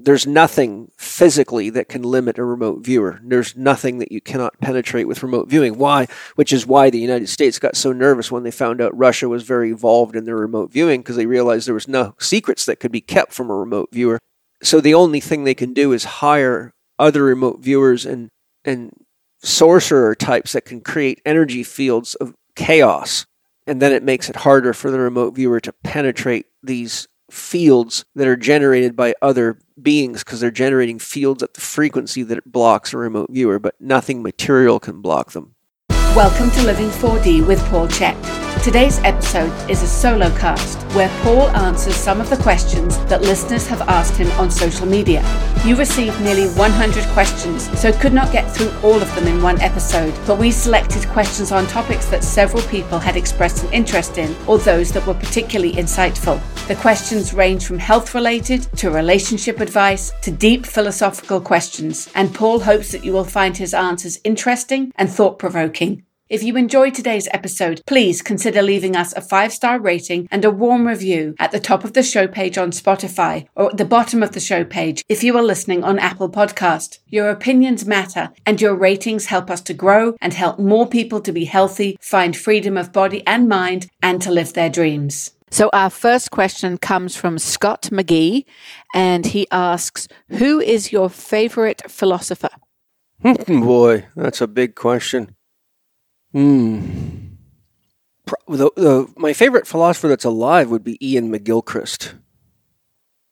there's nothing physically that can limit a remote viewer. There's nothing that you cannot penetrate with remote viewing. Why? Which is why the United States got so nervous when they found out Russia was very involved in their remote viewing because they realized there was no secrets that could be kept from a remote viewer. So the only thing they can do is hire other remote viewers and and sorcerer types that can create energy fields of chaos. And then it makes it harder for the remote viewer to penetrate these fields that are generated by other beings because they're generating fields at the frequency that it blocks a remote viewer, but nothing material can block them. Welcome to Living 4D with Paul Chek. Today's episode is a solo cast where Paul answers some of the questions that listeners have asked him on social media. You received nearly 100 questions, so could not get through all of them in one episode, but we selected questions on topics that several people had expressed an interest in or those that were particularly insightful. The questions range from health related to relationship advice to deep philosophical questions, and Paul hopes that you will find his answers interesting and thought provoking. If you enjoyed today's episode, please consider leaving us a five star rating and a warm review at the top of the show page on Spotify or at the bottom of the show page if you are listening on Apple Podcast. Your opinions matter and your ratings help us to grow and help more people to be healthy, find freedom of body and mind, and to live their dreams. So, our first question comes from Scott McGee, and he asks, Who is your favorite philosopher? Boy, that's a big question. Hmm. The, the, my favorite philosopher that's alive would be Iain McGilchrist.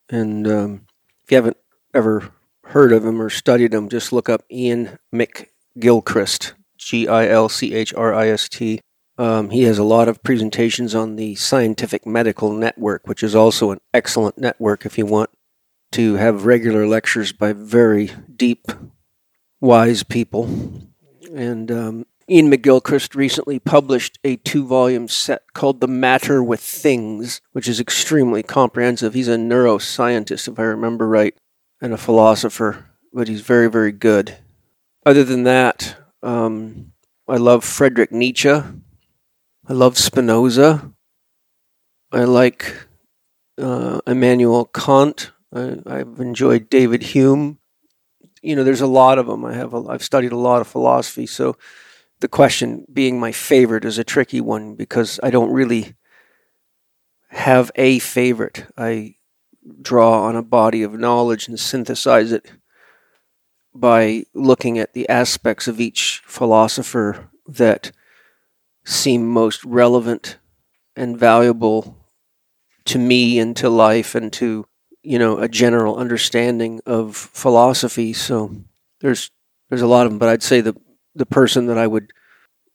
And um, if you haven't ever heard of him or studied him, just look up Iain McGilchrist, G I L C H R I S T. Um, he has a lot of presentations on the Scientific Medical Network, which is also an excellent network if you want to have regular lectures by very deep, wise people. And um, Iain McGilchrist recently published a two volume set called The Matter with Things, which is extremely comprehensive. He's a neuroscientist, if I remember right, and a philosopher, but he's very, very good. Other than that, um, I love Friedrich Nietzsche. I love Spinoza. I like uh, Immanuel Kant. I, have enjoyed David Hume. You know, there's a lot of them. I have a, I've studied a lot of philosophy, so the question being my favorite is a tricky one because I don't really have a favorite. I draw on a body of knowledge and synthesize it by looking at the aspects of each philosopher that seem most relevant and valuable to me and to life and to you know a general understanding of philosophy so there's there's a lot of them but i'd say the the person that I would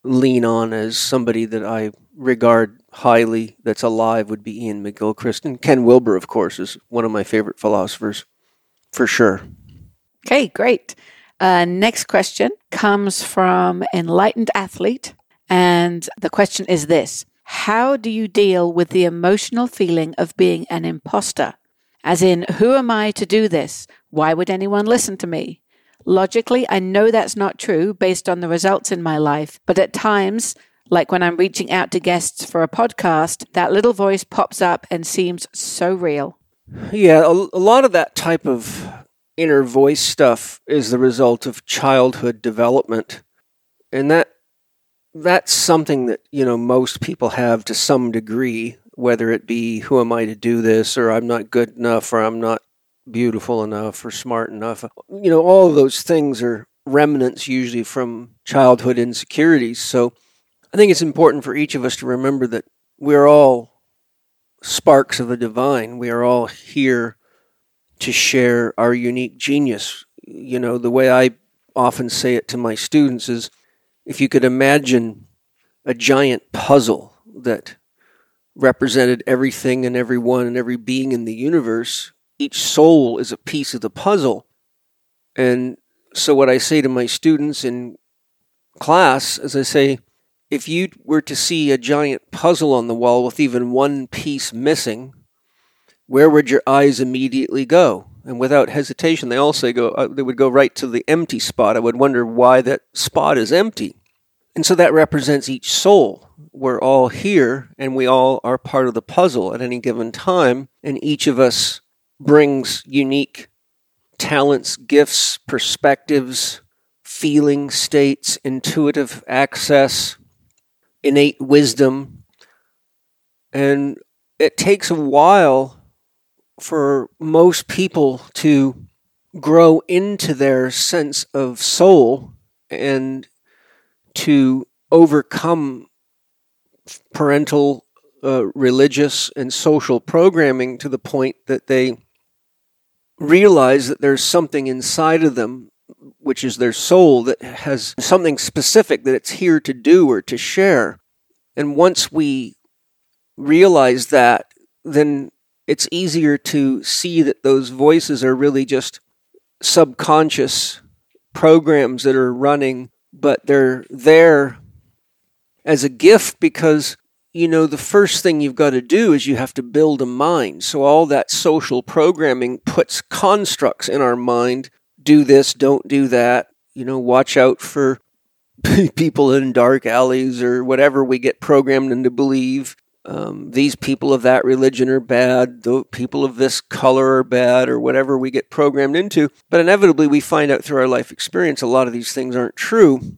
lean on as somebody that I regard highly that's alive would be Iain McGilchrist. And Ken Wilber, of course, is one of my favorite philosophers for sure. Okay, great. Uh, next question comes from Enlightened Athlete. And the question is this How do you deal with the emotional feeling of being an imposter? As in, who am I to do this? Why would anyone listen to me? Logically, I know that's not true based on the results in my life, but at times, like when I'm reaching out to guests for a podcast, that little voice pops up and seems so real. Yeah, a, a lot of that type of inner voice stuff is the result of childhood development. And that that's something that, you know, most people have to some degree, whether it be who am I to do this or I'm not good enough or I'm not beautiful enough or smart enough. You know, all of those things are remnants usually from childhood insecurities. So I think it's important for each of us to remember that we're all sparks of the divine. We are all here to share our unique genius. You know, the way I often say it to my students is if you could imagine a giant puzzle that represented everything and everyone and every being in the universe, each soul is a piece of the puzzle. And so, what I say to my students in class is I say, if you were to see a giant puzzle on the wall with even one piece missing, where would your eyes immediately go? And without hesitation, they all say go. Uh, they would go right to the empty spot. I would wonder why that spot is empty. And so that represents each soul. We're all here, and we all are part of the puzzle at any given time, and each of us brings unique talents, gifts, perspectives, feeling states, intuitive access, innate wisdom. And it takes a while for most people to grow into their sense of soul and to overcome parental, uh, religious, and social programming to the point that they realize that there's something inside of them, which is their soul, that has something specific that it's here to do or to share. And once we realize that, then it's easier to see that those voices are really just subconscious programs that are running, but they're there as a gift because you know the first thing you've got to do is you have to build a mind. So all that social programming puts constructs in our mind. Do this, don't do that. You know, watch out for people in dark alleys or whatever we get programmed into believe um, these people of that religion are bad, the people of this color are bad, or whatever we get programmed into. But inevitably, we find out through our life experience a lot of these things aren't true.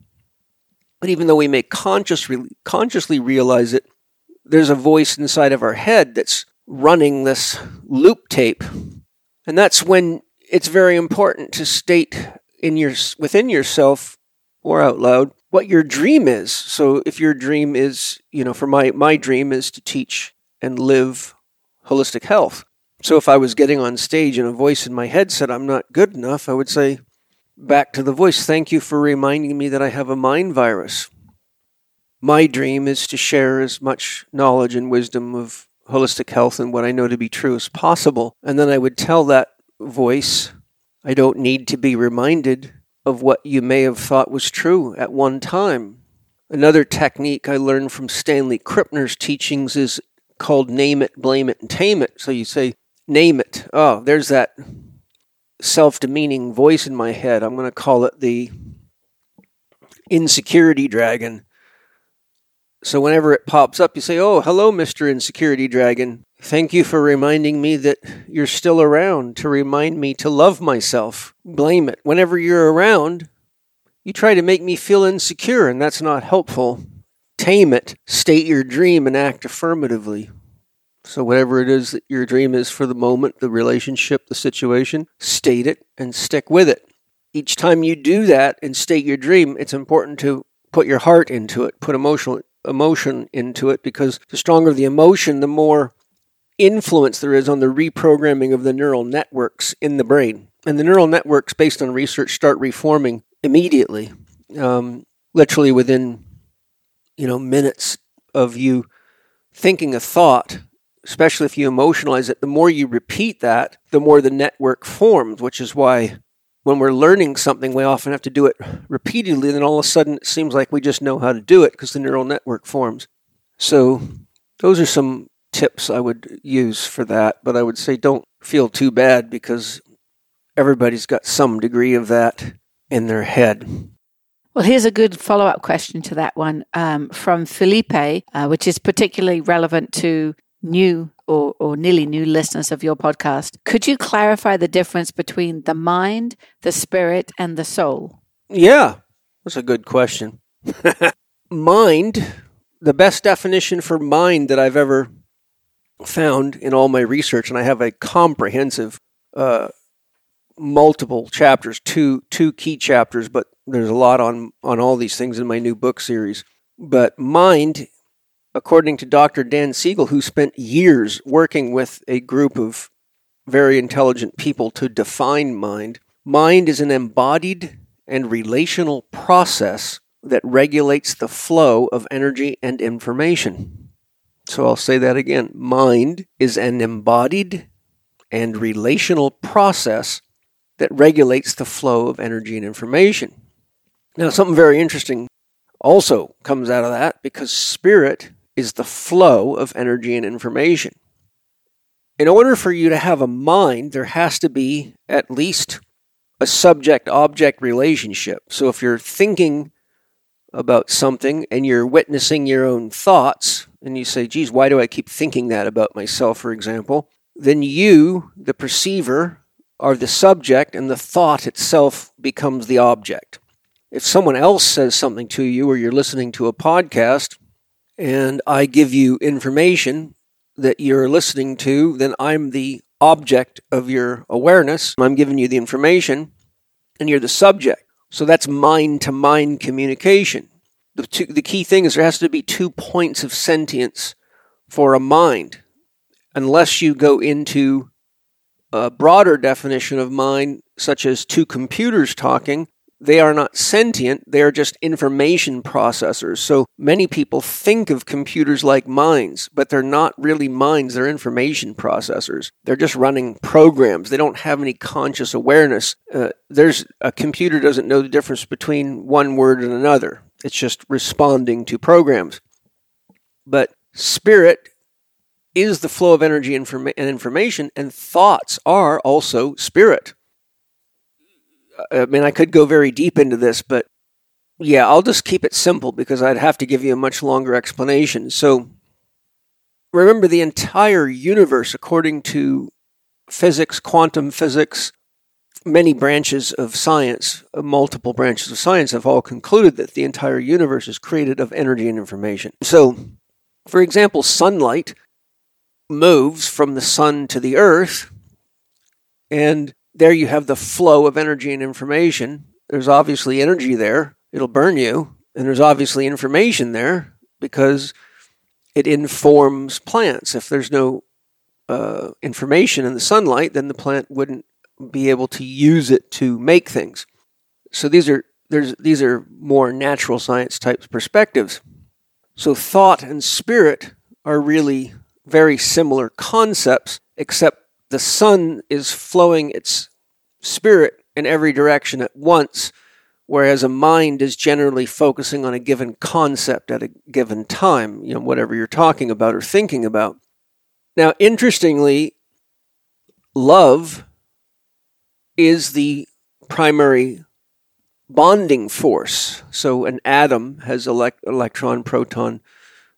But even though we may conscious, consciously realize it, there's a voice inside of our head that's running this loop tape. And that's when it's very important to state in your, within yourself or out loud what your dream is. So if your dream is, you know, for my my dream is to teach and live holistic health. So if I was getting on stage and a voice in my head said I'm not good enough, I would say back to the voice, thank you for reminding me that I have a mind virus. My dream is to share as much knowledge and wisdom of holistic health and what I know to be true as possible. And then I would tell that voice, I don't need to be reminded of what you may have thought was true at one time. Another technique I learned from Stanley Krippner's teachings is called name it, blame it, and tame it. So you say, name it. Oh, there's that self demeaning voice in my head. I'm going to call it the insecurity dragon. So whenever it pops up, you say, Oh, hello, Mr. Insecurity Dragon. Thank you for reminding me that you're still around to remind me to love myself. Blame it. Whenever you're around, you try to make me feel insecure, and that's not helpful. Tame it. State your dream and act affirmatively. So, whatever it is that your dream is for the moment, the relationship, the situation, state it and stick with it. Each time you do that and state your dream, it's important to put your heart into it, put emotional emotion into it, because the stronger the emotion, the more influence there is on the reprogramming of the neural networks in the brain. And the neural networks, based on research, start reforming immediately, um, literally within you know minutes of you thinking a thought. Especially if you emotionalize it, the more you repeat that, the more the network forms. Which is why when we're learning something, we often have to do it repeatedly. Then all of a sudden, it seems like we just know how to do it because the neural network forms. So those are some tips I would use for that, but I would say don't feel too bad because everybody's got some degree of that in their head. Well, here's a good follow up question to that one um, from Felipe, uh, which is particularly relevant to new or, or nearly new listeners of your podcast. Could you clarify the difference between the mind, the spirit, and the soul? Yeah, that's a good question. mind, the best definition for mind that I've ever found in all my research, and I have a comprehensive, uh, multiple chapters, two two key chapters, but there's a lot on on all these things in my new book series. But mind, according to Dr. Dan Siegel, who spent years working with a group of very intelligent people to define mind, mind is an embodied and relational process that regulates the flow of energy and information. So I'll say that again. Mind is an embodied and relational process that regulates the flow of energy and information. Now, something very interesting also comes out of that because spirit is the flow of energy and information. In order for you to have a mind, there has to be at least a subject object relationship. So if you're thinking about something and you're witnessing your own thoughts, and you say, geez, why do I keep thinking that about myself, for example? Then you, the perceiver, are the subject and the thought itself becomes the object. If someone else says something to you or you're listening to a podcast and I give you information that you're listening to, then I'm the object of your awareness. I'm giving you the information and you're the subject. So that's mind to mind communication. The, two, the key thing is there has to be two points of sentience for a mind. Unless you go into a broader definition of mind, such as two computers talking, they are not sentient, they are just information processors. So many people think of computers like minds, but they're not really minds, they're information processors. They're just running programs. They don't have any conscious awareness. Uh, there's a computer doesn't know the difference between one word and another. It's just responding to programs. But spirit is the flow of energy and information, and thoughts are also spirit. I mean, I could go very deep into this, but yeah, I'll just keep it simple because I'd have to give you a much longer explanation. So remember, the entire universe, according to physics, quantum physics, many branches of science, uh, multiple branches of science, have all concluded that the entire universe is created of energy and information. So, for example, sunlight moves from the sun to the earth, and there you have the flow of energy and information. There's obviously energy there, it'll burn you, and there's obviously information there because it informs plants. If there's no uh, information in the sunlight, then the plant wouldn't be able to use it to make things. So these are there's these are more natural science type perspectives. So thought and spirit are really very similar concepts, except the sun is flowing its spirit in every direction at once, whereas a mind is generally focusing on a given concept at a given time, you know, whatever you're talking about or thinking about. Now, interestingly, love is the primary bonding force. So an atom has elect- electron, proton,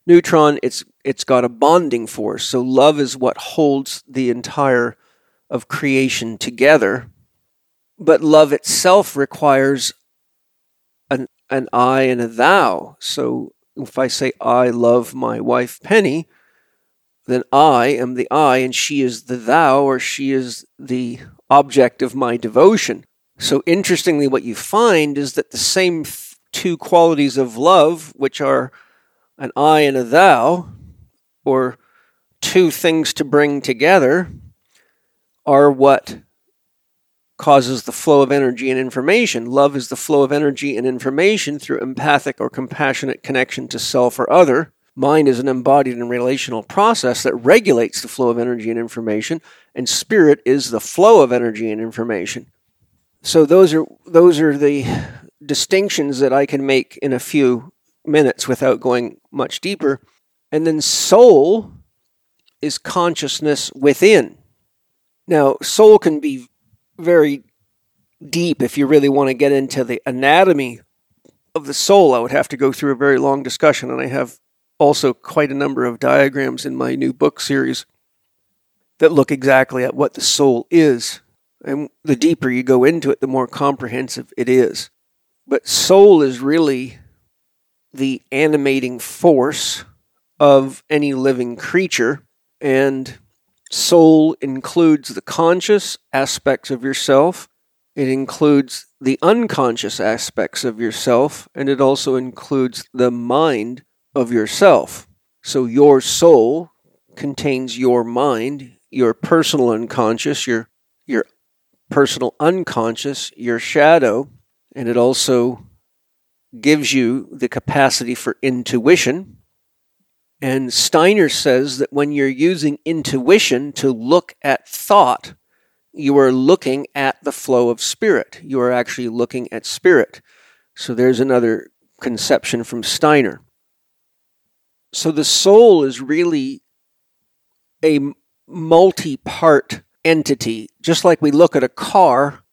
neutron. It's it's got a bonding force. So love is what holds the entire of creation together. But love itself requires an an I and a thou. So if I say I love my wife Penny, then I am the I and she is the thou or she is the object of my devotion. So interestingly what you find is that the same two qualities of love which are an I and a thou or two things to bring together are what causes the flow of energy and information. Love is the flow of energy and information through empathic or compassionate connection to self or other. Mind is an embodied and relational process that regulates the flow of energy and information, and spirit is the flow of energy and information. So those are those are the distinctions that I can make in a few minutes without going much deeper. And then soul is consciousness within. Now, soul can be very deep if you really want to get into the anatomy of the soul. I would have to go through a very long discussion, and I have also quite a number of diagrams in my new book series that look exactly at what the soul is. And the deeper you go into it, the more comprehensive it is. But soul is really the animating force of any living creature. And soul includes the conscious aspects of yourself, it includes the unconscious aspects of yourself, and it also includes the mind of yourself. So your soul contains your mind, your personal unconscious, your your personal unconscious, your shadow, and it also gives you the capacity for intuition. And Steiner says that when you're using intuition to look at thought, you are looking at the flow of spirit. You are actually looking at spirit. So there's another conception from Steiner. So the soul is really a multi part entity. Just like we look at a car,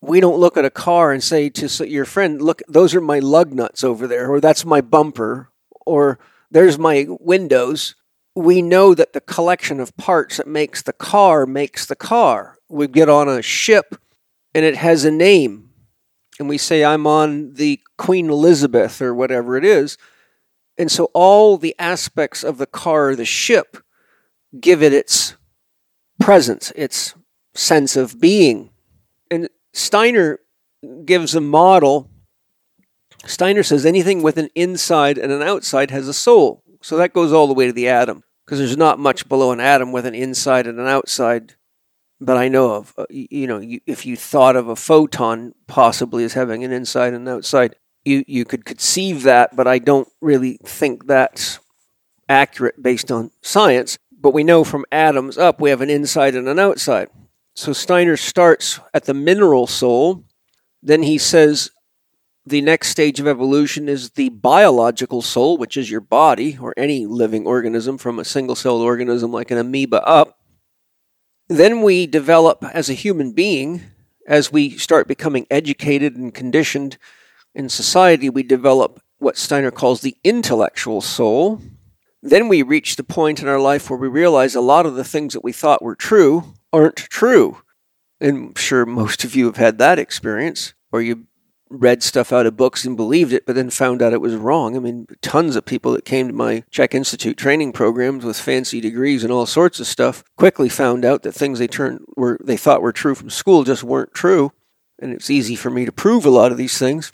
we don't look at a car and say to your friend, Look, those are my lug nuts over there, or that's my bumper, or there's my windows. we know that the collection of parts that makes the car makes the car. We get on a ship and it has a name. And we say, I'm on the Queen Elizabeth or whatever it is. And so all the aspects of the car, or the ship, give it its presence, its sense of being. And Steiner gives a model. Steiner says anything with an inside and an outside has a soul. So that goes all the way to the atom because there's not much below an atom with an inside and an outside that I know of. Uh, you know, if you thought of a photon possibly as having an inside and an outside, you, you could conceive that, but I don't really think that's accurate based on science. But we know from atoms up, we have an inside and an outside. So Steiner starts at the mineral soul. Then he says the next stage of evolution is the biological soul, which is your body or any living organism from a single celled organism like an amoeba up. Then we develop as a human being, as we start becoming educated and conditioned in society, we develop what Steiner calls the intellectual soul. Then we reach the point in our life where we realize a lot of the things that we thought were true aren't true. And I'm sure most of you have had that experience, or you read stuff out of books and believed it, but then found out it was wrong. I mean, tons of people that came to my CHEK Institute training programs with fancy degrees and all sorts of stuff quickly found out that things they turned were they thought were true from school just weren't true. And it's easy for me to prove a lot of these things.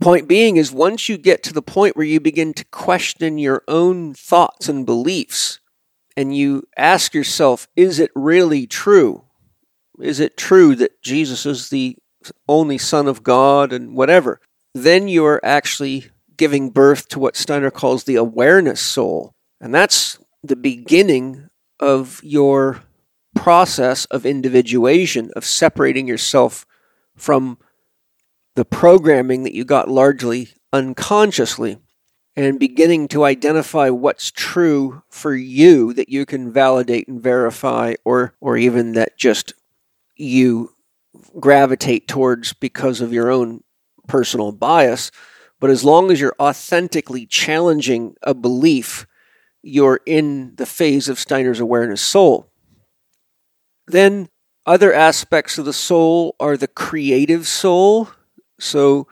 Point being is once you get to the point where you begin to question your own thoughts and beliefs, and you ask yourself, is it really true? Is it true that Jesus is the only Son of God and whatever, then you are actually giving birth to what Steiner calls the awareness soul. And that's the beginning of your process of individuation, of separating yourself from the programming that you got largely unconsciously and beginning to identify what's true for you that you can validate and verify or or even that just you gravitate towards because of your own personal bias. But as long as you're authentically challenging a belief, you're in the phase of Steiner's awareness soul. Then other aspects of the soul are the creative soul. So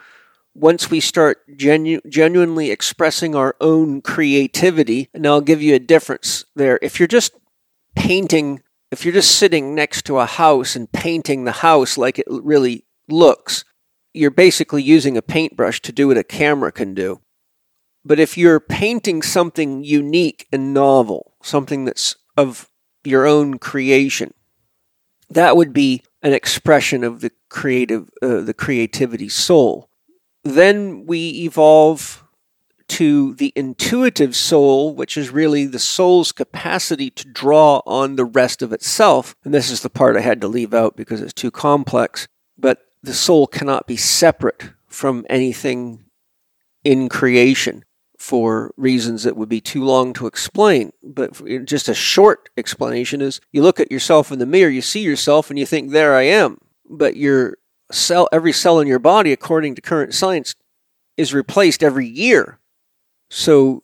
once we start genu- genuinely expressing our own creativity, and I'll give you a difference there. If you're just painting if you're just sitting next to a house and painting the house like it really looks, you're basically using a paintbrush to do what a camera can do. But if you're painting something unique and novel, something that's of your own creation, that would be an expression of the creative, uh, the creativity soul. Then we evolve to the intuitive soul, which is really the soul's capacity to draw on the rest of itself. And this is the part I had to leave out because it's too complex. But the soul cannot be separate from anything in creation for reasons that would be too long to explain. But just a short explanation is you look at yourself in the mirror, you see yourself, and you think, there I am. But your cell, every cell in your body, according to current science, is replaced every year. So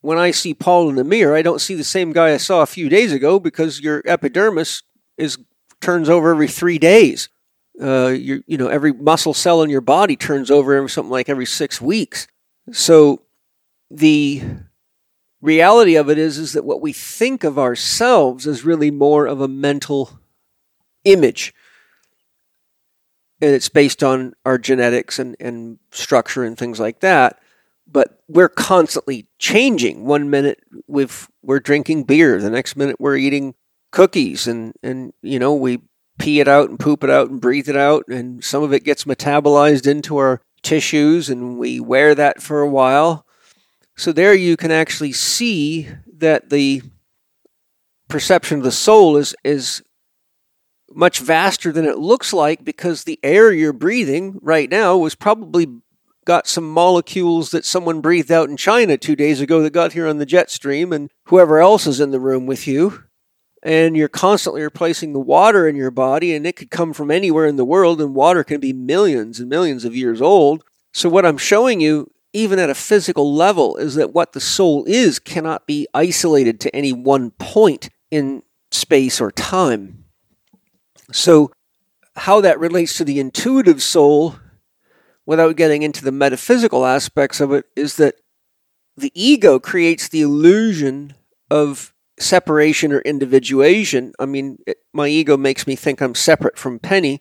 when I see Paul in the mirror, I don't see the same guy I saw a few days ago because your epidermis is turns over every three days. Uh, you know, every muscle cell in your body turns over every something like every six weeks. So the reality of it is is that what we think of ourselves is really more of a mental image and it's based on our genetics and, and structure and things like that but we're constantly changing. One minute we've, we're drinking beer, the next minute we're eating cookies, and, and you know we pee it out and poop it out and breathe it out, and some of it gets metabolized into our tissues, and we wear that for a while. So there you can actually see that the perception of the soul is is much vaster than it looks like because the air you're breathing right now was probably got some molecules that someone breathed out in China two days ago that got here on the jet stream, and whoever else is in the room with you. And you're constantly replacing the water in your body, and it could come from anywhere in the world, and water can be millions and millions of years old. So, what I'm showing you even at a physical level, is that what the soul is cannot be isolated to any one point in space or time. So, how that relates to the intuitive soul, without getting into the metaphysical aspects of it, is that the ego creates the illusion of separation or individuation. I mean, it, my ego makes me think I'm separate from Penny,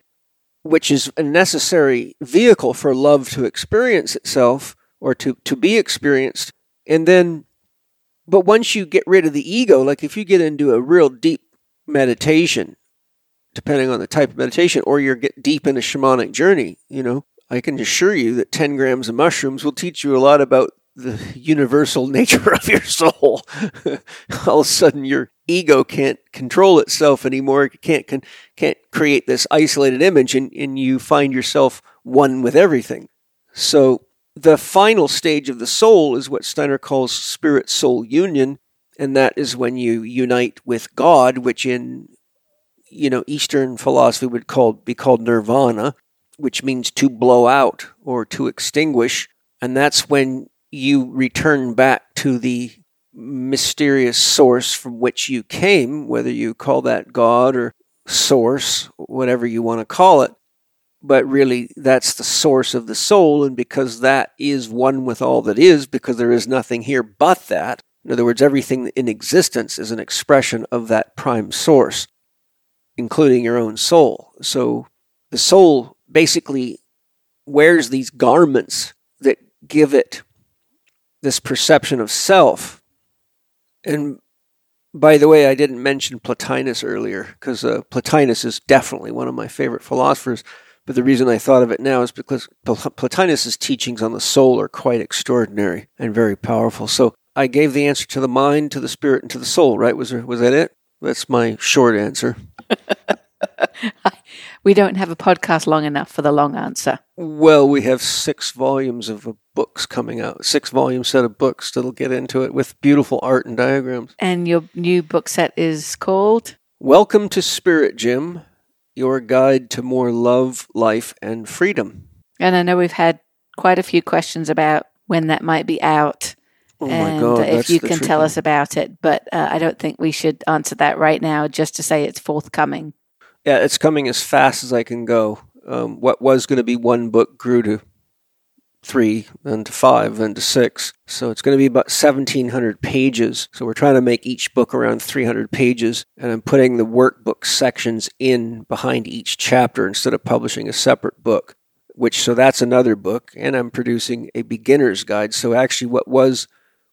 which is a necessary vehicle for love to experience itself or to, to be experienced. And then, but once you get rid of the ego, like if you get into a real deep meditation, depending on the type of meditation, or you're get deep in a shamanic journey, you know, I can assure you that 10 grams of mushrooms will teach you a lot about the universal nature of your soul. All of a sudden, your ego can't control itself anymore. It can't can, can't create this isolated image, and, and you find yourself one with everything. So the final stage of the soul is what Steiner calls spirit soul union, and that is when you unite with God, which in you know Eastern philosophy would called be called nirvana, which means to blow out or to extinguish, and that's when you return back to the mysterious source from which you came, whether you call that God or source, whatever you want to call it. But really, that's the source of the soul, and because that is one with all that is, because there is nothing here but that. In other words, everything in existence is an expression of that prime source, including your own soul. So the soul basically wears these garments that give it this perception of self. And by the way, I didn't mention Plotinus earlier because uh, Plotinus is definitely one of my favorite philosophers. But the reason I thought of it now is because Plotinus's teachings on the soul are quite extraordinary and very powerful. So I gave the answer to the mind, to the spirit, and to the soul. Right? Was there, was that it? That's my short answer. we don't have a podcast long enough for the long answer. Well, we have six volumes of books coming out, six volume set of books that'll get into it with beautiful art and diagrams. And your new book set is called Welcome to Spirit Gym your guide to more love, life, and freedom. And I know we've had quite a few questions about when that might be out. Oh and God, if you can tell us about it, but uh, I don't think we should answer that right now, just to say it's forthcoming. Yeah, it's coming as fast as I can go. Um, what was going to be one book grew to three, then to five, then to six. So it's going to be about 1,700 pages. So we're trying to make each book around 300 pages, and I'm putting the workbook sections in behind each chapter instead of publishing a separate book. Which so that's another book, and I'm producing a beginner's guide. So actually, what was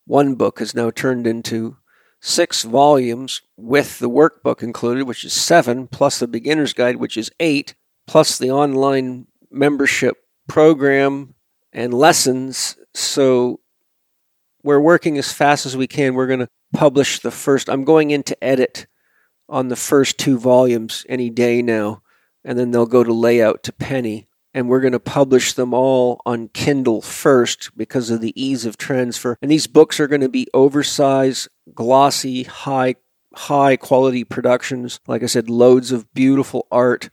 one book has now turned into six volumes with the workbook included, which is seven, plus the beginner's guide, which is eight, plus the online membership program and lessons. So we're working as fast as we can. We're going to publish the first, I'm going into edit on the first two volumes any day now, and then they'll go to layout to Penny and we're going to publish them all on Kindle first because of the ease of transfer. And these books are going to be oversized, glossy, high high quality productions. Like I said, loads of beautiful art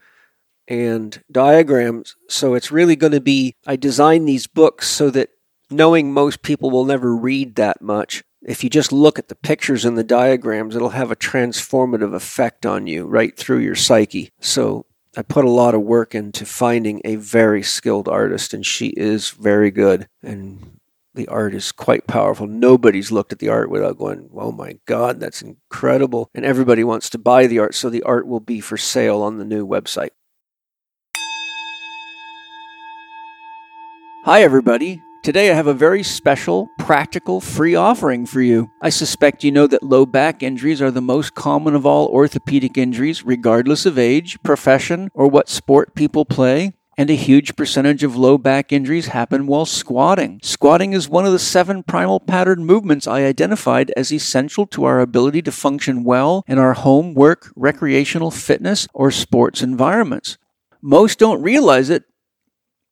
and diagrams. So it's really going to be I designed these books so that knowing most people will never read that much. If you just look at the pictures and the diagrams, it'll have a transformative effect on you right through your psyche. So I put a lot of work into finding a very skilled artist, and she is very good. And the art is quite powerful. Nobody's looked at the art without going, oh my God, that's incredible. And everybody wants to buy the art, so the art will be for sale on the new website. Hi, everybody. Today I have a very special, practical, free offering for you. I suspect you know that low back injuries are the most common of all orthopedic injuries, regardless of age, profession, or what sport people play. And a huge percentage of low back injuries happen while squatting. Squatting is one of the seven primal pattern movements I identified as essential to our ability to function well in our home, work, recreational fitness, or sports environments. Most don't realize it,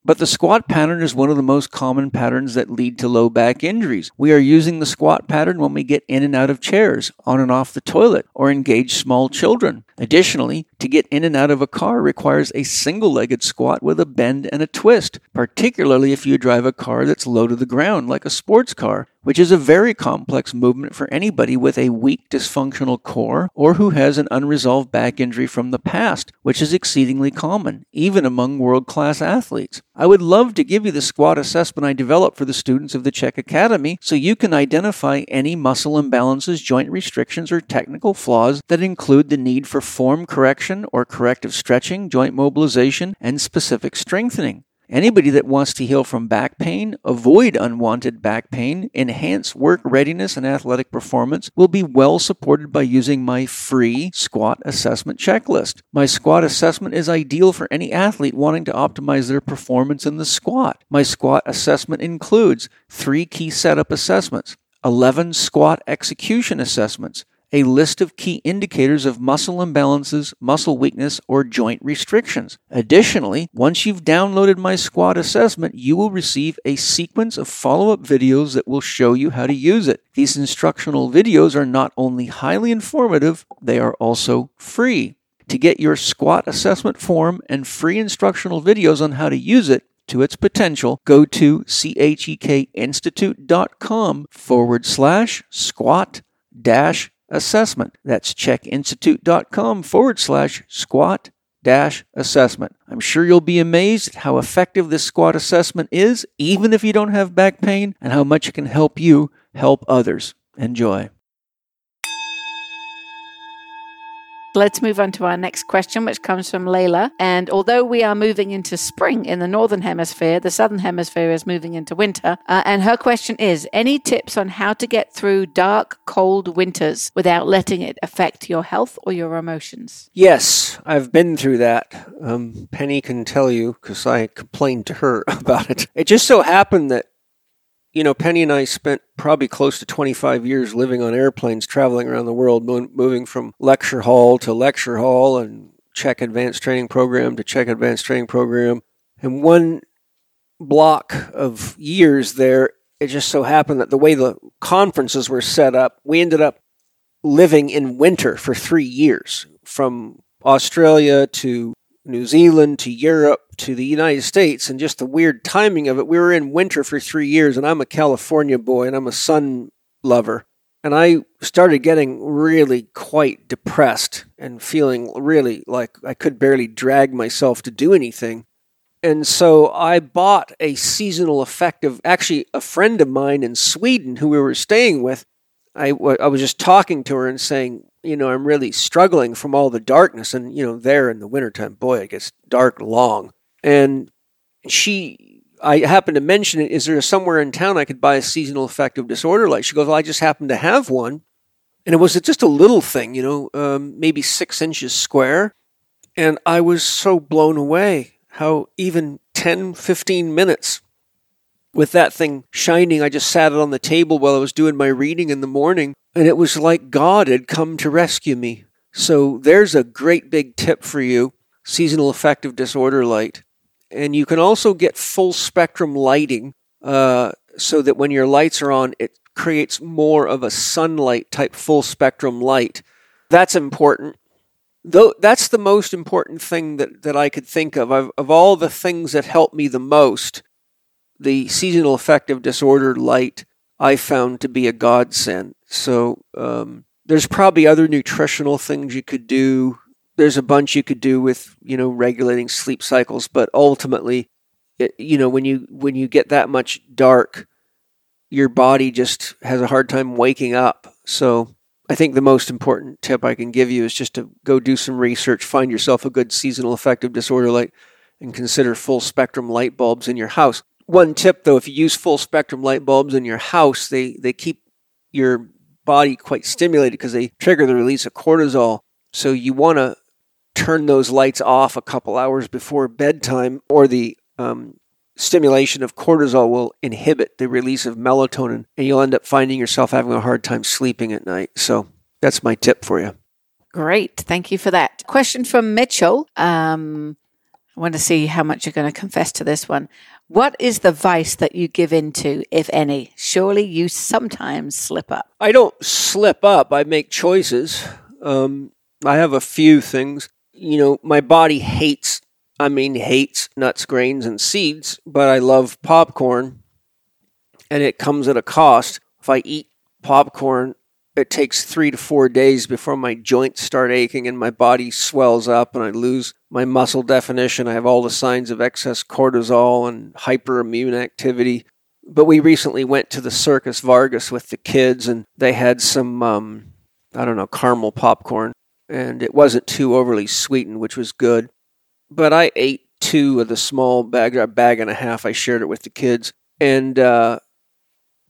but the squat pattern is one of the most common patterns that lead to low back injuries. We are using the squat pattern when we get in and out of chairs, on and off the toilet, or engage small children. Additionally, to get in and out of a car requires a single legged squat with a bend and a twist, particularly if you drive a car that's low to the ground, like a sports car, which is a very complex movement for anybody with a weak dysfunctional core or who has an unresolved back injury from the past, which is exceedingly common, even among world class athletes. I would love to give you the squat assessment I developed for the students of the CHEK Academy so you can identify any muscle imbalances, joint restrictions, or technical flaws that include the need for form correction or corrective stretching, joint mobilization, and specific strengthening. Anybody that wants to heal from back pain, avoid unwanted back pain, enhance work readiness and athletic performance will be well supported by using my free squat assessment checklist. My squat assessment is ideal for any athlete wanting to optimize their performance in the squat. My squat assessment includes three key setup assessments, 11 squat execution assessments, a list of key indicators of muscle imbalances, muscle weakness, or joint restrictions. Additionally, once you've downloaded my squat assessment, you will receive a sequence of follow up videos that will show you how to use it. These instructional videos are not only highly informative, they are also free. To get your squat assessment form and free instructional videos on how to use it, to its potential, go to chekinstitute.com forward slash squat dash assessment. That's chekinstitute.com forward slash squat dash assessment. I'm sure you'll be amazed at how effective this squat assessment is, even if you don't have back pain, and how much it can help you help others. Enjoy. Let's move on to our next question, which comes from Layla. And although we are moving into spring in the northern hemisphere, the southern hemisphere is moving into winter. Uh, and her question is Any tips on how to get through dark, cold winters without letting it affect your health or your emotions? Yes, I've been through that. Um, Penny can tell you because I complained to her about it. It just so happened that you know, Penny and I spent probably close to 25 years living on airplanes, traveling around the world, moving from lecture hall to lecture hall and CHEK advanced training program to CHEK advanced training program. And one block of years there, it just so happened that the way the conferences were set up, we ended up living in winter for three years from Australia to New Zealand to Europe to the United States, and just the weird timing of it. We were in winter for three years, and I'm a California boy, and I'm a sun lover. And I started getting really quite depressed and feeling really like I could barely drag myself to do anything. And so I bought a seasonal affective, actually, a friend of mine in Sweden who we were staying with. I, I was just talking to her and saying, you know, I'm really struggling from all the darkness. And, you know, there in the wintertime, boy, it gets dark long. And she, I happened to mention it. Is there somewhere in town I could buy a seasonal affective disorder light? She goes, Well, I just happen to have one. And it was just a little thing, you know, um, maybe six inches square. And I was so blown away how even 10, 15 minutes with that thing shining, I just sat it on the table while I was doing my reading in the morning. And it was like God had come to rescue me. So there's a great big tip for you seasonal affective disorder light. And you can also get full spectrum lighting uh, so that when your lights are on, it creates more of a sunlight type full spectrum light. That's important. Though that's the most important thing that, that I could think of. I've, of all the things that helped me the most, the seasonal affective disorder light I found to be a godsend. So um, there's probably other nutritional things you could do there's a bunch you could do with you know regulating sleep cycles, but ultimately, it, you know when you when you get that much dark, your body just has a hard time waking up. So I think the most important tip I can give you is just to go do some research, find yourself a good seasonal affective disorder light, and consider full spectrum light bulbs in your house. One tip though, if you use full spectrum light bulbs in your house, they, they keep your body quite stimulated because they trigger the release of cortisol. So you want to turn those lights off a couple hours before bedtime, or the um, stimulation of cortisol will inhibit the release of melatonin, and you'll end up finding yourself having a hard time sleeping at night. So that's my tip for you. Great. Thank you for that. Question from Mitchell. Um, I want to see how much you're going to confess to this one. What is the vice that you give into, if any? Surely you sometimes slip up. I don't slip up. I make choices. Um, I have a few things. You know, my body hates, I mean, hates nuts, grains, and seeds, but I love popcorn and it comes at a cost. If I eat popcorn, it takes three to four days before my joints start aching and my body swells up and I lose my muscle definition. I have all the signs of excess cortisol and hyperimmune activity. But we recently went to the Circus Vargas with the kids and they had some, um, I don't know, caramel popcorn. And it wasn't too overly sweetened, which was good. But I ate two of the small bag, a bag and a half. I shared it with the kids. And uh,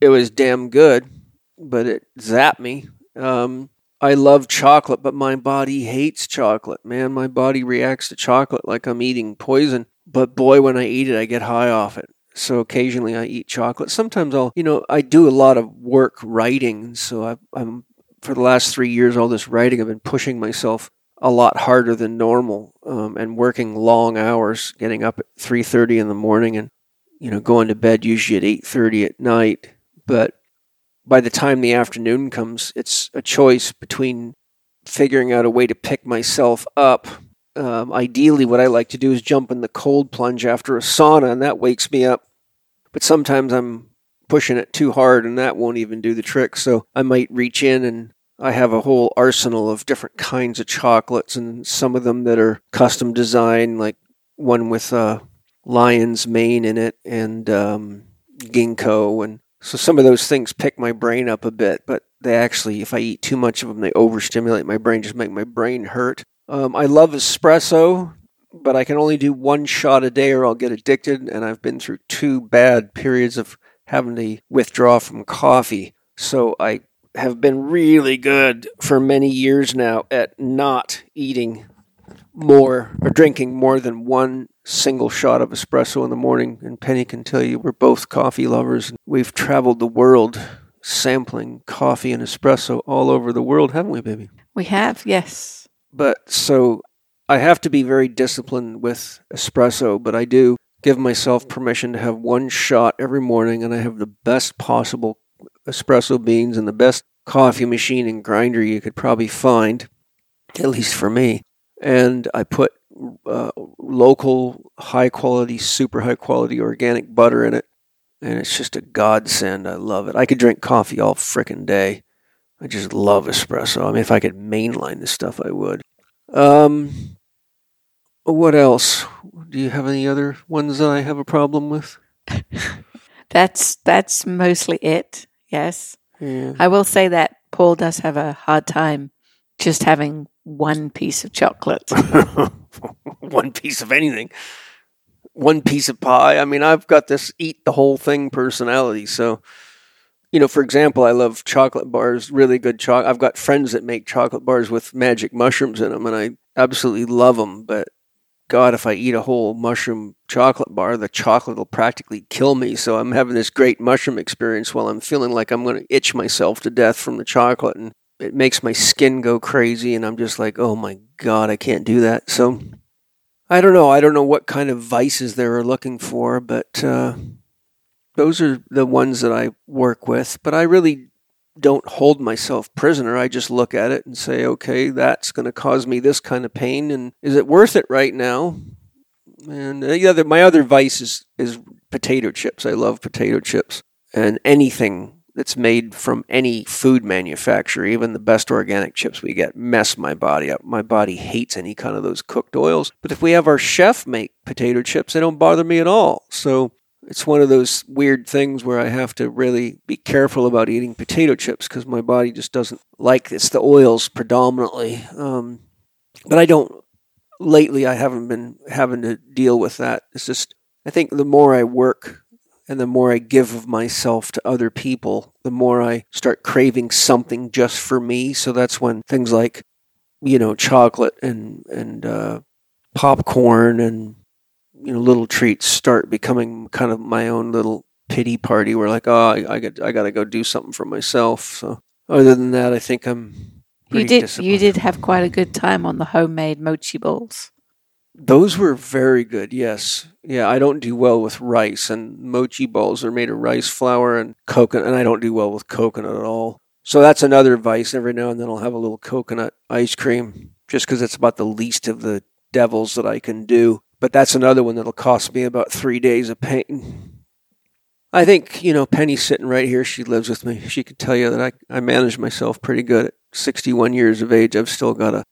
it was damn good but it zapped me. Um, I love chocolate, but my body hates chocolate. Man, my body reacts to chocolate like I'm eating poison. But boy, when I eat it, I get high off it. So occasionally I eat chocolate. Sometimes I'll, you know, I do a lot of work writing. So I, I'm, for the last three years, all this writing, I've been pushing myself a lot harder than normal um, and working long hours, getting up at 3.30 in the morning and, you know, going to bed usually at 8.30 at night. But by the time the afternoon comes, it's a choice between figuring out a way to pick myself up. Um, ideally, what I like to do is jump in the cold plunge after a sauna, and that wakes me up. But sometimes I'm pushing it too hard, and that won't even do the trick. So I might reach in and I have a whole arsenal of different kinds of chocolates, and some of them that are custom designed, like one with a lion's mane in it, and um, ginkgo, and so some of those things pick my brain up a bit, but they actually, if I eat too much of them, they overstimulate my brain, just make my brain hurt. Um, I love espresso, but I can only do one shot a day or I'll get addicted. And I've been through two bad periods of having to withdraw from coffee. So I have been really good for many years now at not eating more or drinking more than one single shot of espresso in the morning. And Penny can tell you we're both coffee lovers. We've traveled the world sampling coffee and espresso all over the world, haven't we, baby? We have, yes. But so I have to be very disciplined with espresso, but I do give myself permission to have one shot every morning, and I have the best possible espresso beans and the best coffee machine and grinder you could probably find, at least for me. And I put uh, local, high quality, super high quality organic butter in it. And it's just a godsend. I love it. I could drink coffee all frickin' day. I just love espresso. I mean, if I could mainline this stuff, I would. Um, what else? Do you have any other ones that I have a problem with? that's that's mostly it. Yes, yeah. I will say that Paul does have a hard time just having one piece of chocolate. one piece of anything. One piece of pie. I mean, I've got this eat the whole thing personality. So, you know, for example, I love chocolate bars, really good chocolate. I've got friends that make chocolate bars with magic mushrooms in them, and I absolutely love them. But God, if I eat a whole mushroom chocolate bar, the chocolate will practically kill me. So I'm having this great mushroom experience while I'm feeling like I'm going to itch myself to death from the chocolate. And it makes my skin go crazy. And I'm just like, oh my God, I can't do that. So I don't know. I don't know what kind of vices they were looking for, but uh, those are the ones that I work with. But I really don't hold myself prisoner. I just look at it and say, okay, that's going to cause me this kind of pain, and is it worth it right now? And the other, my other vice is, is potato chips. I love potato chips and anything that's made from any food manufacturer, even the best organic chips we get, mess my body up. My body hates any kind of those cooked oils. But if we have our chef make potato chips, they don't bother me at all. So it's one of those weird things where I have to really be careful about eating potato chips because my body just doesn't like it's the oils predominantly. Um, but I don't. Lately, I haven't been having to deal with that. It's just I think the more I work and the more I give of myself to other people, the more I start craving something just for me. So that's when things like, you know, chocolate and and uh, popcorn and you know little treats start becoming kind of my own little pity party. Where like, oh, I, I got I got to go do something for myself. So other than that, I think I'm. You did. You did have quite a good time on the homemade mochi bowls. Those were very good. Yes. Yeah, I don't do well with rice, and mochi balls are made of rice flour and coconut, and I don't do well with coconut at all. So that's another vice. Every now and then I'll have a little coconut ice cream. just because it's about the least of the devils that I can do. But that's another one that'll cost me about three days of pain. I think, you know, Penny's sitting right here. She lives with me. She could tell you that I, I manage myself pretty good at 61 years of age. I've still got a,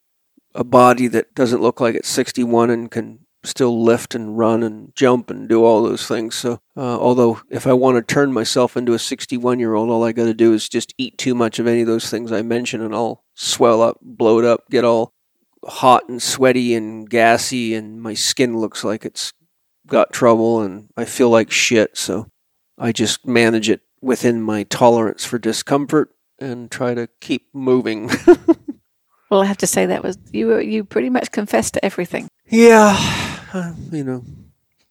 a body that doesn't look like it's 61 and can still lift and run and jump and do all those things. So, uh, although if I want to turn myself into a 61 year old, all I got to do is just eat too much of any of those things I mentioned and I'll swell up, bloat up, get all hot and sweaty and gassy, and my skin looks like it's got trouble and I feel like shit. So, I just manage it within my tolerance for discomfort and try to keep moving. well, I have to say that was you. You pretty much confessed to everything. Yeah, uh, you know.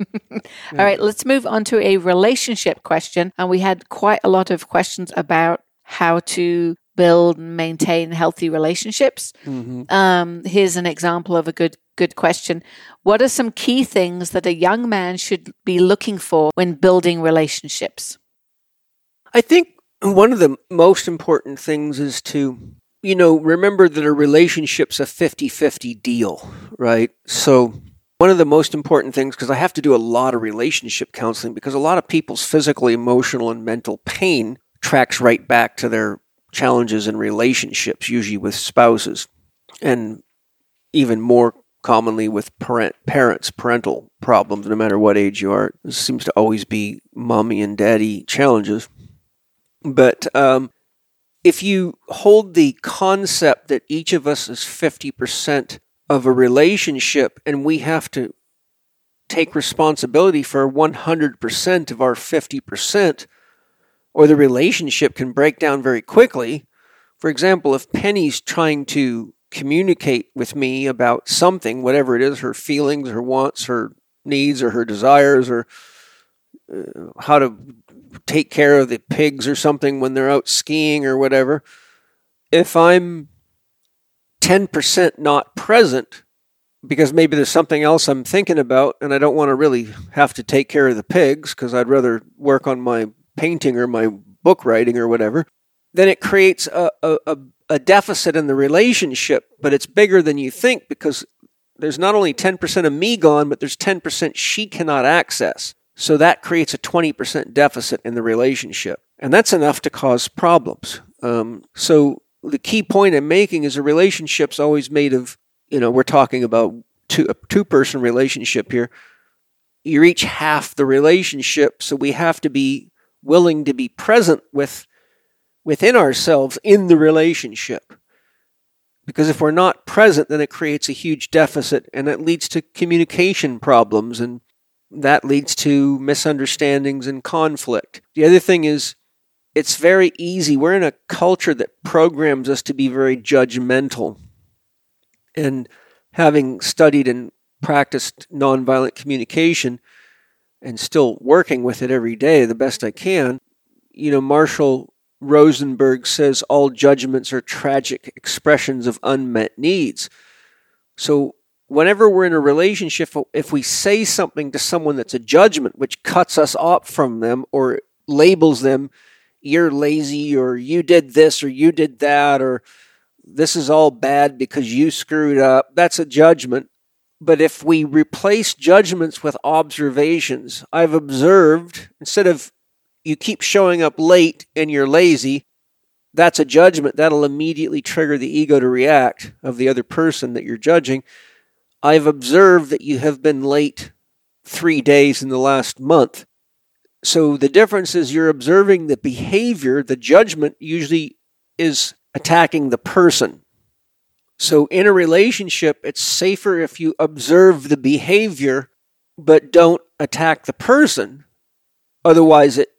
All right, let's move on to a relationship question. And we had quite a lot of questions about how to build and maintain healthy relationships. Mm-hmm. Um, here's an example of a good good question. What are some key things that a young man should be looking for when building relationships? I think one of the most important things is to you know remember that a relationship's a 50-50 deal, right? So one of the most important things, because I have to do a lot of relationship counseling, because a lot of people's physical, emotional, and mental pain tracks right back to their challenges in relationships, usually with spouses, and even more commonly with parent, parents, parental problems, no matter what age you are. It seems to always be mommy and daddy challenges. But um, if you hold the concept that each of us is 50% of a relationship and we have to take responsibility for 100% of our 50%, or the relationship can break down very quickly. For example, if Penny's trying to communicate with me about something, whatever it is, her feelings, her wants, her needs, or her desires, or uh, how to take care of the pigs or something when they're out skiing or whatever, if I'm 10% not present because maybe there's something else I'm thinking about and I don't want to really have to take care of the pigs because I'd rather work on my painting or my book writing or whatever, then it creates a, a, a deficit in the relationship, but it's bigger than you think because there's not only 10% of me gone, but there's 10% she cannot access. So that creates a 20% deficit in the relationship. And that's enough to cause problems. Um, so the key point I'm making is a relationship's always made of, you know, we're talking about two, a two person relationship here. You're each half the relationship, so we have to be willing to be present with within ourselves in the relationship. Because if we're not present, then it creates a huge deficit and it leads to communication problems and that leads to misunderstandings and conflict. The other thing is it's very easy. We're in a culture that programs us to be very judgmental. And having studied and practiced nonviolent communication and still working with it every day the best I can, you know, Marshall Rosenberg says all judgments are tragic expressions of unmet needs. So, whenever we're in a relationship, if we say something to someone that's a judgment, which cuts us off from them or labels them you're lazy or you did this or you did that or this is all bad because you screwed up. That's a judgment. But if we replace judgments with observations, I've observed instead of you keep showing up late and you're lazy, that's a judgment. That'll immediately trigger the ego to react of the other person that you're judging. I've observed that you have been late three days in the last month. So the difference is you're observing the behavior, the judgment usually is attacking the person. So in a relationship, it's safer if you observe the behavior but don't attack the person. Otherwise, it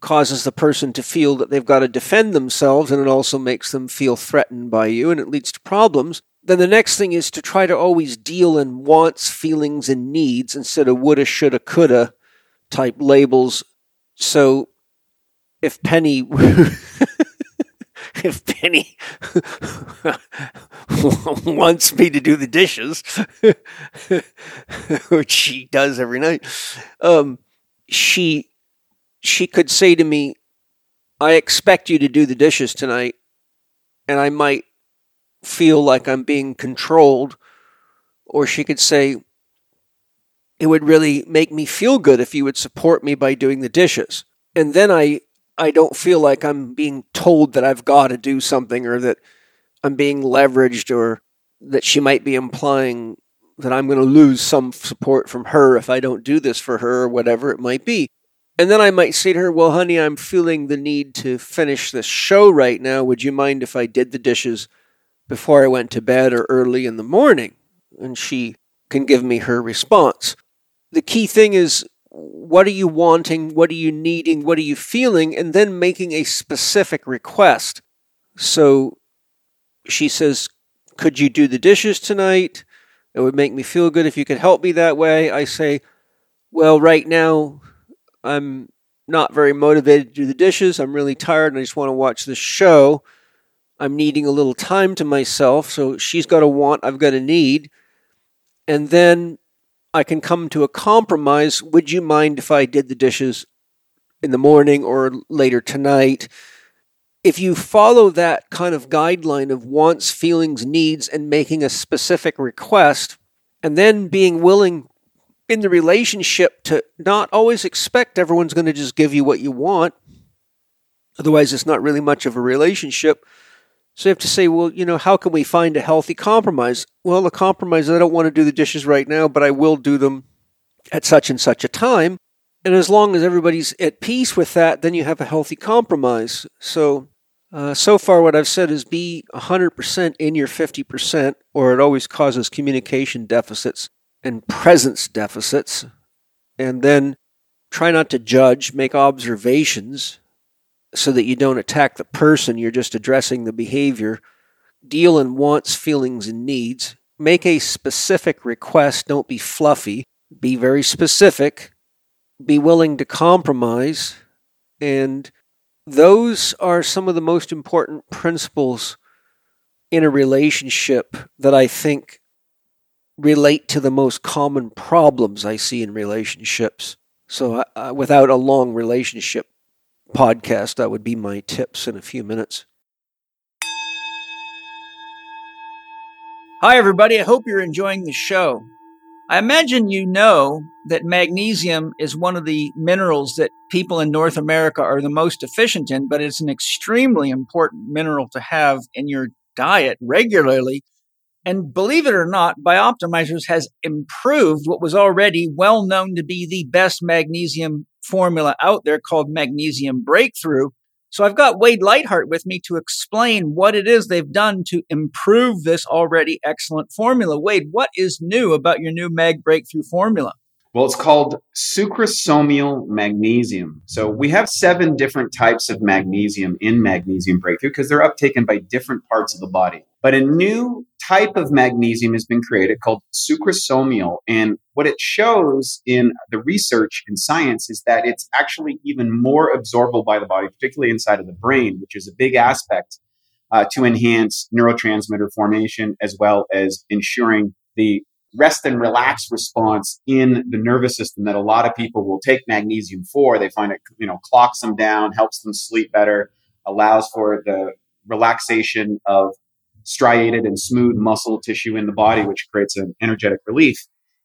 causes the person to feel that they've got to defend themselves and it also makes them feel threatened by you and it leads to problems. Then the next thing is to try to always deal in wants, feelings, and needs instead of woulda, shoulda, coulda type labels. So if Penny if Penny wants me to do the dishes, which she does every night, um, she she could say to me, "I expect you to do the dishes tonight," and I might feel like I'm being controlled. Or she could say, it would really make me feel good if you would support me by doing the dishes. And then I I don't feel like I'm being told that I've got to do something or that I'm being leveraged or that she might be implying that I'm going to lose some support from her if I don't do this for her or whatever it might be. And then I might say to her, Well, honey, I'm feeling the need to finish this show right now. Would you mind if I did the dishes before I went to bed or early in the morning? And she can give me her response. The key thing is what are you wanting? What are you needing? What are you feeling? And then making a specific request. So she says, Could you do the dishes tonight? It would make me feel good if you could help me that way. I say, Well, right now, I'm not very motivated to do the dishes. I'm really tired and I just want to watch the show. I'm needing a little time to myself. So she's got a want, I've got a need. And then I can come to a compromise. Would you mind if I did the dishes in the morning or later tonight? If you follow that kind of guideline of wants, feelings, needs, and making a specific request, and then being willing in the relationship to not always expect everyone's going to just give you what you want, otherwise, it's not really much of a relationship so you have to say, well, you know, how can we find a healthy compromise? Well, the compromise is I don't want to do the dishes right now, but I will do them at such and such a time. And as long as everybody's at peace with that, then you have a healthy compromise. So, uh, so far, what I've said is be 100% in your 50%, or it always causes communication deficits and presence deficits. And then try not to judge, make observations, so that you don't attack the person, you're just addressing the behavior. Deal in wants, feelings, and needs. Make a specific request. Don't be fluffy. Be very specific. Be willing to compromise. And those are some of the most important principles in a relationship that I think relate to the most common problems I see in relationships. So, without a long relationship, podcast. That would be my tips in a few minutes. Hi, everybody. I hope you're enjoying the show. I imagine you know that magnesium is one of the minerals that people in North America are the most deficient in, but it's an extremely important mineral to have in your diet regularly. And believe it or not, Bioptimizers has improved what was already well known to be the best magnesium formula out there called Magnesium Breakthrough. So I've got Wade Lightheart with me to explain what it is they've done to improve this already excellent formula. Wade, what is new about your new Mag Breakthrough formula? Well, it's called sucrosomial magnesium. So we have seven different types of magnesium in Magnesium Breakthrough because they're uptaken by different parts of the body. But a new type of magnesium has been created called sucrosomial. And what it shows in the research in science is that it's actually even more absorbable by the body, particularly inside of the brain, which is a big aspect uh, to enhance neurotransmitter formation as well as ensuring the rest and relax response in the nervous system that a lot of people will take magnesium for. They find it, you know, clocks them down, helps them sleep better, allows for the relaxation of striated and smooth muscle tissue in the body, which creates an energetic relief.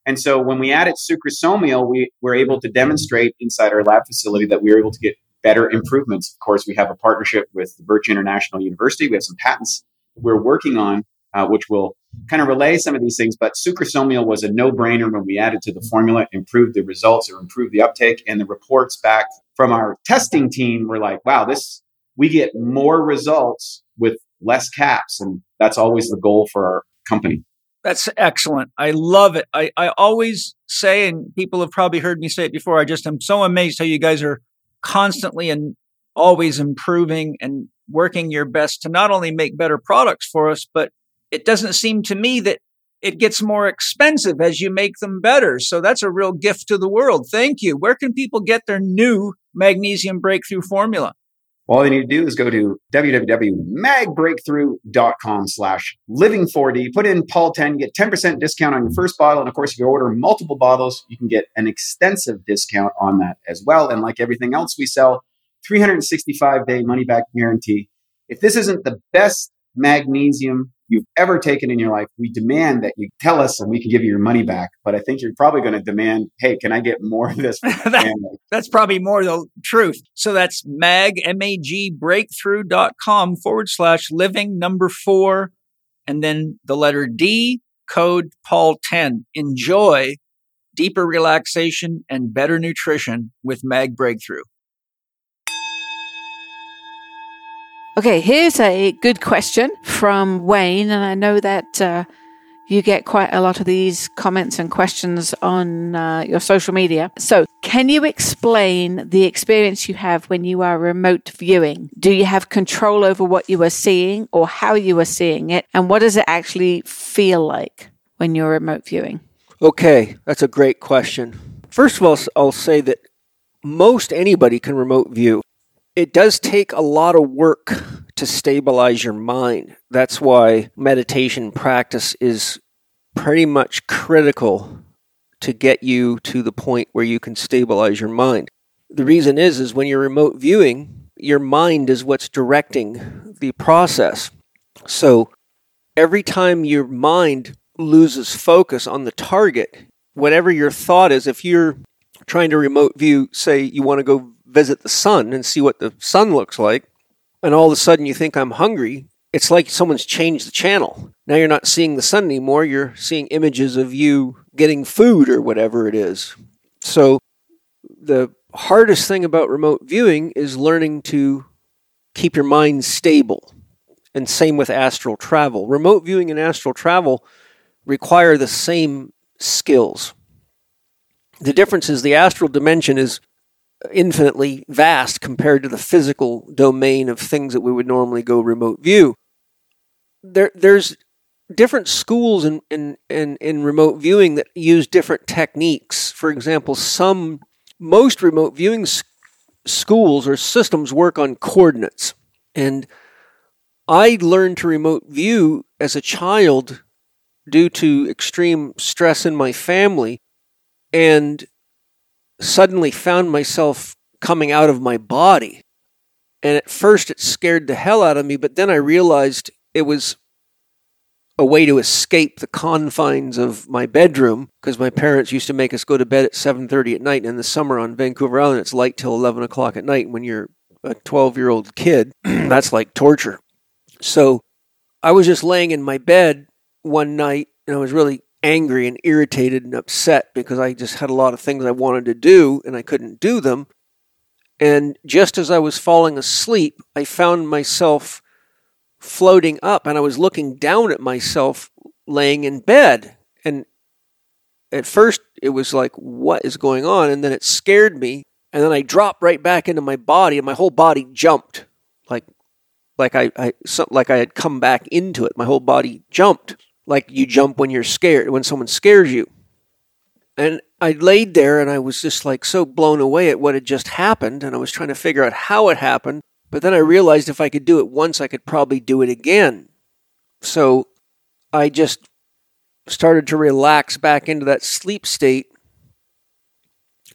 And so when we added sucrosomial, we were able to demonstrate inside our lab facility that we were able to get better improvements. Of course, we have a partnership with the Birch International University. We have some patents we're working on, uh, which will kind of relay some of these things. But sucrosomial was a no-brainer when we added to the formula, improved the results or improved the uptake, and the reports back from our testing team were like, "Wow, this we get more results with less caps," and that's always the goal for our company. That's excellent. I love it. I, I always say, and people have probably heard me say it before, I just am so amazed how you guys are constantly and always improving and working your best to not only make better products for us, but it doesn't seem to me that it gets more expensive as you make them better. So that's a real gift to the world. Thank you. Where can people get their new magnesium breakthrough formula? all they need to do is go to www.magbreakthrough.com slash living4d. Put in Paul 10, you get 10% discount on your first bottle. And of course, if you order multiple bottles, you can get an extensive discount on that as well. And like everything else we sell, 365 day money back guarantee. If this isn't the best magnesium you've ever taken in your life. We demand that you tell us and we can give you your money back. But I think you're probably going to demand, hey, can I get more of this? that, that's probably more the truth. So that's mag, M-A-G, breakthrough.com forward slash living number four, and then the letter D, code Paul 10. Enjoy deeper relaxation and better nutrition with Mag Breakthrough. Okay, here's a good question from Wayne, and I know that uh, you get quite a lot of these comments and questions on uh, your social media. So, can you explain the experience you have when you are remote viewing? Do you have control over what you are seeing or how you are seeing it? And what does it actually feel like when you're remote viewing? Okay, that's a great question. First of all, I'll say that most anybody can remote view it does take a lot of work to stabilize your mind. That's why meditation practice is pretty much critical to get you to the point where you can stabilize your mind. The reason is is when you're remote viewing, your mind is what's directing the process. So every time your mind loses focus on the target, whatever your thought is, if you're trying to remote view, say you want to go visit the sun and see what the sun looks like, and all of a sudden you think I'm hungry, it's like someone's changed the channel. Now you're not seeing the sun anymore, you're seeing images of you getting food or whatever it is. So the hardest thing about remote viewing is learning to keep your mind stable. And same with astral travel. Remote viewing and astral travel require the same skills. The difference is the astral dimension is infinitely vast compared to the physical domain of things that we would normally go remote view. There, there's different schools in, in, in, in remote viewing that use different techniques. For example, some most remote viewing schools or systems work on coordinates. And I learned to remote view as a child due to extreme stress in my family. And suddenly found myself coming out of my body. And at first it scared the hell out of me, but then I realized it was a way to escape the confines of my bedroom because my parents used to make us go to bed at 7.30 at night and in the summer on vancouver island it's light till 11 o'clock at night when you're a 12 year old kid that's like torture so i was just laying in my bed one night and i was really angry and irritated and upset because I just had a lot of things I wanted to do and I couldn't do them. And just as I was falling asleep, I found myself floating up and I was looking down at myself laying in bed. And at first it was like, what is going on? And then it scared me. And then I dropped right back into my body and my whole body jumped like like I, I like I had come back into it. My whole body jumped like you jump when you're scared, when someone scares you. And I laid there and I was just like so blown away at what had just happened. And I was trying to figure out how it happened. But then I realized if I could do it once, I could probably do it again. So I just started to relax back into that sleep state.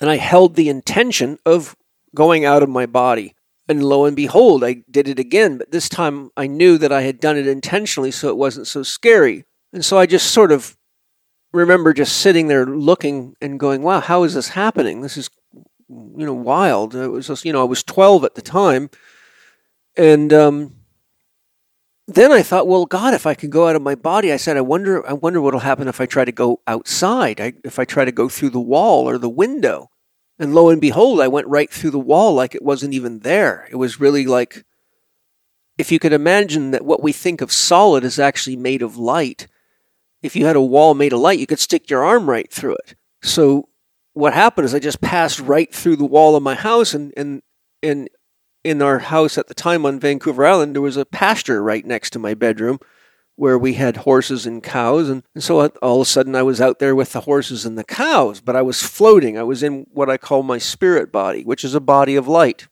And I held the intention of going out of my body. And lo and behold, I did it again. But this time I knew that I had done it intentionally so it wasn't so scary. And so I just sort of remember just sitting there looking and going, wow, how is this happening? This is, you know, wild. It was just, you know, I was 12 at the time. And um, then I thought, well, God, if I could go out of my body, I said, I wonder, I wonder what'll happen if I try to go outside, I, if I try to go through the wall or the window. And lo and behold, I went right through the wall like it wasn't even there. It was really like, if you could imagine that what we think of solid is actually made of light, if you had a wall made of light, you could stick your arm right through it. So what happened is I just passed right through the wall of my house and and and in our house at the time on Vancouver Island there was a pasture right next to my bedroom where we had horses and cows. And, and so all of a sudden I was out there with the horses and the cows but I was floating. I was in what I call my spirit body which is a body of light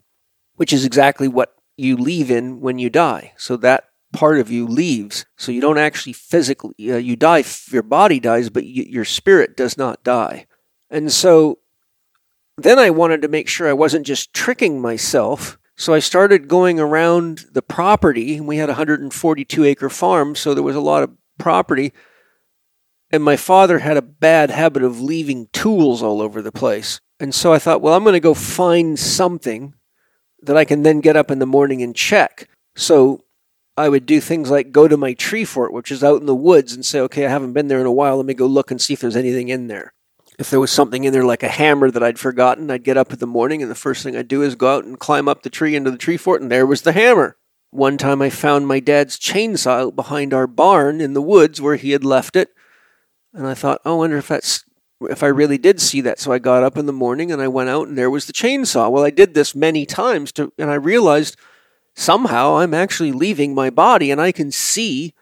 which is exactly what you leave in when you die. So that part of you leaves. So you don't actually physically, uh, you die, your body dies, but you, your spirit does not die. And so then I wanted to make sure I wasn't just tricking myself. So I started going around the property. We had a 142 acre farm, so there was a lot of property. And my father had a bad habit of leaving tools all over the place. And so I thought, well, I'm going to go find something that I can then get up in the morning and check. So I would do things like go to my tree fort, which is out in the woods, and say, okay, I haven't been there in a while. Let me go look and see if there's anything in there. If there was something in there like a hammer that I'd forgotten, I'd get up in the morning, and the first thing I'd do is go out and climb up the tree into the tree fort, and there was the hammer. One time I found my dad's chainsaw out behind our barn in the woods where he had left it. And I thought, oh, I wonder if that's if I really did see that. So I got up in the morning and I went out and there was the chainsaw. Well, I did this many times to and I realized somehow I'm actually leaving my body and I can see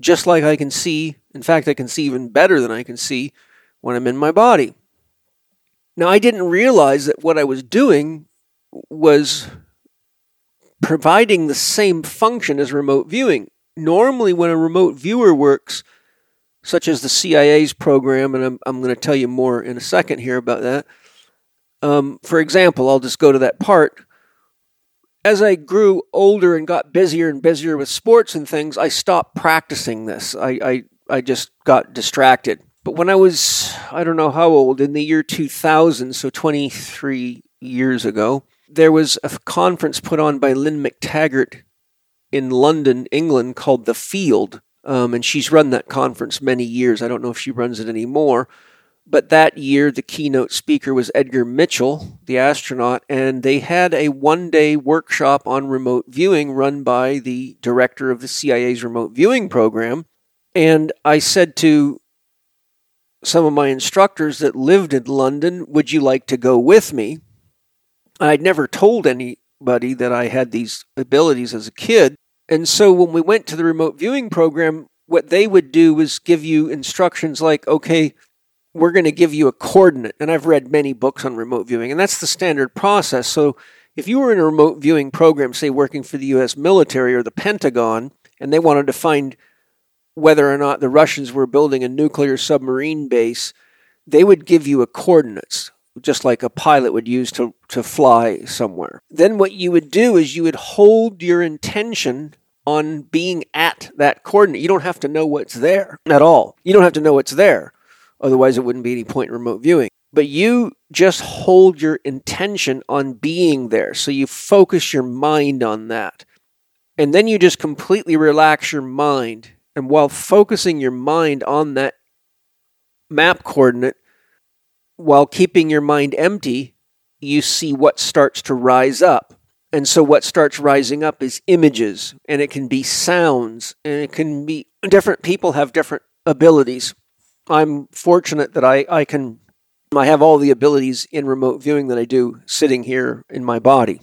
just like I can see, in fact I can see even better than I can see when I'm in my body. Now I didn't realize that what I was doing was providing the same function as remote viewing. Normally when a remote viewer works, such as the CIA's program, and I'm, I'm going to tell you more in a second here about that. Um, for example, I'll just go to that part. As I grew older and got busier and busier with sports and things, I stopped practicing this. I, I, I just got distracted. But when I was, I don't know how old, in the year 2000, so 23 years ago, there was a conference put on by Lynne McTaggart in London, England, called The Field um, and she's run that conference many years. I don't know if she runs it anymore. But that year, the keynote speaker was Edgar Mitchell, the astronaut, and they had a one day workshop on remote viewing run by the director of the CIA's remote viewing program. And I said to some of my instructors that lived in London, Would you like to go with me? I'd never told anybody that I had these abilities as a kid. And so when we went to the remote viewing program, what they would do was give you instructions like, okay, we're going to give you a coordinate. And I've read many books on remote viewing, and that's the standard process. So if you were in a remote viewing program, say working for the US military or the Pentagon, and they wanted to find whether or not the Russians were building a nuclear submarine base, they would give you a coordinates just like a pilot would use to, to fly somewhere. Then what you would do is you would hold your intention on being at that coordinate. You don't have to know what's there at all. You don't have to know what's there. Otherwise, it wouldn't be any point in remote viewing. But you just hold your intention on being there. So you focus your mind on that. And then you just completely relax your mind. And while focusing your mind on that map coordinate, while keeping your mind empty, you see what starts to rise up. And so, what starts rising up is images, and it can be sounds, and it can be different people have different abilities. I'm fortunate that I, I can, I have all the abilities in remote viewing that I do sitting here in my body.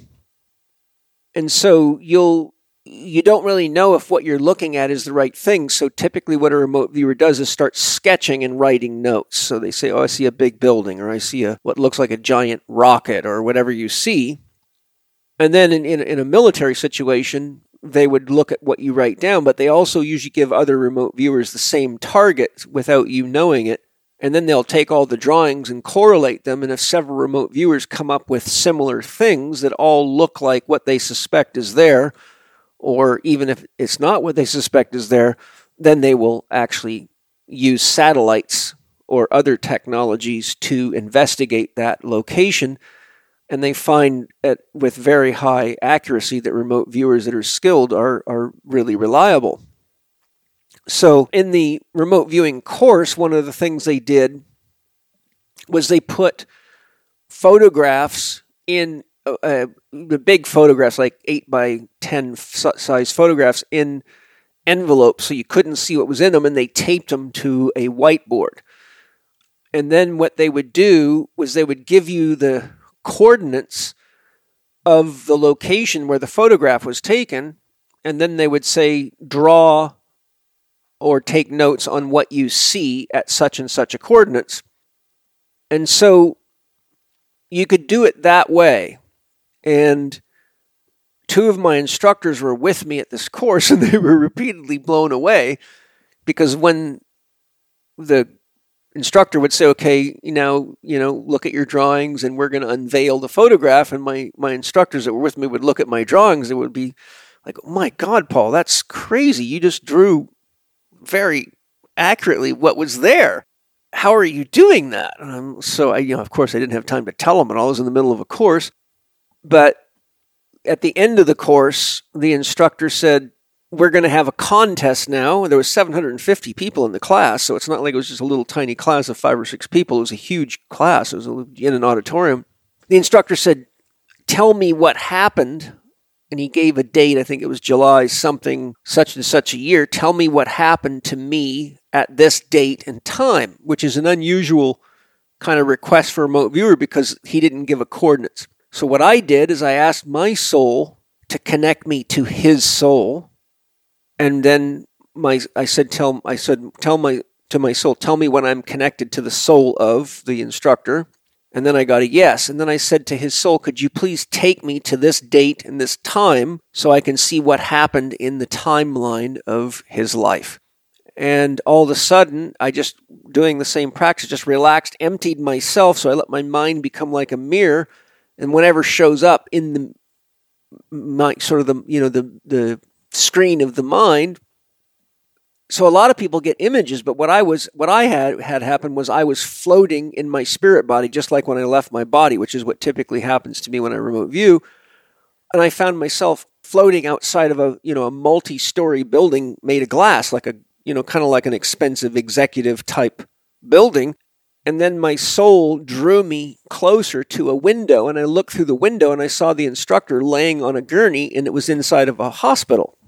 And so, you'll you don't really know if what you're looking at is the right thing. So typically, what a remote viewer does is start sketching and writing notes. So they say, "Oh, I see a big building, or I see a what looks like a giant rocket, or whatever you see." And then in, in, in a military situation, they would look at what you write down, but they also usually give other remote viewers the same target without you knowing it. And then they'll take all the drawings and correlate them. And if several remote viewers come up with similar things that all look like what they suspect is there, or even if it's not what they suspect is there, then they will actually use satellites or other technologies to investigate that location. And they find at, with very high accuracy that remote viewers that are skilled are, are really reliable. So, in the remote viewing course, one of the things they did was they put photographs in uh, the big photographs, like eight by ten size photographs, in envelopes, so you couldn't see what was in them, and they taped them to a whiteboard. And then what they would do was they would give you the coordinates of the location where the photograph was taken, and then they would say, draw or take notes on what you see at such and such a coordinates. And so you could do it that way. And two of my instructors were with me at this course, and they were repeatedly blown away because when the instructor would say, "Okay, you know, you know, look at your drawings, and we're going to unveil the photograph." And my my instructors that were with me would look at my drawings. It would be like, oh "My God, Paul, that's crazy! You just drew very accurately what was there. How are you doing that?" Um, so I, you know, of course, I didn't have time to tell them, and I was in the middle of a course. But at the end of the course, the instructor said, we're going to have a contest now. There was 750 people in the class, so it's not like it was just a little tiny class of five or six people. It was a huge class. It was in an auditorium. The instructor said, "Tell me what happened." And he gave a date. I think it was July something, such and such a year. Tell me what happened to me at this date and time, which is an unusual kind of request for a remote viewer because he didn't give a coordinates. So what I did is I asked my soul to connect me to his soul and then my I said tell I said tell my to my soul tell me when I'm connected to the soul of the instructor. And then I got a yes. And then I said to his soul could you please take me to this date and this time so I can see what happened in the timeline of his life? And all of a sudden I just doing the same practice just relaxed emptied myself. So I let my mind become like a mirror. And whatever shows up in the my sort of the you know the the screen of the mind. So a lot of people get images, but what I was what I had had happen was I was floating in my spirit body just like when I left my body, which is what typically happens to me when I remote view. And I found myself floating outside of a, you know, a multi-story building made of glass like a, you know, kind of like an expensive executive type building. And then my soul drew me closer to a window, and I looked through the window and I saw the instructor laying on a gurney, and it was inside of a hospital.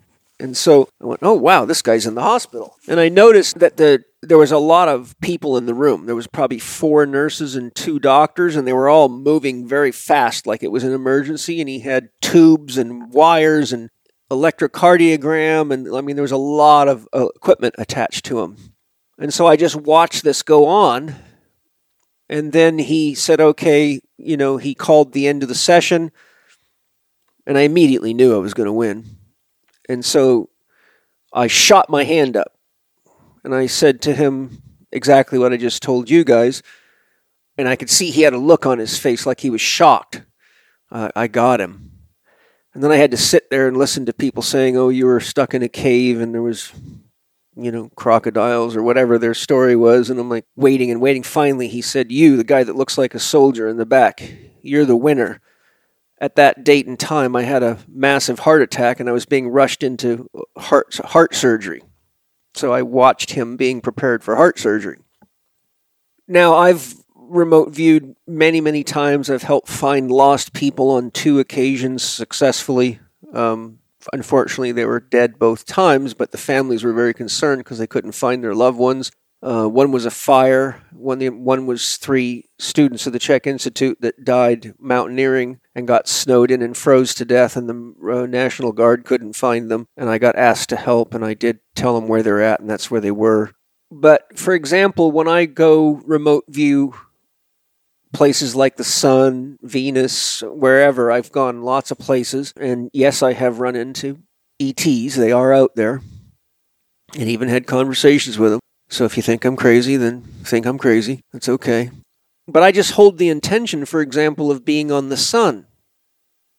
And so I went, oh, wow, this guy's in the hospital. And I noticed that the there was a lot of people in the room. There was probably four nurses and two doctors, and they were all moving very fast, like it was an emergency. And he had tubes and wires and electrocardiogram, and I mean, there was a lot of uh, equipment attached to him. And so I just watched this go on. And then he said, okay, you know, he called the end of the session, and I immediately knew I was going to win. And so I shot my hand up and I said to him exactly what I just told you guys. And I could see he had a look on his face like he was shocked. Uh, I got him. And then I had to sit there and listen to people saying, oh, you were stuck in a cave and there was, you know, crocodiles or whatever their story was. And I'm like waiting and waiting. Finally, he said, You, the guy that looks like a soldier in the back, you're the winner at that date and time, I had a massive heart attack and I was being rushed into heart, heart surgery. So I watched him being prepared for heart surgery. Now, I've remote viewed many, many times. I've helped find lost people on two occasions successfully. Um, unfortunately, they were dead both times, but the families were very concerned because they couldn't find their loved ones. Uh, one was a fire. One, one was three students of the CHEK Institute that died mountaineering and got snowed in and froze to death, and the uh, National Guard couldn't find them. And I got asked to help, and I did tell them where they're at, and that's where they were. But for example, when I go remote view places like the sun, Venus, wherever, I've gone lots of places, and yes, I have run into ETs. They are out there, and even had conversations with them. So if you think I'm crazy, then think I'm crazy. That's okay. But I just hold the intention, for example, of being on the sun.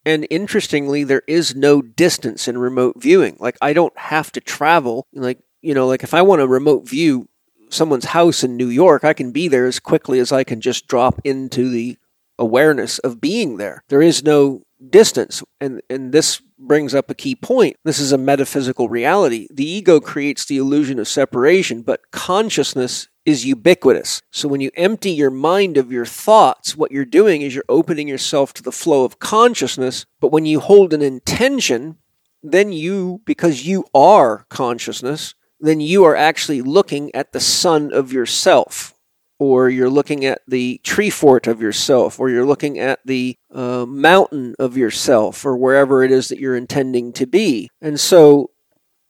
And interestingly, there is no distance in remote viewing. Like, I don't have to travel. Like, you know, like if I want to remote view someone's house in New York, I can be there as quickly as I can just drop into the awareness of being there. There is no distance. And, and this brings up a key point. This is a metaphysical reality. The ego creates the illusion of separation, but consciousness is ubiquitous. So when you empty your mind of your thoughts, what you're doing is you're opening yourself to the flow of consciousness. But when you hold an intention, then you, because you are consciousness, then you are actually looking at the sun of yourself or you're looking at the tree fort of yourself, or you're looking at the uh, mountain of yourself, or wherever it is that you're intending to be. And so,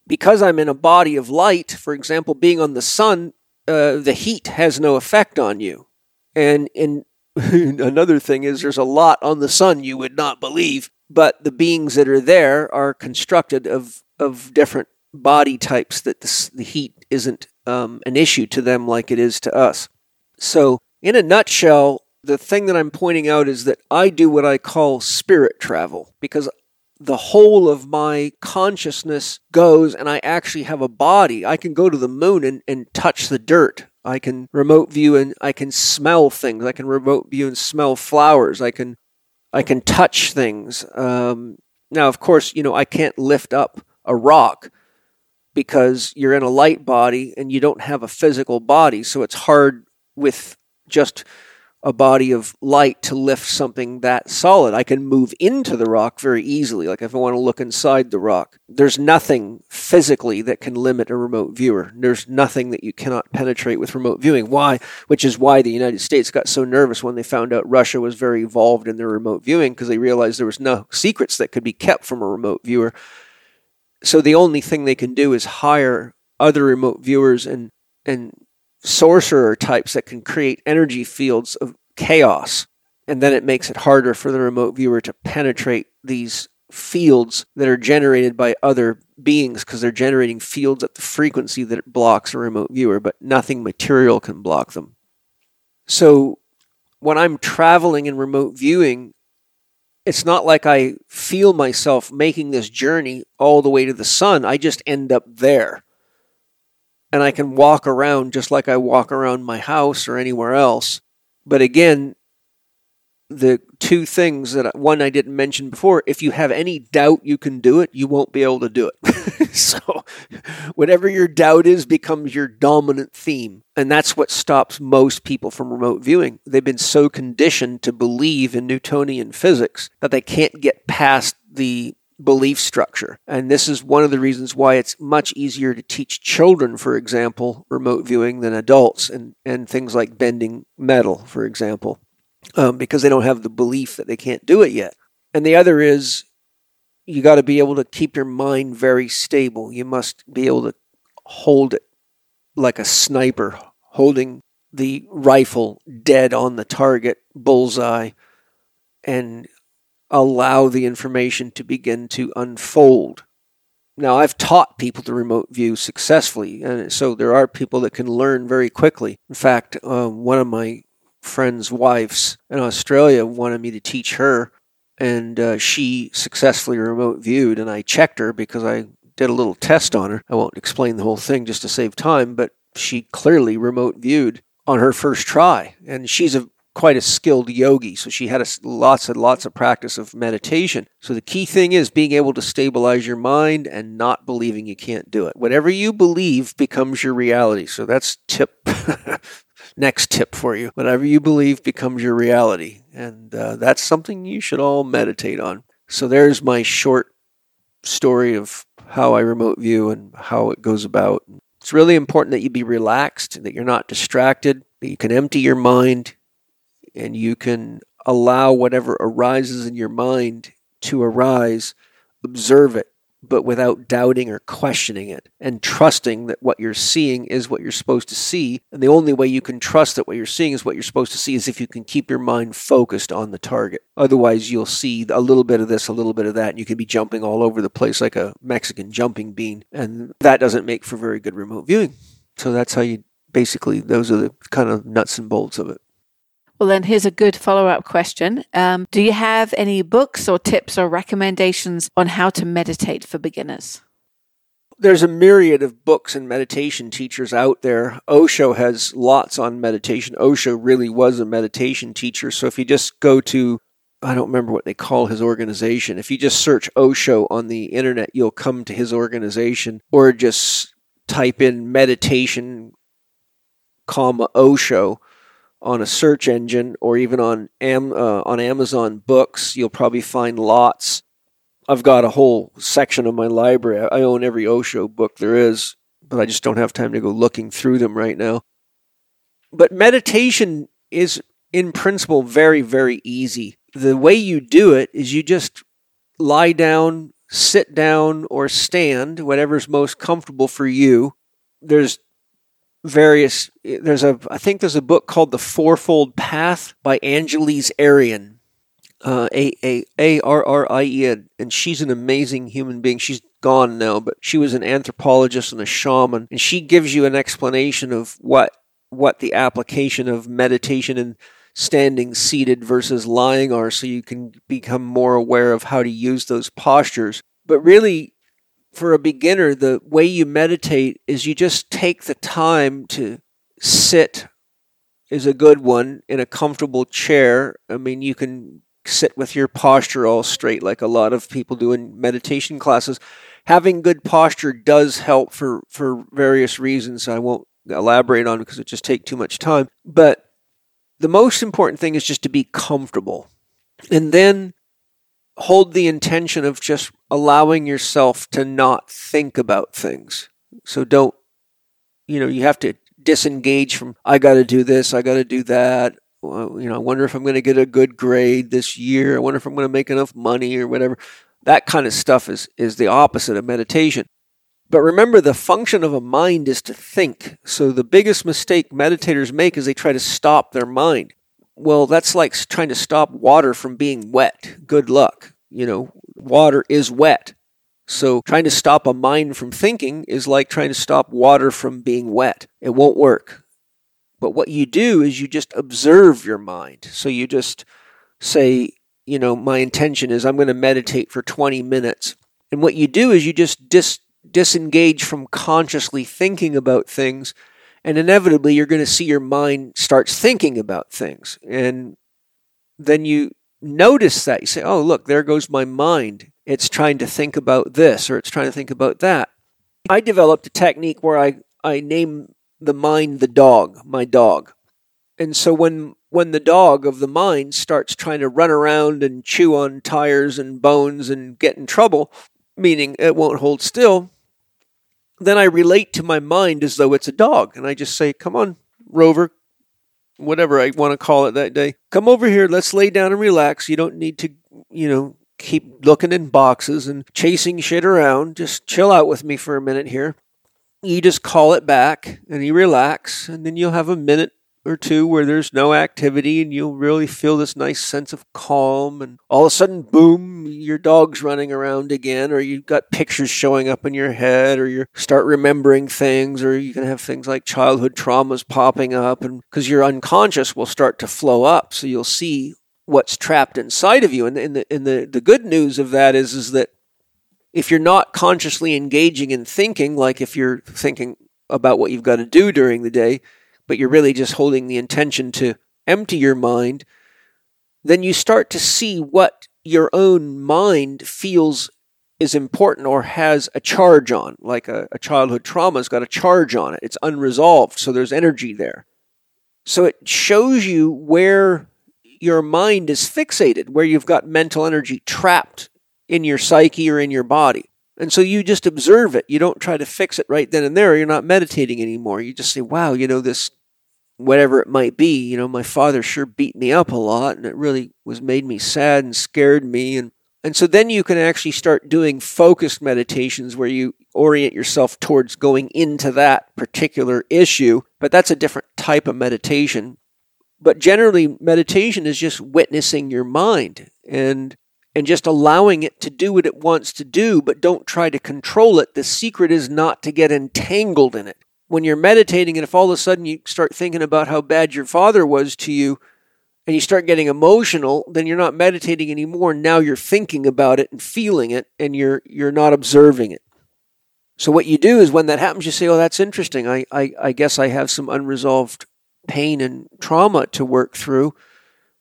because I'm in a body of light, for example, being on the sun, uh, the heat has no effect on you. And in another thing is there's a lot on the sun you would not believe, but the beings that are there are constructed of of different body types that the, the heat isn't um, an issue to them like it is to us. So, in a nutshell, the thing that I'm pointing out is that I do what I call spirit travel because the whole of my consciousness goes and I actually have a body. I can go to the moon and, and touch the dirt. I can remote view and I can smell things. I can remote view and smell flowers. I can I can touch things. Um, now, of course, you know I can't lift up a rock because you're in a light body and you don't have a physical body, so it's hard with just a body of light to lift something that solid. I can move into the rock very easily. Like if I want to look inside the rock, there's nothing physically that can limit a remote viewer. There's nothing that you cannot penetrate with remote viewing. Why? Which is why the United States got so nervous when they found out Russia was very evolved in their remote viewing because they realized there was no secrets that could be kept from a remote viewer. So the only thing they can do is hire other remote viewers and and sorcerer types that can create energy fields of chaos. And then it makes it harder for the remote viewer to penetrate these fields that are generated by other beings because they're generating fields at the frequency that it blocks a remote viewer, but nothing material can block them. So when I'm traveling in remote viewing, it's not like I feel myself making this journey all the way to the sun. I just end up there and I can walk around just like I walk around my house or anywhere else. But again, the two things that one I didn't mention before, if you have any doubt you can do it, you won't be able to do it. so whatever your doubt is becomes your dominant theme. And that's what stops most people from remote viewing. They've been so conditioned to believe in Newtonian physics that they can't get past the belief structure. And this is one of the reasons why it's much easier to teach children, for example, remote viewing than adults and, and things like bending metal, for example, um, because they don't have the belief that they can't do it yet. And the other is you got to be able to keep your mind very stable. You must be able to hold it like a sniper holding the rifle dead on the target, bullseye, and allow the information to begin to unfold. Now, I've taught people to remote view successfully, and so there are people that can learn very quickly. In fact, uh, one of my friend's wives in Australia wanted me to teach her, and uh, she successfully remote viewed, and I checked her because I did a little test on her. I won't explain the whole thing just to save time, but she clearly remote viewed on her first try, and she's a quite a skilled yogi, so she had a, lots and lots of practice of meditation. So the key thing is being able to stabilize your mind and not believing you can't do it. Whatever you believe becomes your reality. So that's tip. next tip for you. Whatever you believe becomes your reality. And uh, that's something you should all meditate on. So there's my short story of how I remote view and how it goes about. It's really important that you be relaxed, that you're not distracted, that you can empty your mind, and you can allow whatever arises in your mind to arise, observe it, but without doubting or questioning it, and trusting that what you're seeing is what you're supposed to see. And the only way you can trust that what you're seeing is what you're supposed to see is if you can keep your mind focused on the target. Otherwise, you'll see a little bit of this, a little bit of that, and you can be jumping all over the place like a Mexican jumping bean. And that doesn't make for very good remote viewing. So that's how you basically, those are the kind of nuts and bolts of it. Well, then here's a good follow up question. Um, do you have any books or tips or recommendations on how to meditate for beginners? There's a myriad of books and meditation teachers out there. Osho has lots on meditation. Osho really was a meditation teacher. So if you just go to, I don't remember what they call his organization, if you just search Osho on the internet, you'll come to his organization or just type in meditation, comma, Osho on a search engine or even on Am, uh, on Amazon Books, you'll probably find lots. I've got a whole section of my library. I own every Osho book there is, but I just don't have time to go looking through them right now. But meditation is, in principle, very, very easy. The way you do it is you just lie down, sit down, or stand, whatever's most comfortable for you. There's various there's a i think there's a book called the fourfold path by angeles arrien uh, a a a r r i e n. And she's an amazing human being. She's gone now but she was an anthropologist and a shaman. And she gives you an explanation of what what the application of meditation and standing seated versus lying are so you can become more aware of how to use those postures. But really, for a beginner, the way you meditate is you just take the time to sit is a good one in a comfortable chair. I mean, you can sit with your posture all straight like a lot of people do in meditation classes. Having good posture does help for, for various reasons I won't elaborate on because it just take too much time. But the most important thing is just to be comfortable. And then hold the intention of just allowing yourself to not think about things. So don't, you know, you have to disengage from, I got to do this, I got to do that. You know, I wonder if I'm going to get a good grade this year. I wonder if I'm going to make enough money or whatever. That kind of stuff is, is the opposite of meditation. But remember, the function of a mind is to think. So the biggest mistake meditators make is they try to stop their mind. Well, that's like trying to stop water from being wet. Good luck. You know, water is wet. So trying to stop a mind from thinking is like trying to stop water from being wet. It won't work. But what you do is you just observe your mind. So you just say, you know, my intention is I'm going to meditate for 20 minutes. And what you do is you just dis- disengage from consciously thinking about things. And inevitably, you're going to see your mind starts thinking about things. And then you notice that. You say, oh, look, there goes my mind it's trying to think about this or it's trying to think about that. I developed a technique where I, I name the mind the dog, my dog. And so when when the dog of the mind starts trying to run around and chew on tires and bones and get in trouble, meaning it won't hold still, then I relate to my mind as though it's a dog. And I just say, Come on, Rover, whatever I want to call it that day, come over here, let's lay down and relax. You don't need to, you know, keep looking in boxes and chasing shit around. Just chill out with me for a minute here. You just call it back and you relax, and then you'll have a minute or two where there's no activity and you'll really feel this nice sense of calm and all of a sudden boom your dog's running around again or you've got pictures showing up in your head or you start remembering things or you can have things like childhood traumas popping up and because your unconscious will start to flow up so you'll see what's trapped inside of you. And, and, the, and the, the good news of that is, is that if you're not consciously engaging in thinking, like if you're thinking about what you've got to do during the day, but you're really just holding the intention to empty your mind, then you start to see what your own mind feels is important or has a charge on, like a, a childhood trauma's got a charge on it. It's unresolved, so there's energy there. So it shows you where your mind is fixated, where you've got mental energy trapped in your psyche or in your body. And so you just observe it. You don't try to fix it right then and there. You're not meditating anymore. You just say, wow, you know, this, whatever it might be, you know, my father sure beat me up a lot and it really was made me sad and scared me. And, and so then you can actually start doing focused meditations where you orient yourself towards going into that particular issue. But that's a different type of meditation. But generally, meditation is just witnessing your mind and and just allowing it to do what it wants to do, but don't try to control it. The secret is not to get entangled in it. When you're meditating, and if all of a sudden you start thinking about how bad your father was to you, and you start getting emotional, then you're not meditating anymore. Now you're thinking about it and feeling it, and you're you're not observing it. So what you do is when that happens, you say, "Oh, that's interesting. I I, I guess I have some unresolved pain and trauma to work through.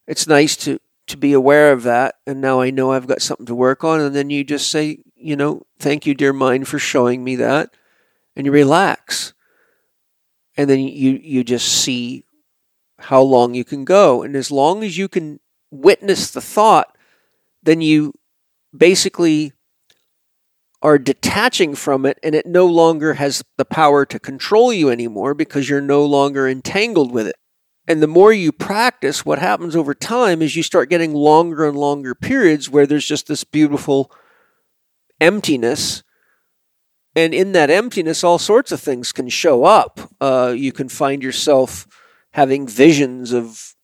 It's nice to to be aware of that and now I know I've got something to work on and then you just say, you know, thank you dear mind for showing me that and you relax. And then you you just see how long you can go and as long as you can witness the thought then you basically are detaching from it and it no longer has the power to control you anymore because you're no longer entangled with it. And the more you practice, what happens over time is you start getting longer and longer periods where there's just this beautiful emptiness. And in that emptiness, all sorts of things can show up. Uh, you can find yourself having visions of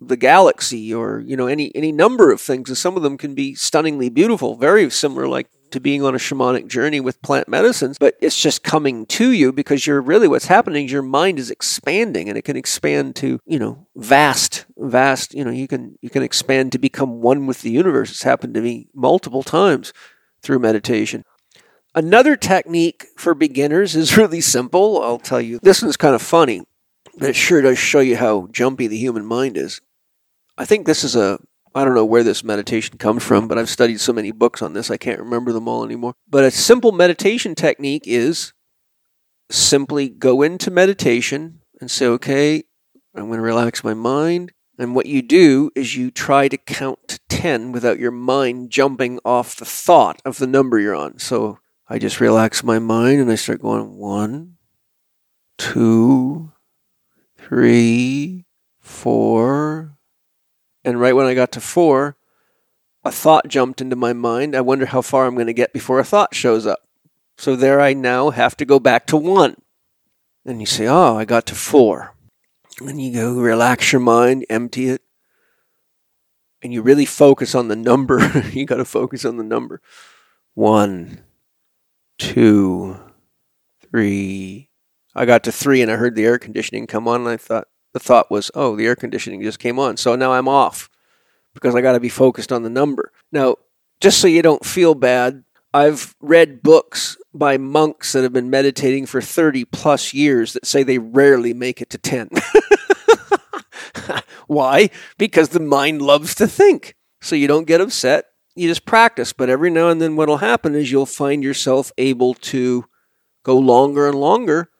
the galaxy or you know any any number of things and some of them can be stunningly beautiful very similar like to being on a shamanic journey with plant medicines, but it's just coming to you because you're really what's happening is your mind is expanding and it can expand to, you know, vast, vast, you know, you can you can expand to become one with the universe. It's happened to me multiple times through meditation. Another technique for beginners is really simple. I'll tell you. This one's kind of funny, but it sure does show you how jumpy the human mind is. I think this is a I don't know where this meditation comes from, but I've studied so many books on this, I can't remember them all anymore. But a simple meditation technique is simply go into meditation and say, okay, I'm going to relax my mind. And what you do is you try to count to 10 without your mind jumping off the thought of the number you're on. So I just relax my mind and I start going one, two, three, four. And right when I got to four, a thought jumped into my mind. I wonder how far I'm going to get before a thought shows up. So there I now have to go back to one. And you say, oh, I got to four. And you go relax your mind, empty it, and you really focus on the number. you got to focus on the number. One, two, three. I got to three and I heard the air conditioning come on and I thought the thought was, oh, the air conditioning just came on. So now I'm off because I got to be focused on the number. Now, just so you don't feel bad, I've read books by monks that have been meditating for 30 plus years that say they rarely make it to 10. Why? Because the mind loves to think. So you don't get upset you just practice. But every now and then, what'll happen is you'll find yourself able to go longer and longer.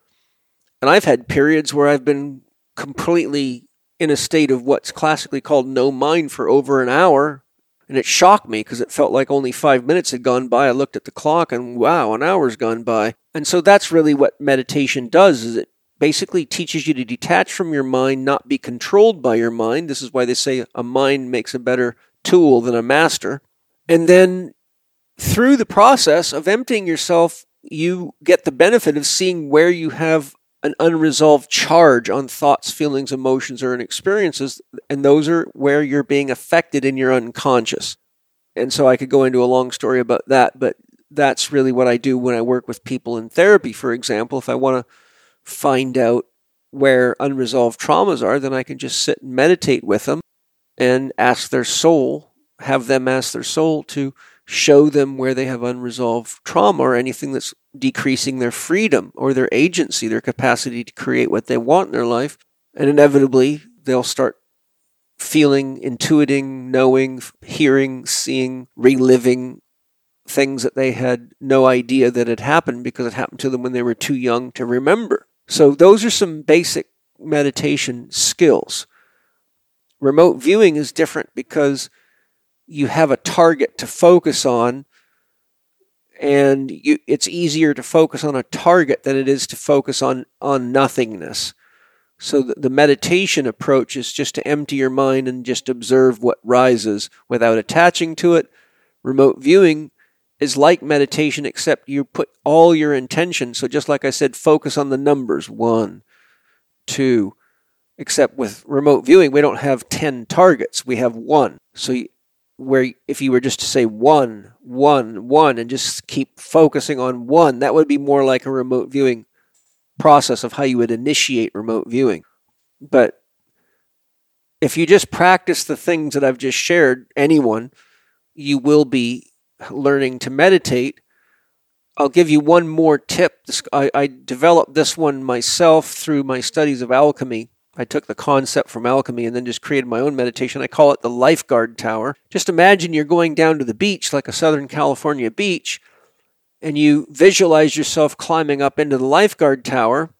And I've had periods where I've been completely in a state of what's classically called no mind for over an hour. And it shocked me because it felt like only five minutes had gone by. I looked at the clock and wow, an hour's gone by. And so that's really what meditation does is it basically teaches you to detach from your mind, not be controlled by your mind. This is why they say a mind makes a better tool than a master. And then through the process of emptying yourself, you get the benefit of seeing where you have an unresolved charge on thoughts, feelings, emotions, or experiences. And those are where you're being affected in your unconscious. And so I could go into a long story about that, but that's really what I do when I work with people in therapy, for example. If I want to find out where unresolved traumas are, then I can just sit and meditate with them and ask their soul have them ask their soul to show them where they have unresolved trauma or anything that's decreasing their freedom or their agency, their capacity to create what they want in their life. And inevitably, they'll start feeling, intuiting, knowing, hearing, seeing, reliving things that they had no idea that had happened because it happened to them when they were too young to remember. So, those are some basic meditation skills. Remote viewing is different because you have a target to focus on and you, it's easier to focus on a target than it is to focus on on nothingness. So the, the meditation approach is just to empty your mind and just observe what rises without attaching to it. Remote viewing is like meditation except you put all your intention so just like i said focus on the numbers one two. Except with remote viewing we don't have 10 targets we have one. So where if you were just to say one, one, one, and just keep focusing on one, that would be more like a remote viewing process of how you would initiate remote viewing. But if you just practice the things that I've just shared, anyone, you will be learning to meditate. I'll give you one more tip. I, I developed this one myself through my studies of alchemy. I took the concept from alchemy and then just created my own meditation. I call it the lifeguard tower. Just imagine you're going down to the beach, like a Southern California beach, and you visualize yourself climbing up into the lifeguard tower,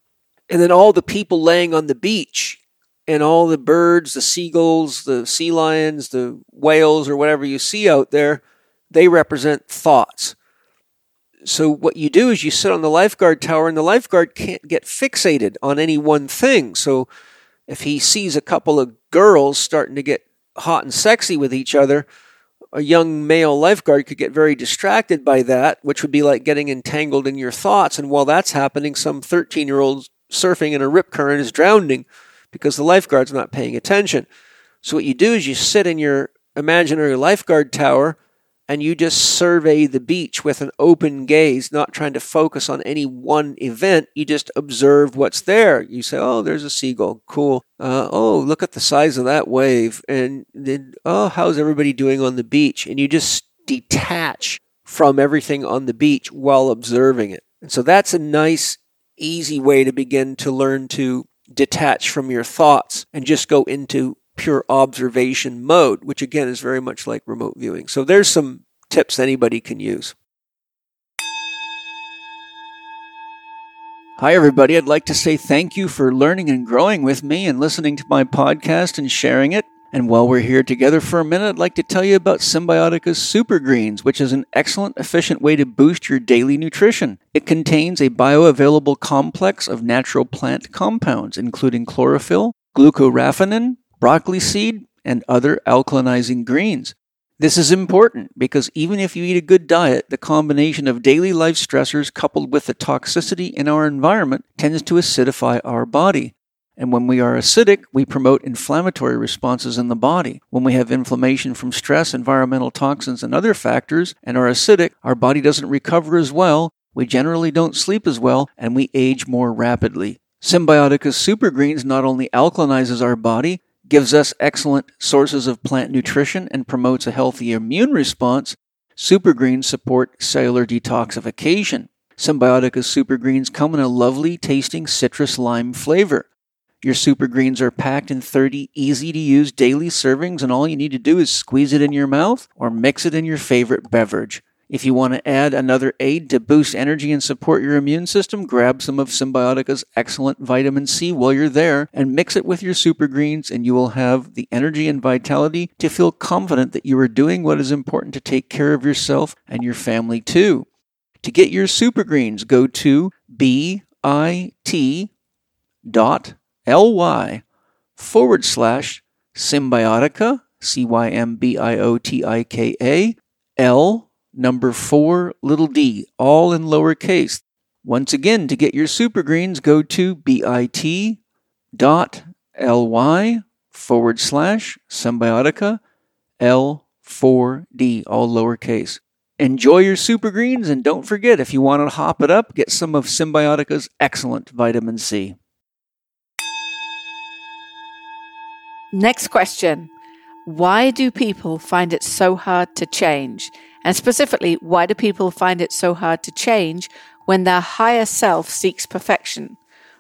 and then all the people laying on the beach, and all the birds, the seagulls, the sea lions, the whales, or whatever you see out there, they represent thoughts. So what you do is you sit on the lifeguard tower, and the lifeguard can't get fixated on any one thing. So if he sees a couple of girls starting to get hot and sexy with each other, a young male lifeguard could get very distracted by that, which would be like getting entangled in your thoughts. And while that's happening, some 13 year old surfing in a rip current is drowning because the lifeguard's not paying attention. So, what you do is you sit in your imaginary lifeguard tower and you just survey the beach with an open gaze, not trying to focus on any one event. You just observe what's there. You say, oh, there's a seagull. Cool. Uh, oh, look at the size of that wave. And then, oh, how's everybody doing on the beach? And you just detach from everything on the beach while observing it. And so that's a nice, easy way to begin to learn to detach from your thoughts and just go into pure observation mode, which again is very much like remote viewing. So there's some tips anybody can use. Hi, everybody. I'd like to say thank you for learning and growing with me and listening to my podcast and sharing it. And while we're here together for a minute, I'd like to tell you about Cymbiotika's Super Greens, which is an excellent, efficient way to boost your daily nutrition. It contains a bioavailable complex of natural plant compounds, including chlorophyll, glucoraphanin, broccoli seed, and other alkalinizing greens. This is important because even if you eat a good diet, the combination of daily life stressors coupled with the toxicity in our environment tends to acidify our body. And when we are acidic, we promote inflammatory responses in the body. When we have inflammation from stress, environmental toxins, and other factors, and are acidic, our body doesn't recover as well, we generally don't sleep as well, and we age more rapidly. Cymbiotika's Super Greens not only alkalinizes our body, gives us excellent sources of plant nutrition, and promotes a healthy immune response, super greens support cellular detoxification. Cymbiotika super greens come in a lovely tasting citrus lime flavor. Your super greens are packed in 30 easy to use daily servings, and all you need to do is squeeze it in your mouth or mix it in your favorite beverage. If you want to add another aid to boost energy and support your immune system, grab some of Cymbiotika's excellent vitamin C while you're there and mix it with your super greens, and you will have the energy and vitality to feel confident that you are doing what is important to take care of yourself and your family too. To get your super greens, go to bit.ly forward slash cymbiotika, C Y M B I O T I K A, L number 4, little d, all in lowercase. Once again, to get your super greens, go to bit.ly forward slash cymbiotika L4D, all lowercase. Enjoy your super greens and don't forget if you want to hop it up, get some of Cymbiotika's excellent vitamin C. Next question Why do people find it so hard to change? And specifically, why do people find it so hard to change when their higher self seeks perfection?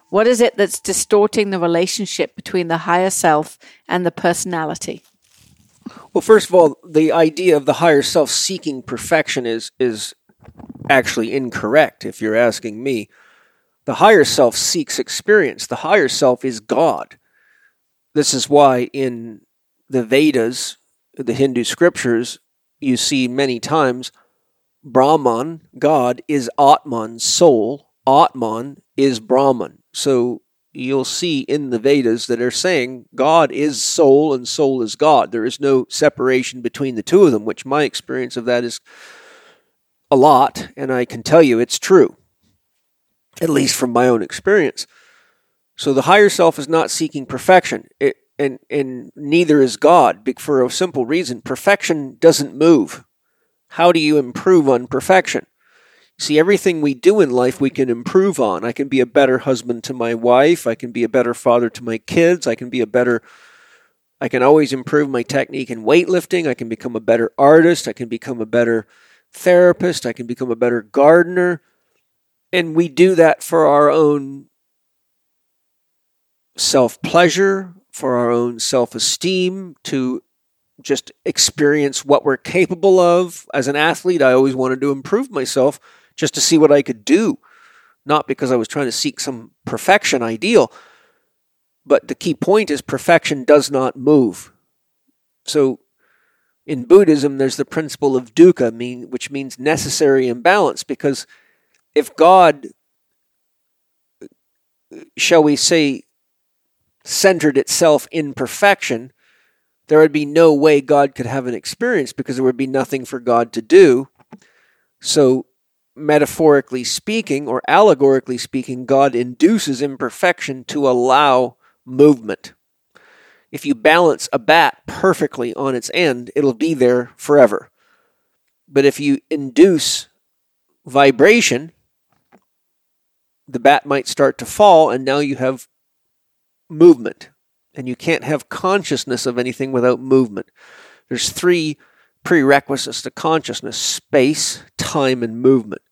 What is it that's distorting the relationship between the higher self and the personality? Well, first of all, the idea of the higher self seeking perfection is is actually incorrect if you're asking me. The higher self seeks experience. The higher self is God. This is why in the Vedas, the Hindu scriptures, you see many times Brahman, God, is Atman, soul. Atman is Brahman. So you'll see in the Vedas that are saying God is soul and soul is God. There is no separation between the two of them, which my experience of that is a lot, and I can tell you it's true, at least from my own experience. So the higher self is not seeking perfection. It, and and neither is God for a simple reason. Perfection doesn't move. How do you improve on perfection? See, everything we do in life we can improve on. I can be a better husband to my wife. I can be a better father to my kids. I can be a better I can always improve my technique in weightlifting. I can become a better artist. I can become a better therapist. I can become a better gardener. And we do that for our own self pleasure, for our own self esteem, to just experience what we're capable of. As an athlete, I always wanted to improve myself just to see what I could do, not because I was trying to seek some perfection ideal. But the key point is perfection does not move. So in Buddhism, there's the principle of dukkha, mean, which means necessary imbalance, because if God, shall we say, centered itself in perfection, there would be no way God could have an experience because there would be nothing for God to do. So, metaphorically speaking, or allegorically speaking, God induces imperfection to allow movement. If you balance a bat perfectly on its end, it'll be there forever. But if you induce vibration, the bat might start to fall, and now you have movement. And you can't have consciousness of anything without movement. There's three prerequisites to consciousness space, time, and movement.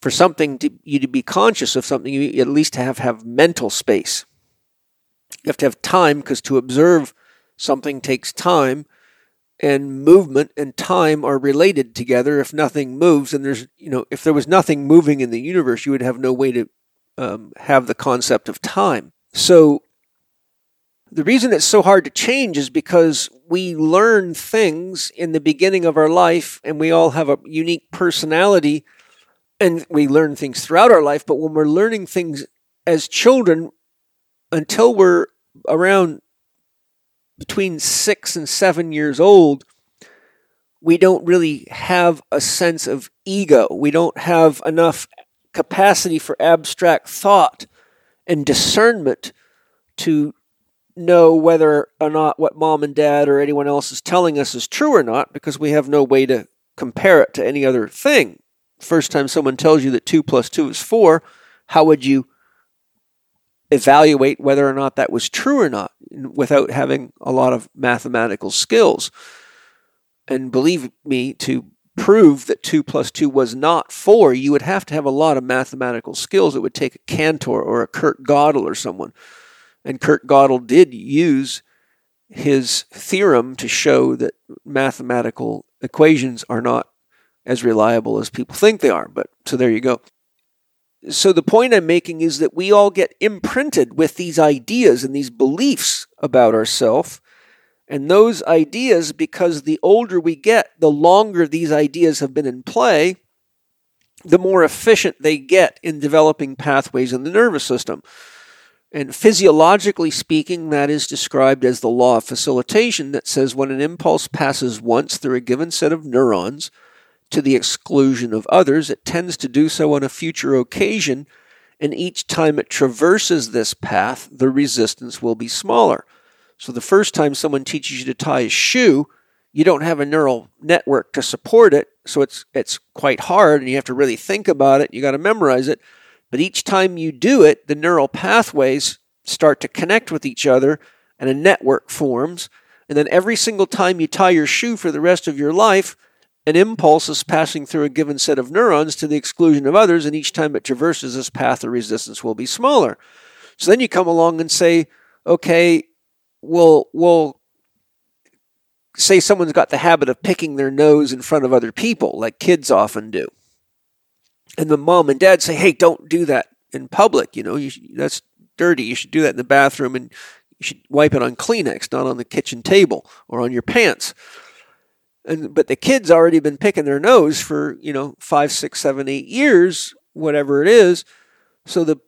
For something to you to be conscious of something, you at least have have mental space. You have to have time because to observe something takes time, and movement and time are related together. If nothing moves, and there's you know if there was nothing moving in the universe, you would have no way to um, have the concept of time. So the reason it's so hard to change is because we learn things in the beginning of our life and we all have a unique personality and we learn things throughout our life. But when we're learning things as children, until we're around between six and seven years old, we don't really have a sense of ego. We don't have enough capacity for abstract thought and discernment to know whether or not what mom and dad or anyone else is telling us is true or not because we have no way to compare it to any other thing. First time someone tells you that 2 plus 2 is 4, how would you evaluate whether or not that was true or not without having a lot of mathematical skills? And believe me, to prove that 2 plus 2 was not 4, you would have to have a lot of mathematical skills. It would take a Cantor or a Kurt Gödel or someone and Kurt Gödel did use his theorem to show that mathematical equations are not as reliable as people think they are. But so there you go. So the point I'm making is that we all get imprinted with these ideas and these beliefs about ourselves. And those ideas, because the older we get, the longer these ideas have been in play, the more efficient they get in developing pathways in the nervous system. And physiologically speaking, that is described as the law of facilitation that says when an impulse passes once through a given set of neurons to the exclusion of others, it tends to do so on a future occasion, and each time it traverses this path, the resistance will be smaller. So the first time someone teaches you to tie a shoe, you don't have a neural network to support it, so it's it's quite hard and you have to really think about it, you got to memorize it. But each time you do it, the neural pathways start to connect with each other and a network forms. And then every single time you tie your shoe for the rest of your life, an impulse is passing through a given set of neurons to the exclusion of others, and each time it traverses this path, the resistance will be smaller. So then you come along and say, okay, we'll, we'll say someone's got the habit of picking their nose in front of other people, like kids often do and the mom and dad say, "Hey, don't do that in public. You know, you should, that's dirty. You should do that in the bathroom, and you should wipe it on Kleenex, not on the kitchen table or on your pants." And but the kid's already been picking their nose for you know five, six, seven, eight years, whatever it is. So the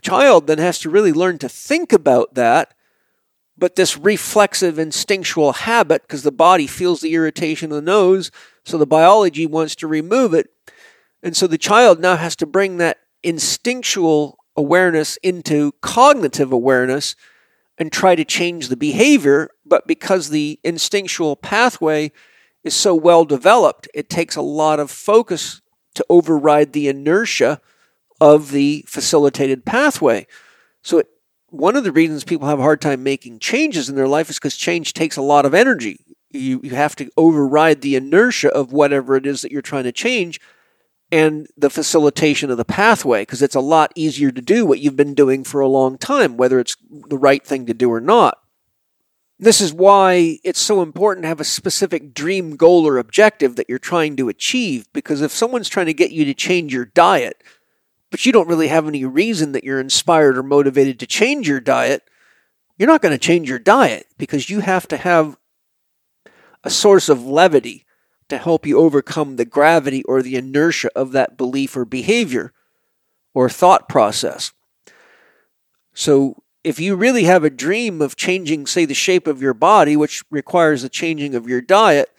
child then has to really learn to think about that. But this reflexive instinctual habit, because the body feels the irritation of the nose, so the biology wants to remove it, and so the child now has to bring that instinctual awareness into cognitive awareness and try to change the behavior. But because the instinctual pathway is so well developed, it takes a lot of focus to override the inertia of the facilitated pathway. So, it, one of the reasons people have a hard time making changes in their life is because change takes a lot of energy. You, you have to override the inertia of whatever it is that you're trying to change and the facilitation of the pathway because it's a lot easier to do what you've been doing for a long time, whether it's the right thing to do or not. This is why it's so important to have a specific dream goal or objective that you're trying to achieve because if someone's trying to get you to change your diet, but you don't really have any reason that you're inspired or motivated to change your diet, you're not going to change your diet because you have to have a source of levity to help you overcome the gravity or the inertia of that belief or behavior or thought process. So, if you really have a dream of changing, say, the shape of your body, which requires the changing of your diet,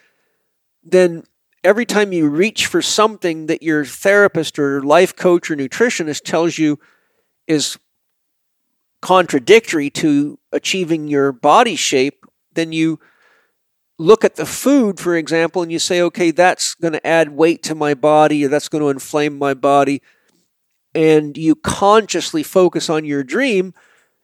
then every time you reach for something that your therapist or life coach or nutritionist tells you is contradictory to achieving your body shape, then you look at the food, for example, and you say, okay, that's going to add weight to my body or that's going to inflame my body, and you consciously focus on your dream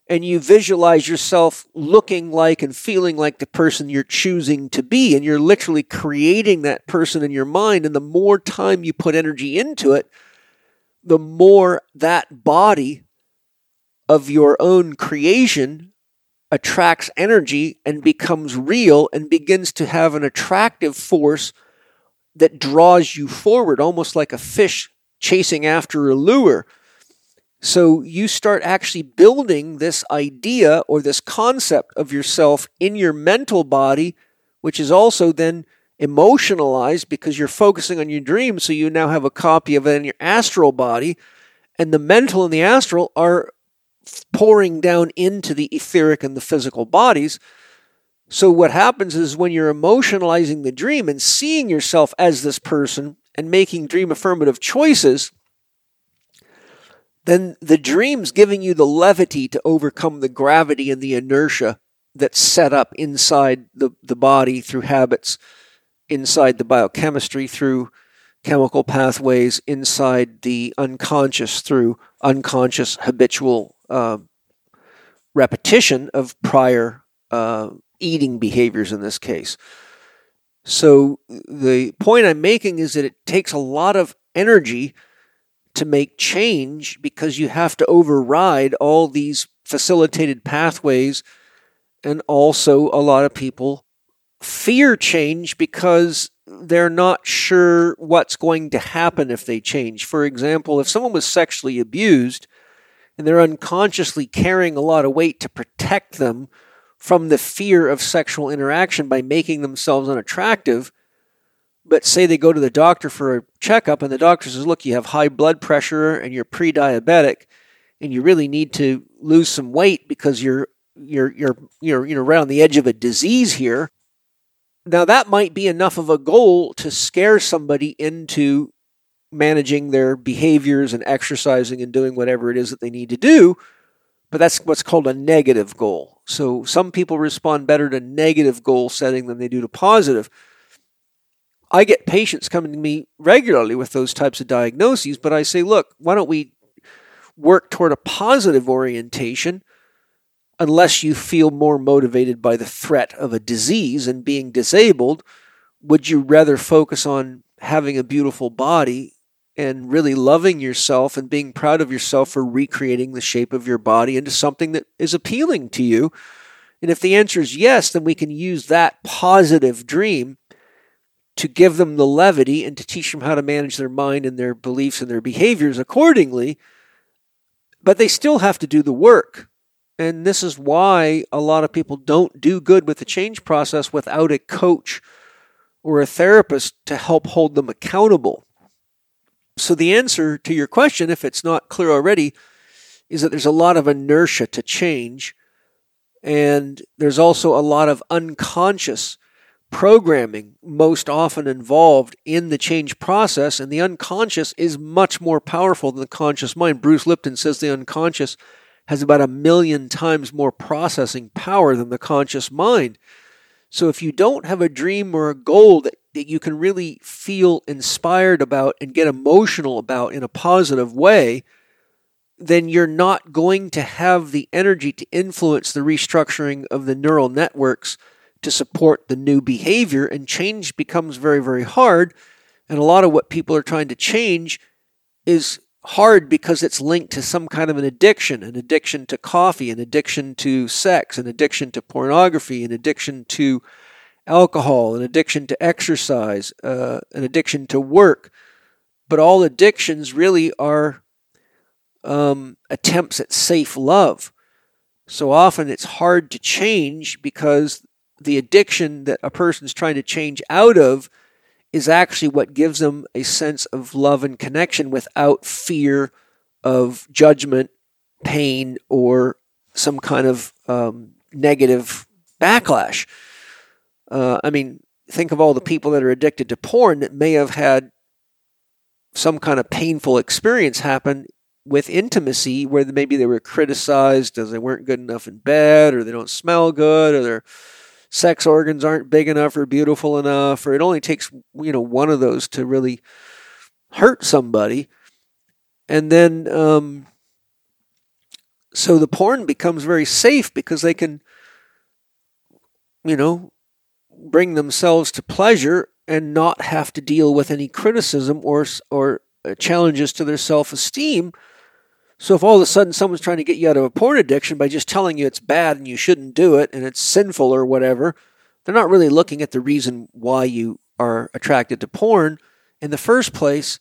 and you visualize yourself looking like and feeling like the person you're choosing to be, and you're literally creating that person in your mind, and the more time you put energy into it, the more that body of your own creation attracts energy and becomes real and begins to have an attractive force that draws you forward, almost like a fish chasing after a lure. So you start actually building this idea or this concept of yourself in your mental body, which is also then emotionalized because you're focusing on your dream. So you now have a copy of it in your astral body. And the mental and the astral are pouring down into the etheric and the physical bodies. So what happens is when you're emotionalizing the dream and seeing yourself as this person and making dream affirmative choices, then the dream's giving you the levity to overcome the gravity and the inertia that's set up inside the, the body through habits, inside the biochemistry through chemical pathways, inside the unconscious through unconscious habitual uh, repetition of prior uh, eating behaviors in this case. So the point I'm making is that it takes a lot of energy to make change because you have to override all these facilitated pathways and also a lot of people fear change because they're not sure what's going to happen if they change. For example, if someone was sexually abused and they're unconsciously carrying a lot of weight to protect them from the fear of sexual interaction by making themselves unattractive. But say they go to the doctor for a checkup and the doctor says, Look, you have high blood pressure and you're pre diabetic and you really need to lose some weight because you're you're you're you're you know right on the edge of a disease here. Now that might be enough of a goal to scare somebody into managing their behaviors and exercising and doing whatever it is that they need to do. But that's what's called a negative goal. So some people respond better to negative goal setting than they do to positive. I get patients coming to me regularly with those types of diagnoses, but I say, look, why don't we work toward a positive orientation unless you feel more motivated by the threat of a disease and being disabled? Would you rather focus on having a beautiful body and really loving yourself and being proud of yourself for recreating the shape of your body into something that is appealing to you? And if the answer is yes, then we can use that positive dream to give them the levity and to teach them how to manage their mind and their beliefs and their behaviors accordingly. But they still have to do the work. And this is why a lot of people don't do good with the change process without a coach or a therapist to help hold them accountable. So, the answer to your question, if it's not clear already, is that there's a lot of inertia to change. And there's also a lot of unconscious programming, most often involved in the change process. And the unconscious is much more powerful than the conscious mind. Bruce Lipton says the unconscious has about a million times more processing power than the conscious mind. So if you don't have a dream or a goal that that you can really feel inspired about and get emotional about in a positive way, then you're not going to have the energy to influence the restructuring of the neural networks to support the new behavior, and change becomes very, very hard. And a lot of what people are trying to change is hard because it's linked to some kind of an addiction an addiction to coffee, an addiction to sex, an addiction to pornography, an addiction to alcohol, an addiction to exercise, uh, an addiction to work. But all addictions really are um, attempts at safe love. So often it's hard to change because the addiction that a person's trying to change out of is actually what gives them a sense of love and connection without fear of judgment, pain, or some kind of um, negative backlash. Uh, I mean, think of all the people that are addicted to porn that may have had some kind of painful experience happen with intimacy where maybe they were criticized as they weren't good enough in bed or they don't smell good or they're sex organs aren't big enough or beautiful enough, or it only takes, you know, one of those to really hurt somebody. And then, um, so the porn becomes very safe because they can, you know, bring themselves to pleasure and not have to deal with any criticism or or uh, challenges to their self-esteem. So if all of a sudden someone's trying to get you out of a porn addiction by just telling you it's bad and you shouldn't do it and it's sinful or whatever, they're not really looking at the reason why you are attracted to porn in the first place.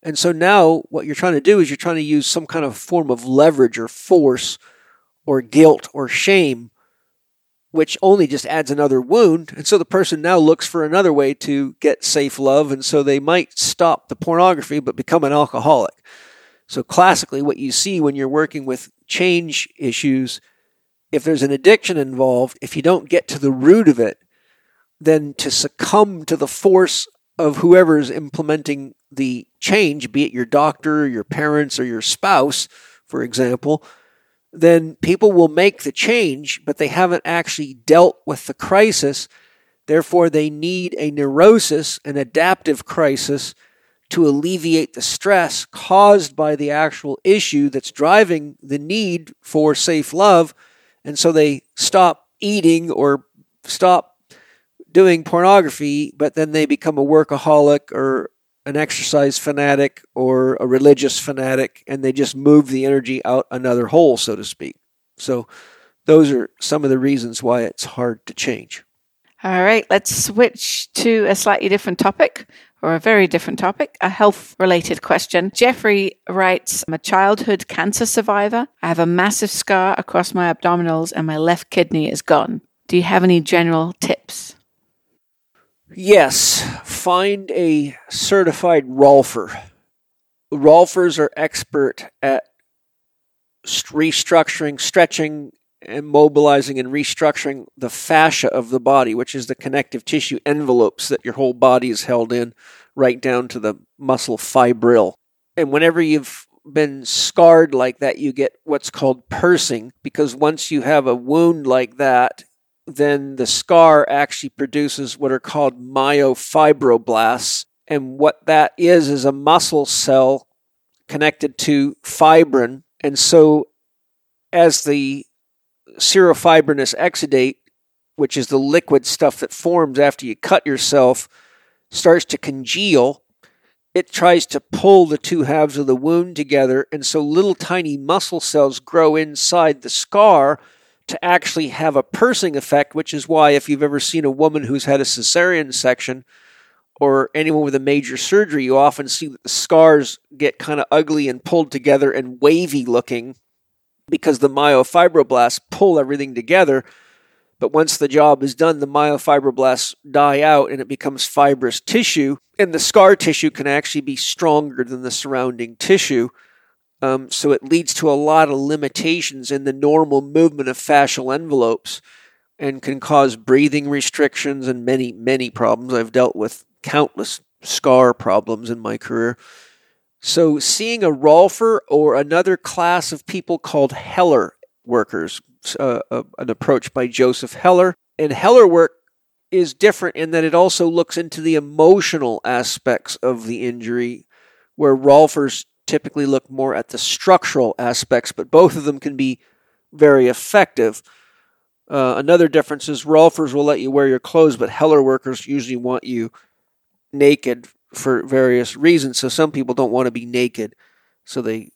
And so now what you're trying to do is you're trying to use some kind of form of leverage or force or guilt or shame which only just adds another wound. And so the person now looks for another way to get safe love. And so they might stop the pornography but become an alcoholic. So classically, what you see when you're working with change issues, if there's an addiction involved, if you don't get to the root of it, then to succumb to the force of whoever is implementing the change, be it your doctor, your parents, or your spouse, for example, then people will make the change, but they haven't actually dealt with the crisis. Therefore, they need a neurosis, an adaptive crisis, to alleviate the stress caused by the actual issue that's driving the need for safe love. And so they stop eating or stop doing pornography, but then they become a workaholic or an exercise fanatic or a religious fanatic, and they just move the energy out another hole, so to speak. So, those are some of the reasons why it's hard to change. All right, let's switch to a slightly different topic or a very different topic, a health related question. Jeffrey writes I'm a childhood cancer survivor. I have a massive scar across my abdominals and my left kidney is gone. Do you have any general tips? Yes, find a certified rolfer. Rolfers are expert at restructuring, stretching, and mobilizing and restructuring the fascia of the body, which is the connective tissue envelopes that your whole body is held in, right down to the muscle fibril. And whenever you've been scarred like that, you get what's called pursing, because once you have a wound like that, then the scar actually produces what are called myofibroblasts. And what that is, is a muscle cell connected to fibrin. And so, as the serofibrinous exudate, which is the liquid stuff that forms after you cut yourself, starts to congeal, it tries to pull the two halves of the wound together. And so, little tiny muscle cells grow inside the scar to actually have a pursing effect, which is why if you've ever seen a woman who's had a cesarean section or anyone with a major surgery, you often see that the scars get kind of ugly and pulled together and wavy looking because the myofibroblasts pull everything together. But once the job is done, the myofibroblasts die out and it becomes fibrous tissue. And the scar tissue can actually be stronger than the surrounding tissue. Um, so it leads to a lot of limitations in the normal movement of fascial envelopes and can cause breathing restrictions and many, many problems. I've dealt with countless scar problems in my career. So seeing a Rolfer or another class of people called Heller workers, uh, uh, an approach by Joseph Heller. And Hellerwork is different in that it also looks into the emotional aspects of the injury, where Rolfers typically look more at the structural aspects, but both of them can be very effective. Uh, another difference is Rolfers will let you wear your clothes, but Heller workers usually want you naked for various reasons. So some people don't want to be naked, so they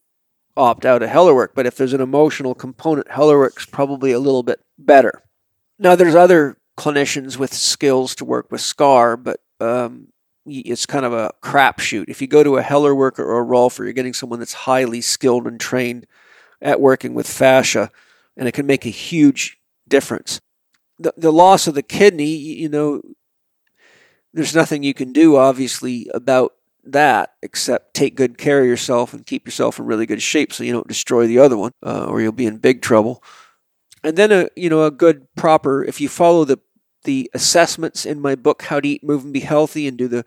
opt out of Hellerwork. But if there's an emotional component, Hellerwork's probably a little bit better. Now, there's other clinicians with skills to work with SCAR, but um, it's kind of a crapshoot. If you go to a Heller worker or a Rolfer, you're getting someone that's highly skilled and trained at working with fascia, and it can make a huge difference. The, the loss of the kidney, you know, there's nothing you can do, obviously, about that except take good care of yourself and keep yourself in really good shape so you don't destroy the other one, uh, or you'll be in big trouble. And then a you know a good proper if you follow the the assessments in my book, How to Eat, Move, and Be Healthy, and do the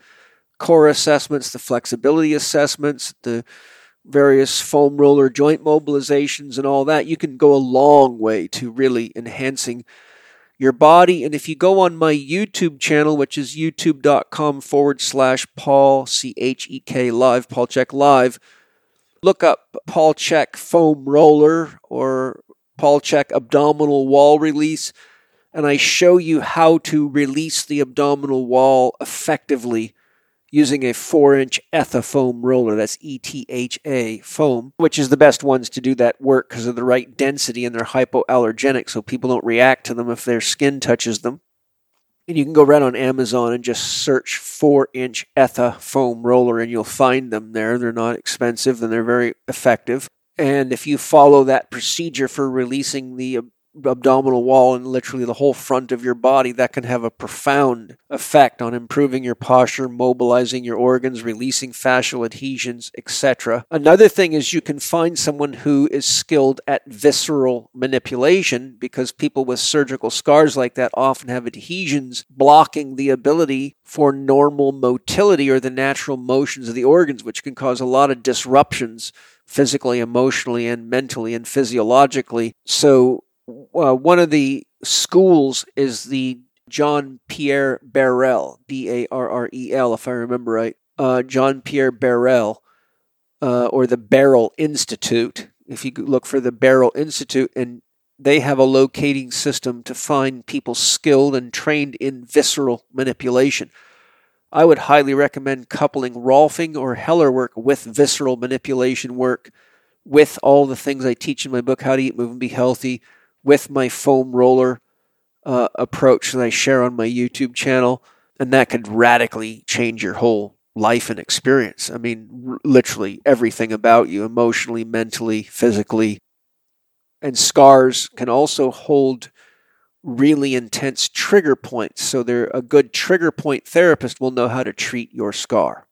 core assessments, the flexibility assessments, the various foam roller joint mobilizations, and all that, you can go a long way to really enhancing your body. And if you go on my YouTube channel, which is youtube.com forward slash Paul, C H E K live, Paul Chek live, look up Paul Chek foam roller or Paul Chek abdominal wall release. And I show you how to release the abdominal wall effectively using a four inch ETHA foam roller. That's E T H A foam, which is the best ones to do that work because of the right density and they're hypoallergenic, so people don't react to them if their skin touches them. And you can go right on Amazon and just search four inch ETHA foam roller and you'll find them there. They're not expensive and they're very effective. And if you follow that procedure for releasing the abdominal wall and literally the whole front of your body, that can have a profound effect on improving your posture, mobilizing your organs, releasing fascial adhesions, etc. Another thing is you can find someone who is skilled at visceral manipulation because people with surgical scars like that often have adhesions blocking the ability for normal motility or the natural motions of the organs, which can cause a lot of disruptions physically, emotionally, and mentally and physiologically. So uh, one of the schools is the John Pierre Barral, B A R R E L, if I remember right. Uh, John Pierre Barral, uh, or the Barral Institute. If you look for the Barral Institute, and they have a locating system to find people skilled and trained in visceral manipulation. I would highly recommend coupling Rolfing or Hellerwork with visceral manipulation work, with all the things I teach in my book, How to Eat, Move, and Be Healthy with my foam roller uh, approach that I share on my YouTube channel, and that could radically change your whole life and experience. I mean, r- literally everything about you, emotionally, mentally, physically. And scars can also hold really intense trigger points. So they're a good trigger point therapist will know how to treat your scar.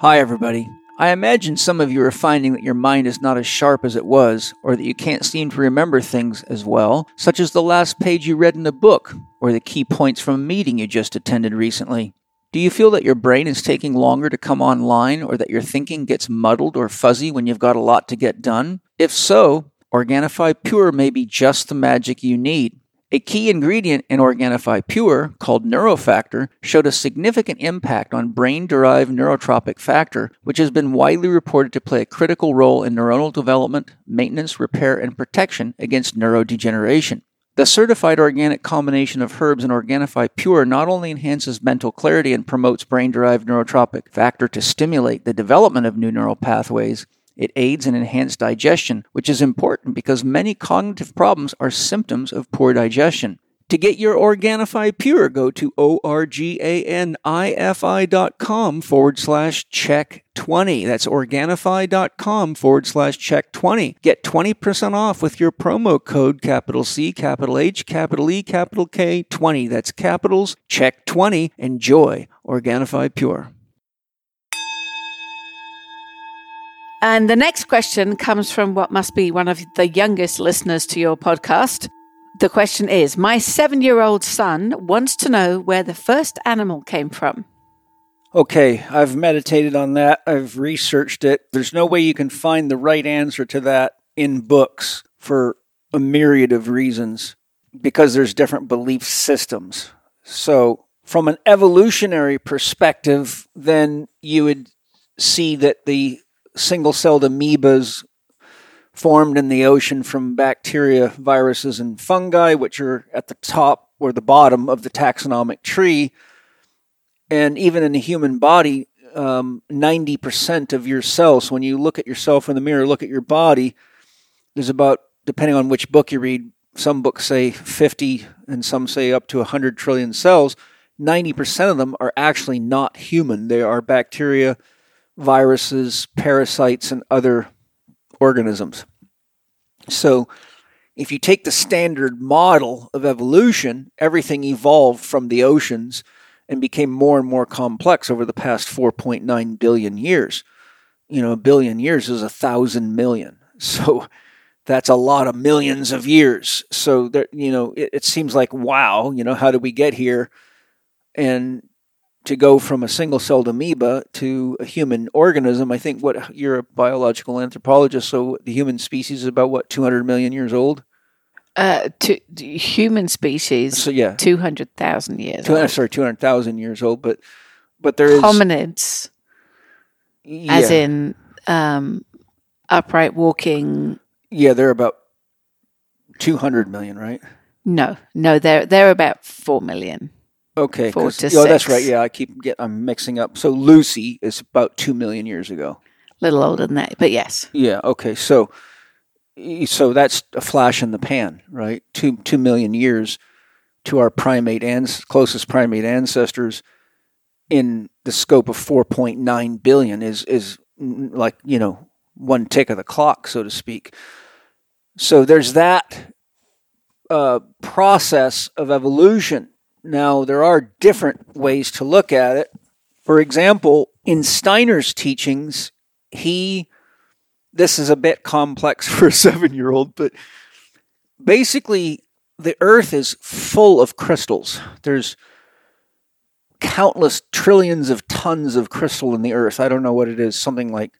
Hi, everybody. I imagine some of you are finding that your mind is not as sharp as it was, or that you can't seem to remember things as well, such as the last page you read in a book, or the key points from a meeting you just attended recently. Do you feel that your brain is taking longer to come online, or that your thinking gets muddled or fuzzy when you've got a lot to get done? If so, Organifi Pure may be just the magic you need. A key ingredient in Organifi Pure, called neurofactor, showed a significant impact on brain derived neurotrophic factor, which has been widely reported to play a critical role in neuronal development, maintenance, repair, and protection against neurodegeneration. The certified organic combination of herbs and Organifi Pure not only enhances mental clarity and promotes brain derived neurotrophic factor to stimulate the development of new neural pathways, it aids in enhanced digestion, which is important because many cognitive problems are symptoms of poor digestion. To get your Organifi Pure, go to organifi.com forward slash check 20. That's organifi.com forward slash check 20. Get 20% off with your promo code capital C, capital H, capital E, capital K 20. That's capitals, check 20. Enjoy Organifi Pure. And the next question comes from what must be one of the youngest listeners to your podcast. The question is My seven year old son wants to know where the first animal came from. Okay, I've meditated on that. I've researched it. There's no way you can find the right answer to that in books for a myriad of reasons because there's different belief systems. So, from an evolutionary perspective, then you would see that the single celled amoebas formed in the ocean from bacteria, viruses, and fungi, which are at the top or the bottom of the taxonomic tree. And even in the human body, um, 90% of your cells, when you look at yourself in the mirror, look at your body, there's about, depending on which book you read, some books say 50 and some say up to 100 trillion cells. 90% of them are actually not human. They are bacteria, viruses, parasites, and other organisms. So, if you take the standard model of evolution, everything evolved from the oceans and became more and more complex over the past 4.9 billion years. You know, a billion years is a thousand million. So, that's a lot of millions of years. So, that, you know, it, it seems like, wow, you know, how did we get here? And to go from a single celled amoeba to a human organism. I think what you're a biological anthropologist, so the human species is about what 200 million years old. Uh, to, human species, So yeah, two hundred thousand years. two, old. sorry, 200,000 years old. But but there is Hominids, yeah, as in um, upright walking. yeah, they're about 200 million, right? No, no, they're they're about four million. Okay, Four to oh, that's right. Yeah, I keep get I'm mixing up. So Lucy is about two million years ago. A little older than that, but yes. Yeah. Okay. So, so that's a flash in the pan, right? Two two million years to our primate and closest primate ancestors in the scope of 4.9 billion is is like you know one tick of the clock, so to speak. So there's that uh, process of evolution. Now there are different ways to look at it. For example, in Steiner's teachings, he this is a bit complex for a seven year old, but basically, the earth is full of crystals. There's countless trillions of tons of crystal in the earth. I don't know what it is, something like,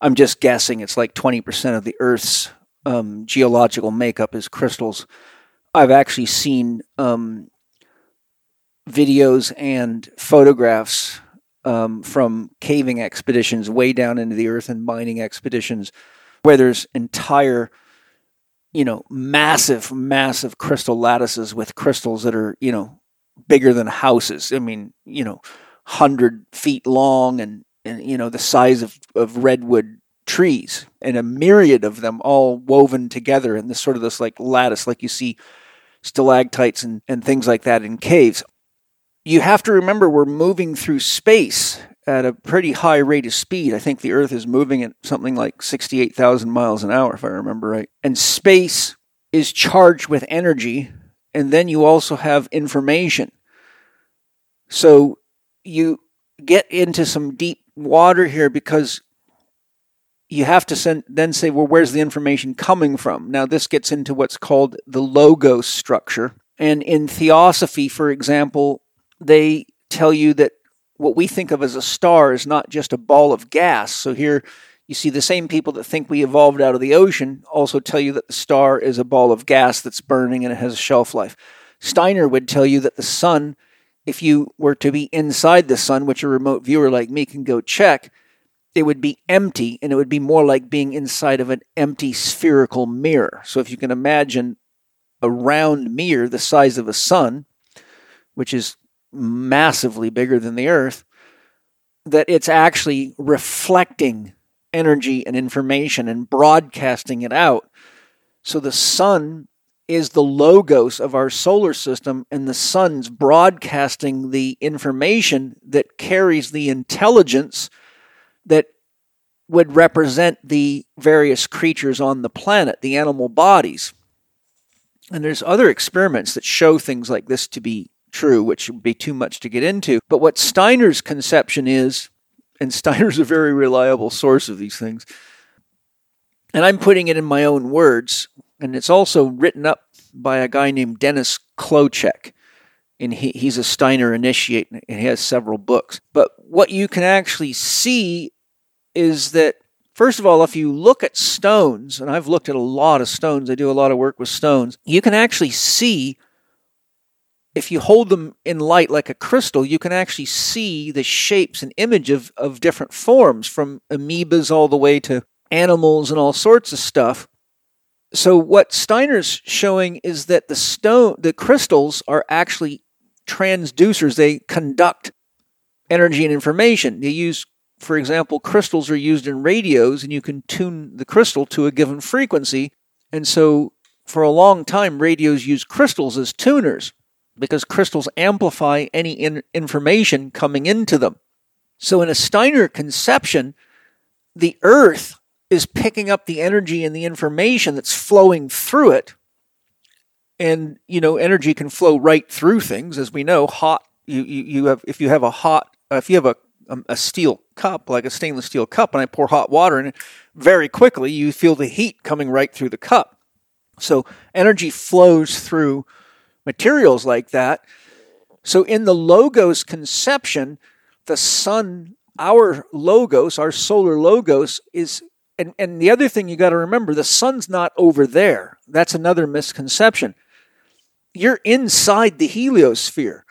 I'm just guessing, it's like 20% of the earth's um, geological makeup is crystals. I've actually seen um, videos and photographs um, from caving expeditions way down into the earth and mining expeditions where there's entire you know massive massive crystal lattices with crystals that are you know bigger than houses. I mean you know 100 feet long and, and you know the size of, of redwood trees and a myriad of them all woven together in this sort of this like lattice like you see stalactites and, and things like that in caves you have to remember we're moving through space at a pretty high rate of speed. I think the Earth is moving at something like 68,000 miles an hour, if I remember right. And space is charged with energy, and then you also have information. So you get into some deep water here because you have to send, then say, well, where's the information coming from? Now, this gets into what's called the logos structure. And in theosophy, for example, they tell you that what we think of as a star is not just a ball of gas. So here you see the same people that think we evolved out of the ocean also tell you that the star is a ball of gas that's burning and it has a shelf life. Steiner would tell you that the sun, if you were to be inside the sun, which a remote viewer like me can go check, it would be empty and it would be more like being inside of an empty spherical mirror. So if you can imagine a round mirror the size of a sun, which is massively bigger than the Earth, that it's actually reflecting energy and information and broadcasting it out. So the sun is the logos of our solar system, and the sun's broadcasting the information that carries the intelligence that would represent the various creatures on the planet, the animal bodies. And there's other experiments that show things like this to be true, which would be too much to get into. But what Steiner's conception is, and Steiner's a very reliable source of these things, and I'm putting it in my own words, and it's also written up by a guy named Dennis Klocek. And he, he's a Steiner initiate, and he has several books. But what you can actually see is that, first of all, if you look at stones, and I've looked at a lot of stones, I do a lot of work with stones, you can actually see if you hold them in light like a crystal, you can actually see the shapes and image of, of different forms, from amoebas all the way to animals and all sorts of stuff. So what Steiner's showing is that the stone, the crystals are actually transducers. They conduct energy and information. They use, for example, crystals are used in radios, and you can tune the crystal to a given frequency. And so, for a long time, radios use crystals as tuners because crystals amplify any in- information coming into them. So, in a Steiner conception, the Earth is picking up the energy and the information that's flowing through it. And, you know, energy can flow right through things, as we know. Hot, you, you, you have, if you have a hot, uh, if you have a, um, a steel cup, like a stainless steel cup, and I pour hot water in it, very quickly you feel the heat coming right through the cup. So, energy flows through materials like that. So in the logos conception, the sun, our logos, our solar logos, is and, and the other thing you got to remember the sun's not over there. That's another misconception. You're inside the heliosphere.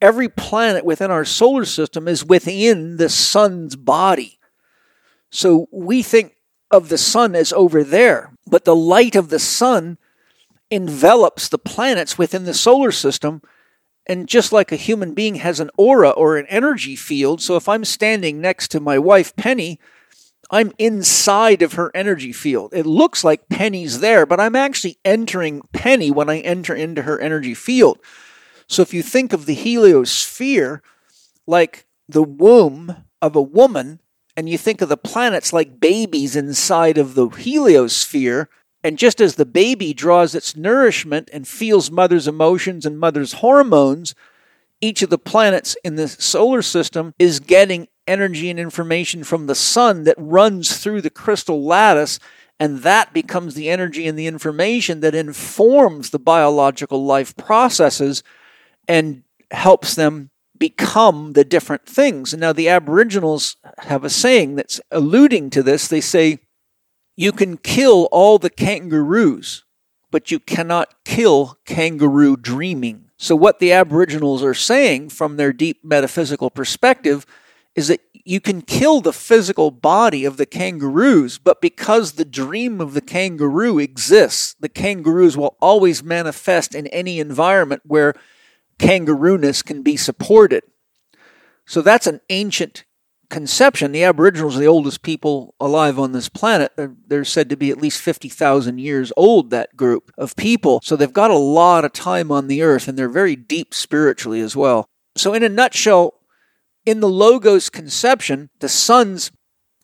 Every planet within our solar system is within the sun's body. So we think of the sun as over there, but the light of the sun envelops the planets within the solar system. And just like a human being has an aura or an energy field, so if I'm standing next to my wife, Penny, I'm inside of her energy field. It looks like Penny's there, but I'm actually entering Penny when I enter into her energy field. So if you think of the heliosphere like the womb of a woman, and you think of the planets like babies inside of the heliosphere, and just as the baby draws its nourishment and feels mother's emotions and mother's hormones, each of the planets in the solar system is getting energy and information from the sun that runs through the crystal lattice, and that becomes the energy and the information that informs the biological life processes and helps them become the different things. And now the Aboriginals have a saying that's alluding to this. They say, You can kill all the kangaroos, but you cannot kill kangaroo dreaming. So, what the Aboriginals are saying from their deep metaphysical perspective is that you can kill the physical body of the kangaroos, but because the dream of the kangaroo exists, the kangaroos will always manifest in any environment where kangarooness can be supported. So that's an ancient conception. The Aboriginals are the oldest people alive on this planet. They're, they're said to be at least 50,000 years old, that group of people. So they've got a lot of time on the earth and they're very deep spiritually as well. So, in a nutshell, in the Logos conception, the sun's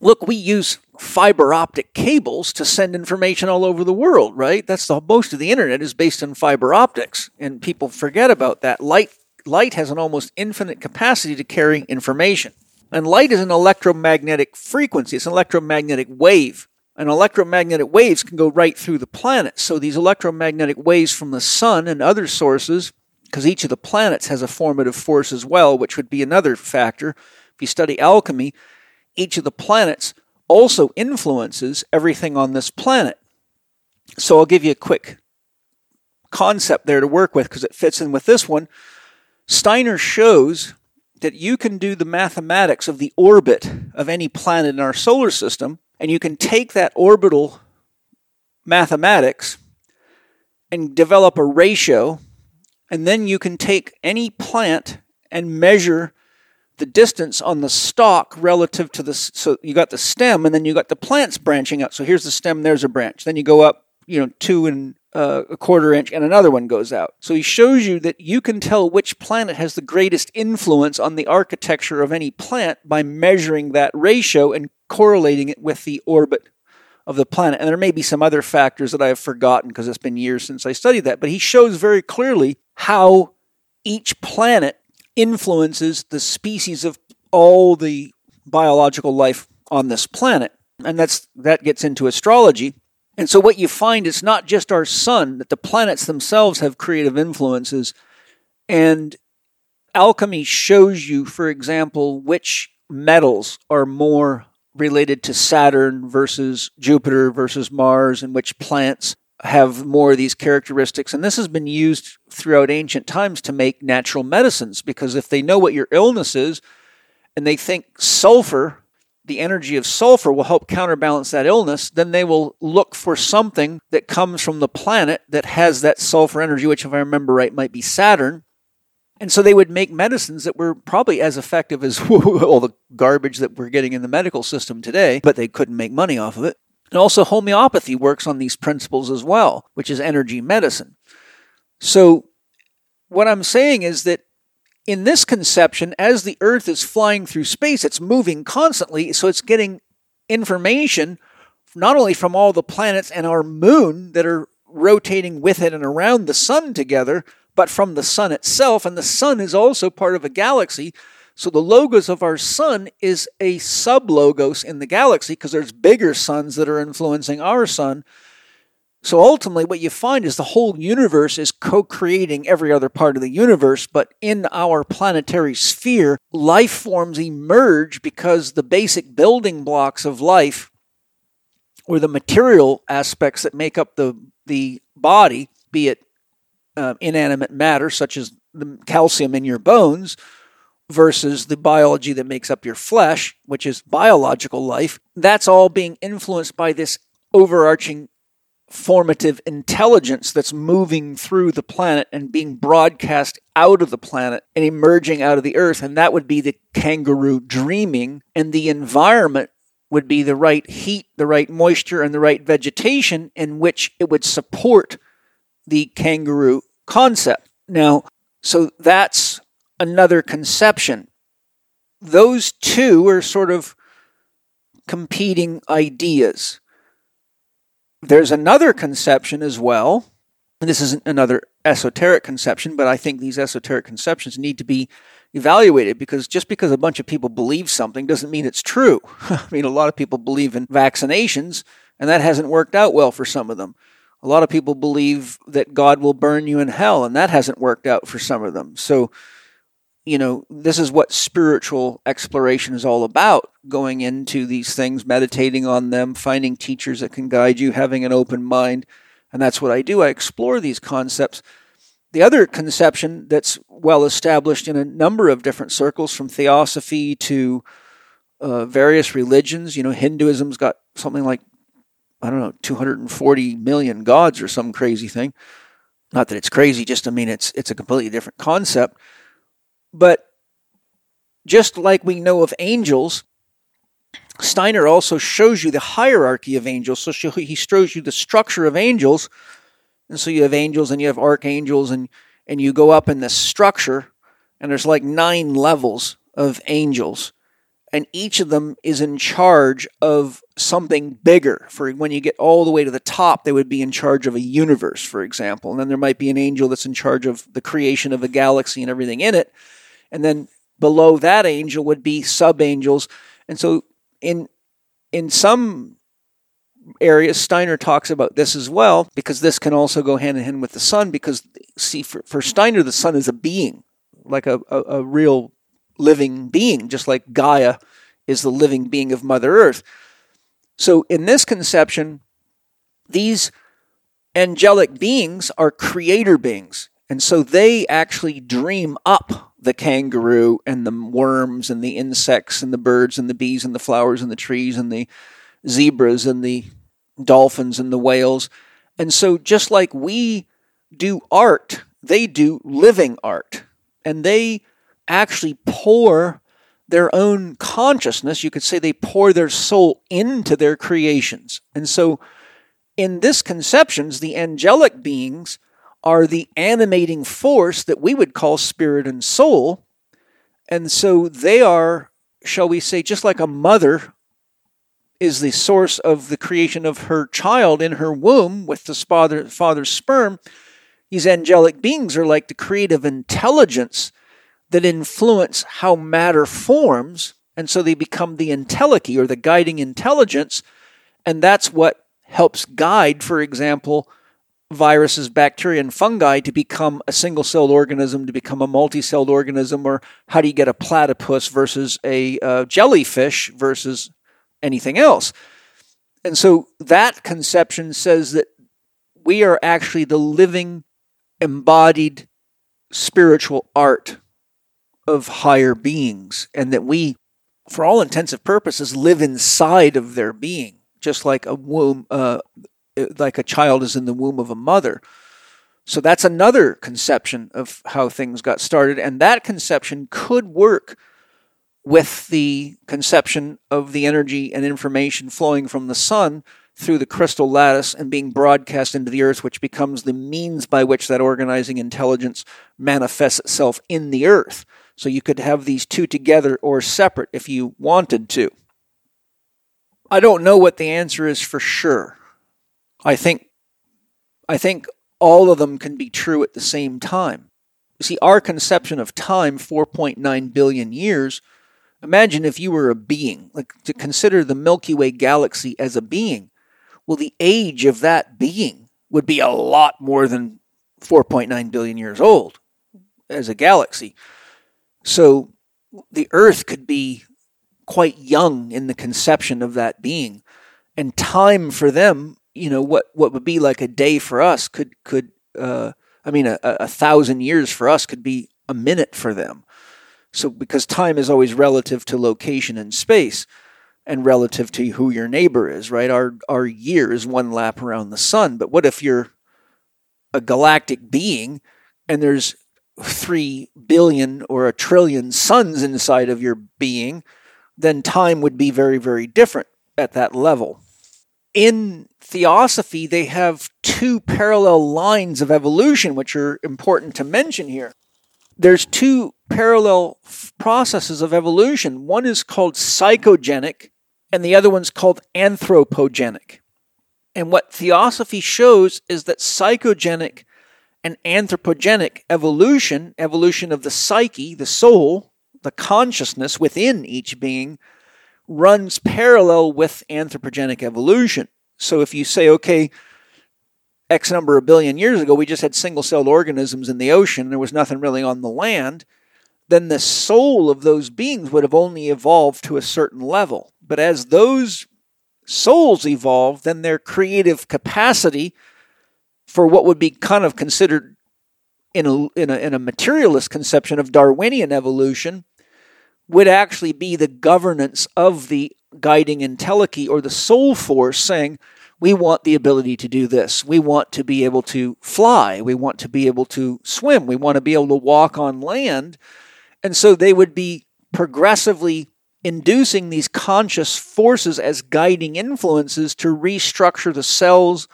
look, we use fiber optic cables to send information all over the world, right? That's the most of the internet is based on fiber optics, and people forget about that. Light light has an almost infinite capacity to carry information. And light is an electromagnetic frequency, it's an electromagnetic wave. And electromagnetic waves can go right through the planet. So these electromagnetic waves from the sun and other sources, because each of the planets has a formative force as well, which would be another factor. If you study alchemy, each of the planets also influences everything on this planet. So I'll give you a quick concept there to work with because it fits in with this one. Steiner shows that you can do the mathematics of the orbit of any planet in our solar system, and you can take that orbital mathematics and develop a ratio, and then you can take any plant and measure the distance on the stalk relative to the so you got the stem and then you got the plants branching out. So here's the stem there's a branch. Then you go up you know two and uh, a quarter inch and another one goes out so he shows you that you can tell which planet has the greatest influence on the architecture of any plant by measuring that ratio and correlating it with the orbit of the planet and there may be some other factors that i have forgotten because it's been years since i studied that but he shows very clearly how each planet influences the species of all the biological life on this planet. And that's that gets into astrology. And so what you find is not just our sun, that the planets themselves have creative influences. And alchemy shows you, for example, which metals are more related to Saturn versus Jupiter versus Mars, and which plants have more of these characteristics. And this has been used throughout ancient times to make natural medicines because if they know what your illness is and they think sulfur, the energy of sulfur will help counterbalance that illness, then they will look for something that comes from the planet that has that sulfur energy, which, if I remember right, might be Saturn. And so they would make medicines that were probably as effective as all the garbage that we're getting in the medical system today, but they couldn't make money off of it. And also, homeopathy works on these principles as well, which is energy medicine. So, what I'm saying is that in this conception, as the Earth is flying through space, it's moving constantly, so it's getting information not only from all the planets and our moon that are rotating with it and around the sun together, but from the sun itself. And the sun is also part of a galaxy. So the logos of our sun is a sub logos in the galaxy because there's bigger suns that are influencing our sun. So ultimately, what you find is the whole universe is co creating every other part of the universe, but in our planetary sphere, life forms emerge because the basic building blocks of life, or the material aspects that make up the, the body, be it uh, inanimate matter, such as the calcium in your bones, versus the biology that makes up your flesh, which is biological life, that's all being influenced by this overarching formative intelligence that's moving through the planet and being broadcast out of the planet and emerging out of the earth. And that would be the kangaroo dreaming, and the environment would be the right heat, the right moisture, and the right vegetation in which it would support the kangaroo concept. Now, so that's another conception. Those two are sort of competing ideas. There's another conception as well. And this isn't another esoteric conception, but I think these esoteric conceptions need to be evaluated because just because a bunch of people believe something doesn't mean it's true. I mean, a lot of people believe in vaccinations, and that hasn't worked out well for some of them. A lot of people believe that God will burn you in hell, and that hasn't worked out for some of them. So, you know, this is what spiritual exploration is all about going into these things, meditating on them, finding teachers that can guide you, having an open mind. And that's what I do. I explore these concepts. The other conception that's well established in a number of different circles, from theosophy to uh, various religions, you know, Hinduism's got something like, I don't know, 240 million gods or some crazy thing. Not that it's crazy, just I mean, it's, it's a completely different concept but just like we know of angels, Steiner also shows you the hierarchy of angels. So he shows you the structure of angels. And so you have angels and you have archangels, and, and you go up in this structure, and there's like nine levels of angels. And each of them is in charge of something bigger. For when you get all the way to the top, they would be in charge of a universe, for example. And then there might be an angel that's in charge of the creation of a galaxy and everything in it and then below that angel would be sub angels. And so in in some areas, Steiner talks about this as well, because this can also go hand in hand with the sun. Because see, for, for Steiner, the sun is a being, like a, a, a real living being, just like Gaia is the living being of Mother Earth. So in this conception, these angelic beings are creator beings. And so they actually dream up the kangaroo and the worms and the insects and the birds and the bees and the flowers and the trees and the zebras and the dolphins and the whales. And so, just like we do art, they do living art. And they actually pour their own consciousness, you could say they pour their soul into their creations. And so, in this conceptions, the angelic beings are the animating force that we would call spirit and soul. And so they are, shall we say, just like a mother is the source of the creation of her child in her womb with the father, father's sperm. These angelic beings are like the creative intelligence that influence how matter forms. And so they become the entelechy or the guiding intelligence. And that's what helps guide, for example, viruses, bacteria, and fungi to become a single celled organism, to become a multi celled organism, or how do you get a platypus versus a uh, jellyfish versus anything else? And so that conception says that we are actually the living, embodied spiritual art of higher beings, and that we, for all intensive purposes, live inside of their being, just like a womb, uh, like a child is in the womb of a mother. So that's another conception of how things got started. And that conception could work with the conception of the energy and information flowing from the sun through the crystal lattice and being broadcast into the earth, which becomes the means by which that organizing intelligence manifests itself in the earth. So you could have these two together or separate if you wanted to. I don't know what the answer is for sure. I think I think all of them can be true at the same time. You see, our conception of time, 4.9 billion years, imagine if you were a being, like to consider the Milky Way galaxy as a being. Well, the age of that being would be a lot more than 4.9 billion years old as a galaxy. So the Earth could be quite young in the conception of that being. And time for them, you know, what, what would be like a day for us could, could uh, I mean, a, a thousand years for us could be a minute for them. So, because time is always relative to location and space and relative to who your neighbor is, right? Our, our year is one lap around the sun. But what if you're a galactic being and there's three billion or a trillion suns inside of your being? Then time would be very, very different at that level. In theosophy, they have two parallel lines of evolution, which are important to mention here there's two parallel f- processes of evolution. One is called psychogenic, and the other one's called anthropogenic. And what theosophy shows is that psychogenic and anthropogenic evolution, evolution of the psyche, the soul, the consciousness within each being, runs parallel with anthropogenic evolution. So if you say, okay, X number of billion years ago, we just had single celled organisms in the ocean, there was nothing really on the land, then the soul of those beings would have only evolved to a certain level. But as those souls evolve, then their creative capacity for what would be kind of considered in a, in a, in a materialist conception of Darwinian evolution would actually be the governance of the guiding entelechy or the soul force saying, we want the ability to do this. We want to be able to fly. We want to be able to swim. We want to be able to walk on land. And so they would be progressively inducing these conscious forces as guiding influences to restructure the cells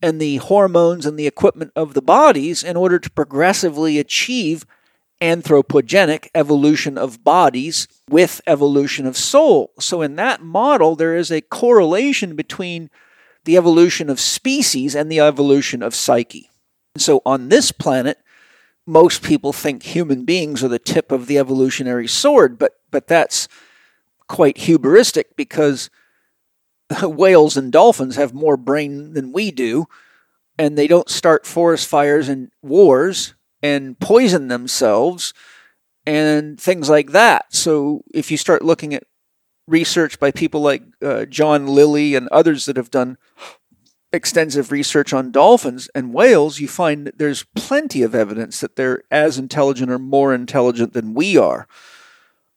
and the hormones and the equipment of the bodies in order to progressively achieve anthropogenic evolution of bodies with evolution of soul. So, in that model, there is a correlation between the evolution of species and the evolution of psyche. And So on this planet, most people think human beings are the tip of the evolutionary sword, but but that's quite hubristic because whales and dolphins have more brain than we do, and they don't start forest fires and wars and poison themselves and things like that. So if you start looking at research by people like uh, John Lilly and others that have done extensive research on dolphins and whales, you find that there's plenty of evidence that they're as intelligent or more intelligent than we are.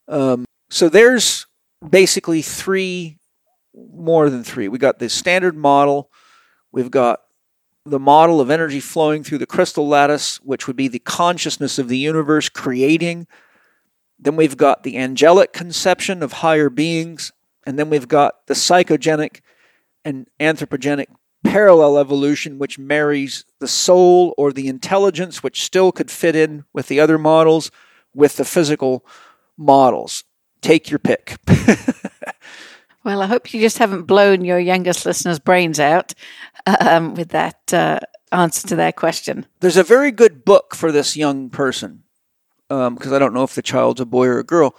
Um, so there's basically three, more than three. We got the standard model, we've got the model of energy flowing through the crystal lattice, which would be the consciousness of the universe creating then we've got the angelic conception of higher beings. And then we've got the psychogenic and anthropogenic parallel evolution, which marries the soul or the intelligence, which still could fit in with the other models, with the physical models. Take your pick. well, I hope you just haven't blown your youngest listeners' brains out um, with that uh, answer to their question. There's a very good book for this young person because um, I don't know if the child's a boy or a girl.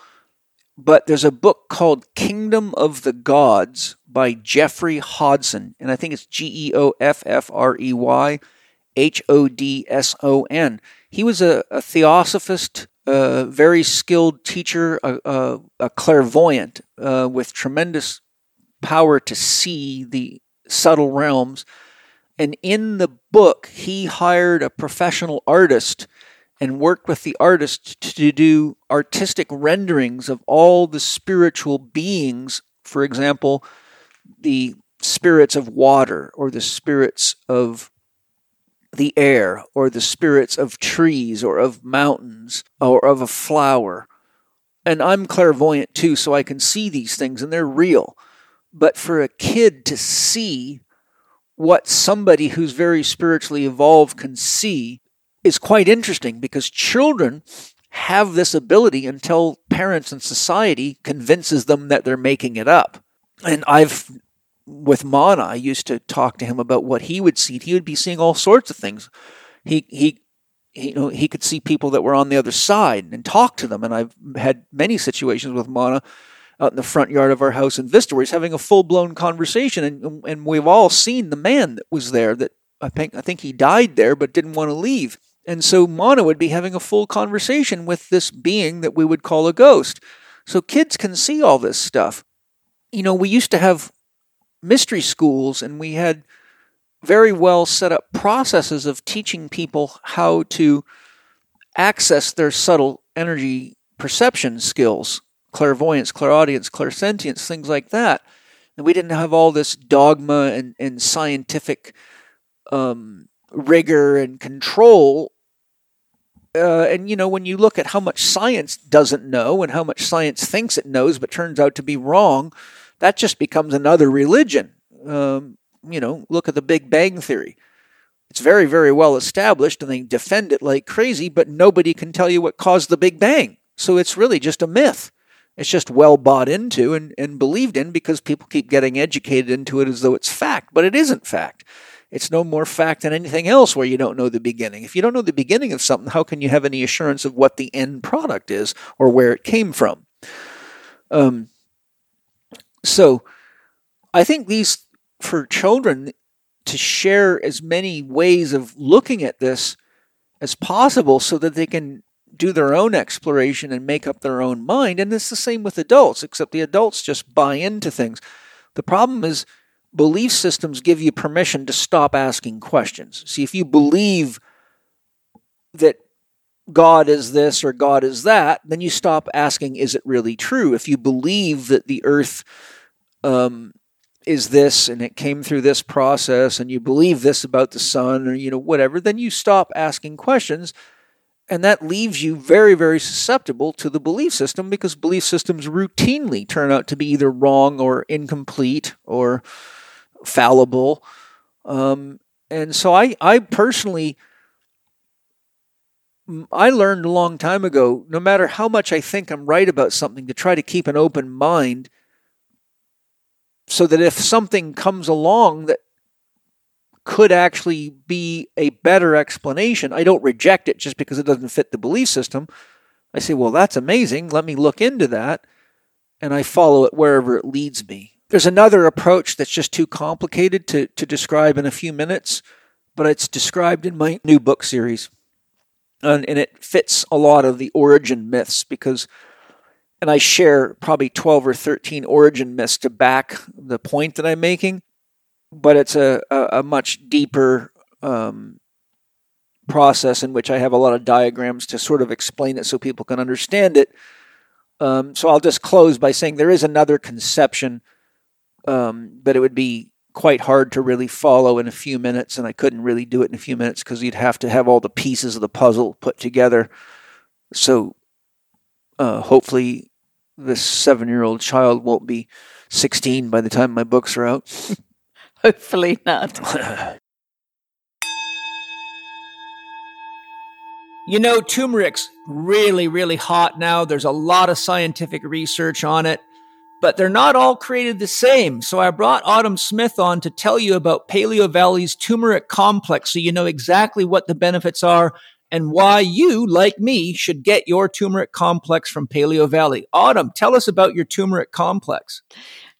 But there's a book called Kingdom of the Gods by Geoffrey Hodson, and I think it's G E O F F R E Y H O D S O N. He was a, a theosophist, a very skilled teacher, a, a, a clairvoyant uh, with tremendous power to see the subtle realms. And in the book, he hired a professional artist and worked with the artist to do artistic renderings of all the spiritual beings, for example, the spirits of water or the spirits of the air or the spirits of trees or of mountains or of a flower. And I'm clairvoyant too, so I can see these things and they're real. But for a kid to see what somebody who's very spiritually evolved can see is quite interesting because children have this ability until parents and society convinces them that they're making it up. And I've with Mana, I used to talk to him about what he would see. He would be seeing all sorts of things. He he you know he could see people that were on the other side and talk to them. And I've had many situations with Mana out in the front yard of our house in Vista where he's having a full blown conversation, and and we've all seen the man that was there that I think I think he died there, but didn't want to leave. And so Mana would be having a full conversation with this being that we would call a ghost. So kids can see all this stuff. You know, we used to have mystery schools and we had very well set up processes of teaching people how to access their subtle energy perception skills, clairvoyance, clairaudience, clairsentience, things like that. And we didn't have all this dogma and, and scientific um, rigor and control. Uh, and you know, when you look at how much science doesn't know and how much science thinks it knows but turns out to be wrong, that just becomes another religion. Um, you know, look at the Big Bang Theory. It's very, very well established and they defend it like crazy, but nobody can tell you what caused the Big Bang. So it's really just a myth. It's just well bought into and, and believed in because people keep getting educated into it as though it's fact, but it isn't fact. It's no more fact than anything else where you don't know the beginning. If you don't know the beginning of something, how can you have any assurance of what the end product is or where it came from? Um, so I think these for children to share as many ways of looking at this as possible so that they can do their own exploration and make up their own mind. And it's the same with adults, except the adults just buy into things. The problem is belief systems give you permission to stop asking questions. See, if you believe that God is this or God is that, then you stop asking, is it really true? If you believe that the earth um, is this and it came through this process and you believe this about the sun or you know whatever then you stop asking questions and that leaves you very very susceptible to the belief system because belief systems routinely turn out to be either wrong or incomplete or fallible um, and so i i personally I learned a long time ago no matter how much I think I'm right about something to try to keep an open mind so that if something comes along that could actually be a better explanation, I don't reject it just because it doesn't fit the belief system. I say, well, that's amazing. Let me look into that. And I follow it wherever it leads me. There's another approach that's just too complicated to, to describe in a few minutes, but it's described in my new book series. And, and it fits a lot of the origin myths because and I share probably 12 or 13 origin myths to back the point that I'm making, but it's a, a, a much deeper um, process in which I have a lot of diagrams to sort of explain it so people can understand it. Um, so I'll just close by saying there is another conception, um, but it would be quite hard to really follow in a few minutes, and I couldn't really do it in a few minutes because you'd have to have all the pieces of the puzzle put together. So uh, hopefully this seven year old child won't be 16 by the time my books are out. Hopefully not. you know, turmeric's really, really hot now. There's a lot of scientific research on it, but they're not all created the same. So I brought Autumn Smith on to tell you about Paleo Valley's turmeric complex so you know exactly what the benefits are and why you, like me, should get your turmeric complex from Paleo Valley. Autumn, tell us about your turmeric complex.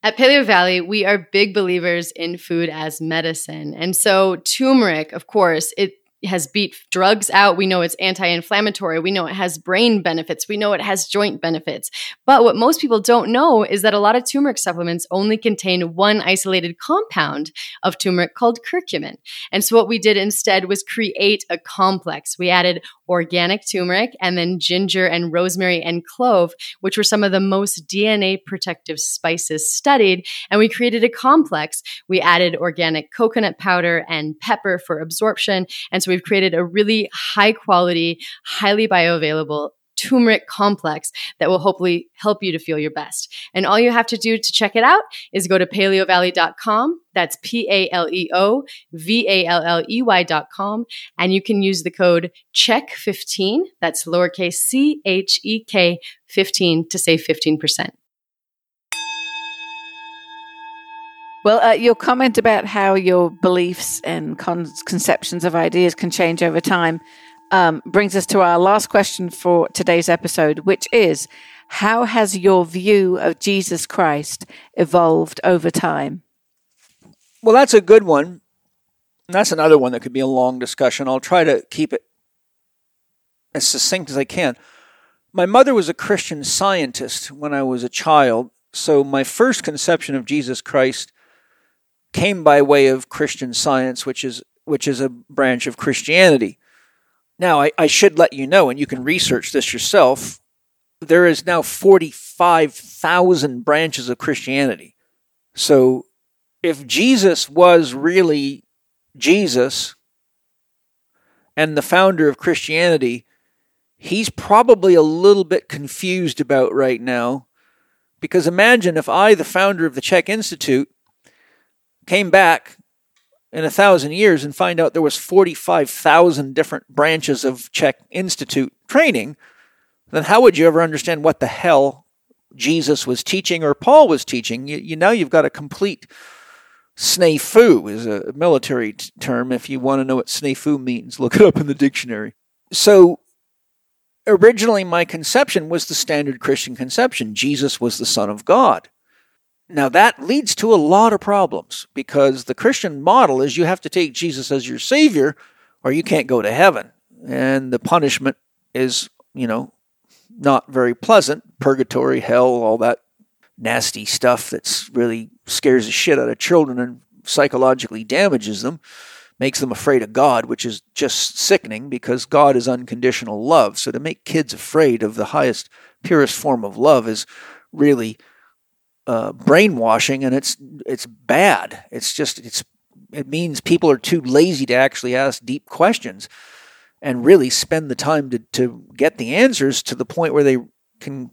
At Paleo Valley, we are big believers in food as medicine. And so, turmeric, of course, it has beat drugs out. We know it's anti inflammatory. We know it has brain benefits. We know it has joint benefits. But what most people don't know is that a lot of turmeric supplements only contain one isolated compound of turmeric called curcumin. And so what we did instead was create a complex. We added organic turmeric and then ginger and rosemary and clove, which were some of the most DNA protective spices studied. And we created a complex. We added organic coconut powder and pepper for absorption. And so we've created a really high quality, highly bioavailable turmeric complex that will hopefully help you to feel your best. And all you have to do to check it out is go to paleovalley.com. That's P A L E O V A L L E Y.com. And you can use the code CHEK15, that's lowercase c h e k 15 to save 15%. Well, uh, your comment about how your beliefs and con- conceptions of ideas can change over time um, brings us to our last question for today's episode, which is How has your view of Jesus Christ evolved over time? Well, that's a good one. that's another one that could be a long discussion. I'll try to keep it as succinct as I can. My mother was a Christian scientist when I was a child, so my first conception of Jesus Christ came by way of Christian science, which is which is a branch of Christianity. Now, I, I should let you know, and you can research this yourself. There is now forty-five thousand branches of Christianity. So, if Jesus was really Jesus and the founder of Christianity, he's probably a little bit confused about right now. Because imagine if I, the founder of the CHEK Institute, came back in a thousand years and find out there was 45,000 different branches of CHEK Institute training, then how would you ever understand what the hell Jesus was teaching or Paul was teaching? You, you you've got a complete snafu is a military t- term. If you want to know what snafu means, look it up in the dictionary. So originally my conception was the standard Christian conception. Jesus was the Son of God. Now that leads to a lot of problems because the Christian model is you have to take Jesus as your Savior or you can't go to heaven. And the punishment is, you know, not very pleasant. Purgatory, hell, all that nasty stuff that's really scares the shit out of children and psychologically damages them makes them afraid of God, which is just sickening because God is unconditional love. So to make kids afraid of the highest, purest form of love is really uh, brainwashing, and it's it's bad. It's just it's it means people are too lazy to actually ask deep questions and really spend the time to to get the answers to the point where they can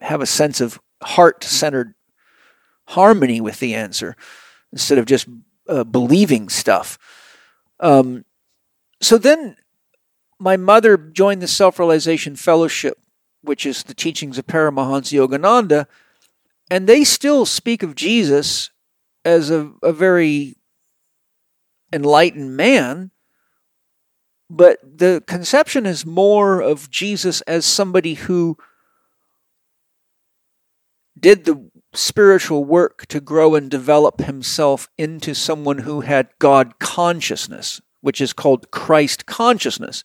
have a sense of heart centered harmony with the answer instead of just uh, believing stuff. Um, so then my mother joined the Self Realization Fellowship, which is the teachings of Paramahansa Yogananda, and they still speak of Jesus as a, a very enlightened man, but the conception is more of Jesus as somebody who did the spiritual work to grow and develop himself into someone who had God consciousness, which is called Christ consciousness.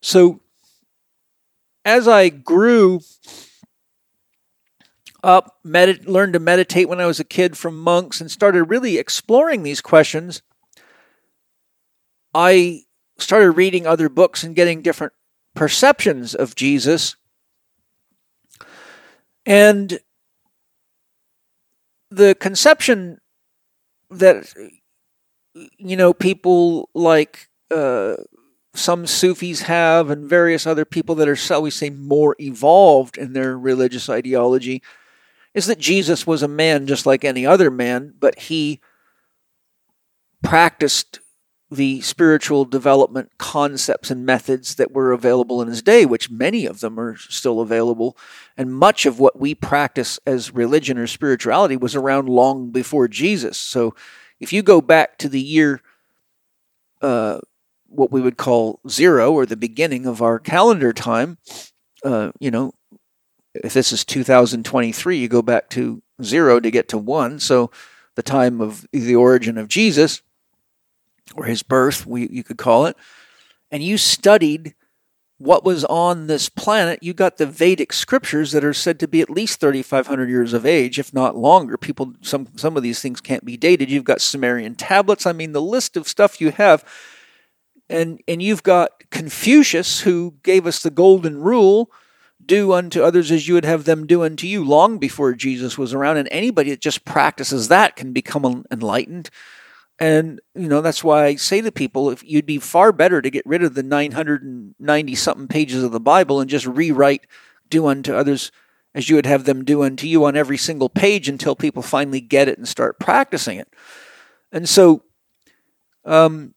So, as I grew up, learned to meditate when I was a kid from monks, and started really exploring these questions, I started reading other books and getting different perceptions of Jesus. And the conception that you know people like uh, some Sufis have, and various other people that are, shall we say, more evolved in their religious ideology, is that Jesus was a man just like any other man, but he practiced the spiritual development concepts and methods that were available in his day, which many of them are still available. And much of what we practice as religion or spirituality was around long before Jesus. So if you go back to the year, uh, what we would call zero or the beginning of our calendar time, uh, you know, if this is 2023, you go back to zero to get to one. So the time of the origin of Jesus or his birth, we, you could call it, and you studied what was on this planet, you got the Vedic scriptures that are said to be at least 3,500 years of age, if not longer. People, some some of these things can't be dated. You've got Sumerian tablets. I mean, the list of stuff you have, and and you've got Confucius, who gave us the golden rule: do unto others as you would have them do unto you. Long before Jesus was around, and anybody that just practices that can become enlightened. And, you know, that's why I say to people if you'd be far better to get rid of the 990 something pages of the Bible and just rewrite do unto others as you would have them do unto you on every single page until people finally get it and start practicing it. And so, um,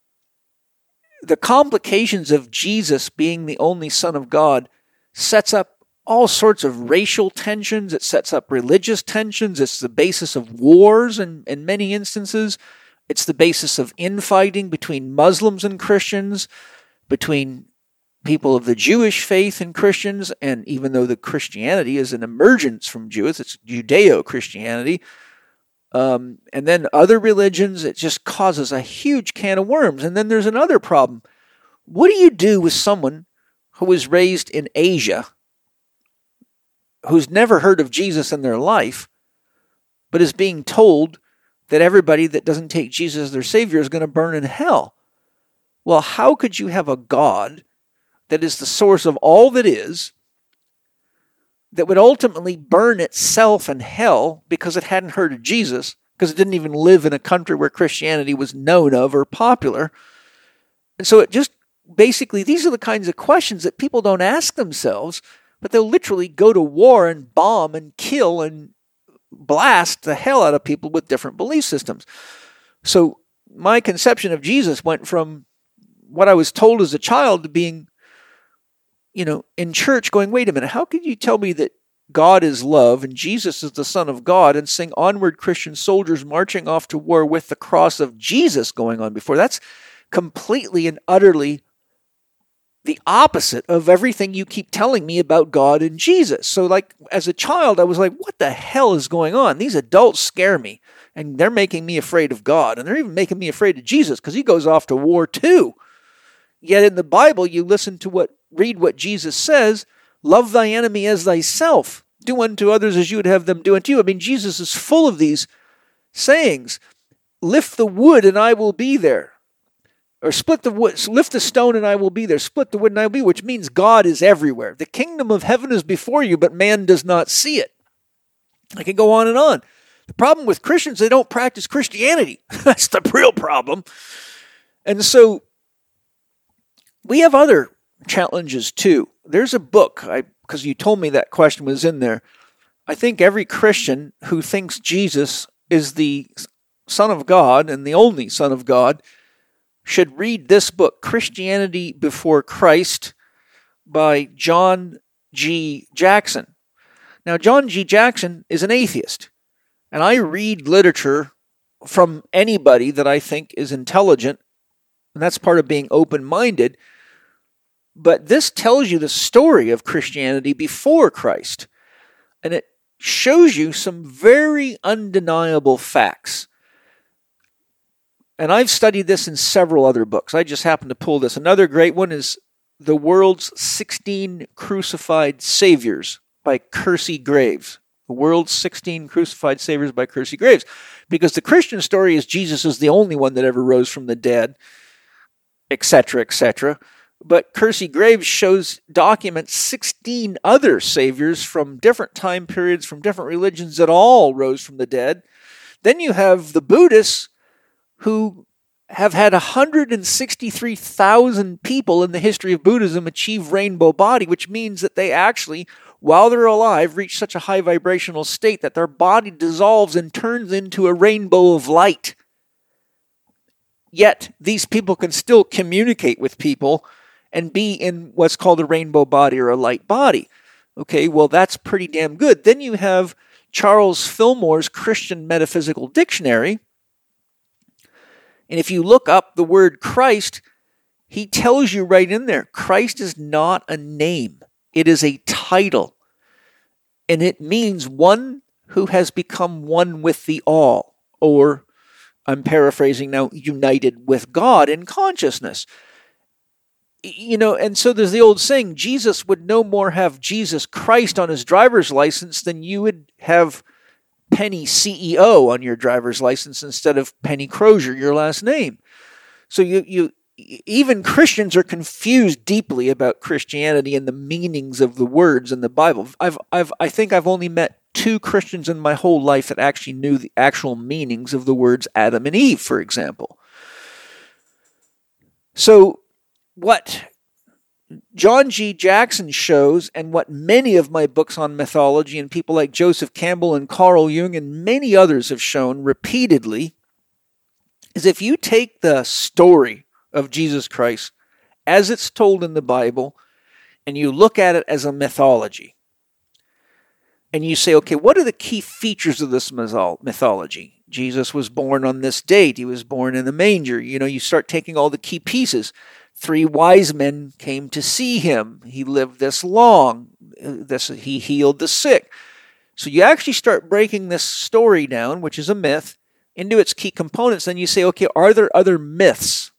the complications of Jesus being the only Son of God sets up all sorts of racial tensions. It sets up religious tensions. It's the basis of wars in, in many instances. It's the basis of infighting between Muslims and Christians, between people of the Jewish faith and Christians, and even though the Christianity is an emergence from Jews, it's Judeo Christianity. Um, and then other religions, it just causes a huge can of worms. And then there's another problem. What do you do with someone who was raised in Asia, who's never heard of Jesus in their life, but is being told that everybody that doesn't take Jesus as their Savior is going to burn in hell? Well, how could you have a God that is the source of all that is, that would ultimately burn itself in hell because it hadn't heard of Jesus, because it didn't even live in a country where Christianity was known of or popular? And so it just basically, these are the kinds of questions that people don't ask themselves, but they'll literally go to war and bomb and kill and blast the hell out of people with different belief systems. So my conception of Jesus went from what I was told as a child to being, you know, in church going, wait a minute, how could you tell me that God is love and Jesus is the Son of God and sing onward Christian soldiers marching off to war with the cross of Jesus going on before? That's completely and utterly the opposite of everything you keep telling me about God and Jesus. So, like, as a child, I was like, what the hell is going on? These adults scare me, and they're making me afraid of God, and they're even making me afraid of Jesus because he goes off to war too. Yet in the Bible, you listen to what, read what Jesus says love thy enemy as thyself, do unto others as you would have them do unto you. I mean, Jesus is full of these sayings. Lift the wood, and I will be there or split the wood, lift the stone and I will be there. Split the wood and I will be, which means God is everywhere. The kingdom of heaven is before you, but man does not see it. I can go on and on. The problem with Christians, they don't practice Christianity. That's the real problem. And so we have other challenges too. There's a book, I because you told me that question was in there. I think every Christian who thinks Jesus is the Son of God and the only Son of God should read this book, Christianity Before Christ, by John G. Jackson. Now, John G. Jackson is an atheist, and I read literature from anybody that I think is intelligent, and that's part of being open minded. But this tells you the story of Christianity before Christ, and it shows you some very undeniable facts and I've studied this in several other books. I just happened to pull this. Another great one is The World's 16 Crucified Saviors by Kersey Graves. The World's 16 Crucified Saviors by Kersey Graves. Because the Christian story is Jesus is the only one that ever rose from the dead, etc., etc. But Kersey Graves shows, documents 16 other saviors from different time periods, from different religions that all rose from the dead. Then you have the Buddhists who have had 163,000 people in the history of Buddhism achieve rainbow body, which means that they actually, while they're alive, reach such a high vibrational state that their body dissolves and turns into a rainbow of light. Yet, these people can still communicate with people and be in what's called a rainbow body or a light body. Okay, well, that's pretty damn good. Then you have Charles Fillmore's Christian Metaphysical Dictionary, and if you look up the word Christ, he tells you right in there Christ is not a name, it is a title. And it means one who has become one with the all, or I'm paraphrasing now, united with God in consciousness. You know, and so there's the old saying Jesus would no more have Jesus Christ on his driver's license than you would have Penny CEO on your driver's license instead of Penny Crozier, your last name. So you, you even Christians are confused deeply about Christianity and the meanings of the words in the Bible. I've, I've, I think I've only met two Christians in my whole life that actually knew the actual meanings of the words Adam and Eve, for example. So, what John G. Jackson shows, and what many of my books on mythology and people like Joseph Campbell and Carl Jung and many others have shown repeatedly, is if you take the story of Jesus Christ as it's told in the Bible and you look at it as a mythology, and you say, okay, what are the key features of this mythology? Jesus was born on this date. He was born in the manger. You know, you start taking all the key pieces. Three wise men came to see him. He lived this long. This he healed the sick. So you actually start breaking this story down, which is a myth, into its key components. Then you say, okay, are there other myths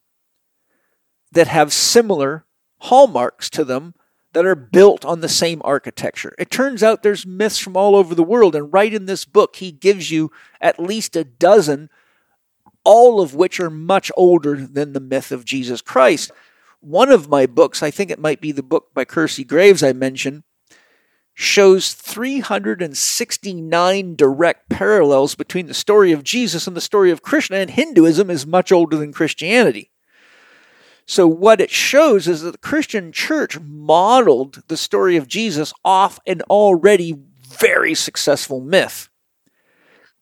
that have similar hallmarks to them that are built on the same architecture? It turns out there's myths from all over the world, and right in this book, he gives you at least a dozen, all of which are much older than the myth of Jesus Christ. One of my books, I think it might be the book by Kersey Graves I mentioned, shows 369 direct parallels between the story of Jesus and the story of Krishna, and Hinduism is much older than Christianity. So, what it shows is that the Christian church modeled the story of Jesus off an already very successful myth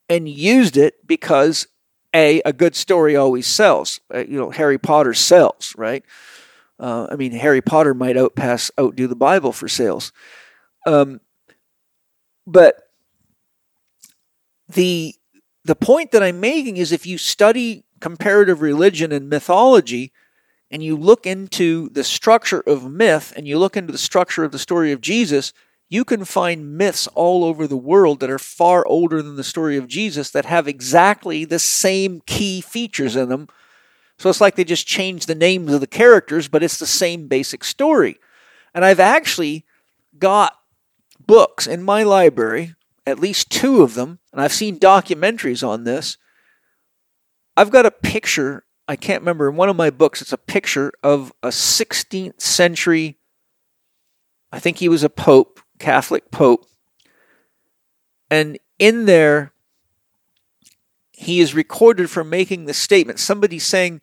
and used it because a a good story always sells. Uh, you know, Harry Potter sells, right? Uh, I mean, Harry Potter might outpass outdo the Bible for sales. Um, but the the point that I'm making is if you study comparative religion and mythology and you look into the structure of myth and you look into the structure of the story of Jesus, you can find myths all over the world that are far older than the story of Jesus that have exactly the same key features in them. So it's like they just changed the names of the characters, but it's the same basic story. And I've actually got books in my library, at least two of them, and I've seen documentaries on this. I've got a picture, I can't remember, in one of my books, it's a picture of a 16th century, I think he was a pope, Catholic pope. And in there, he is recorded for making the statement. Somebody saying,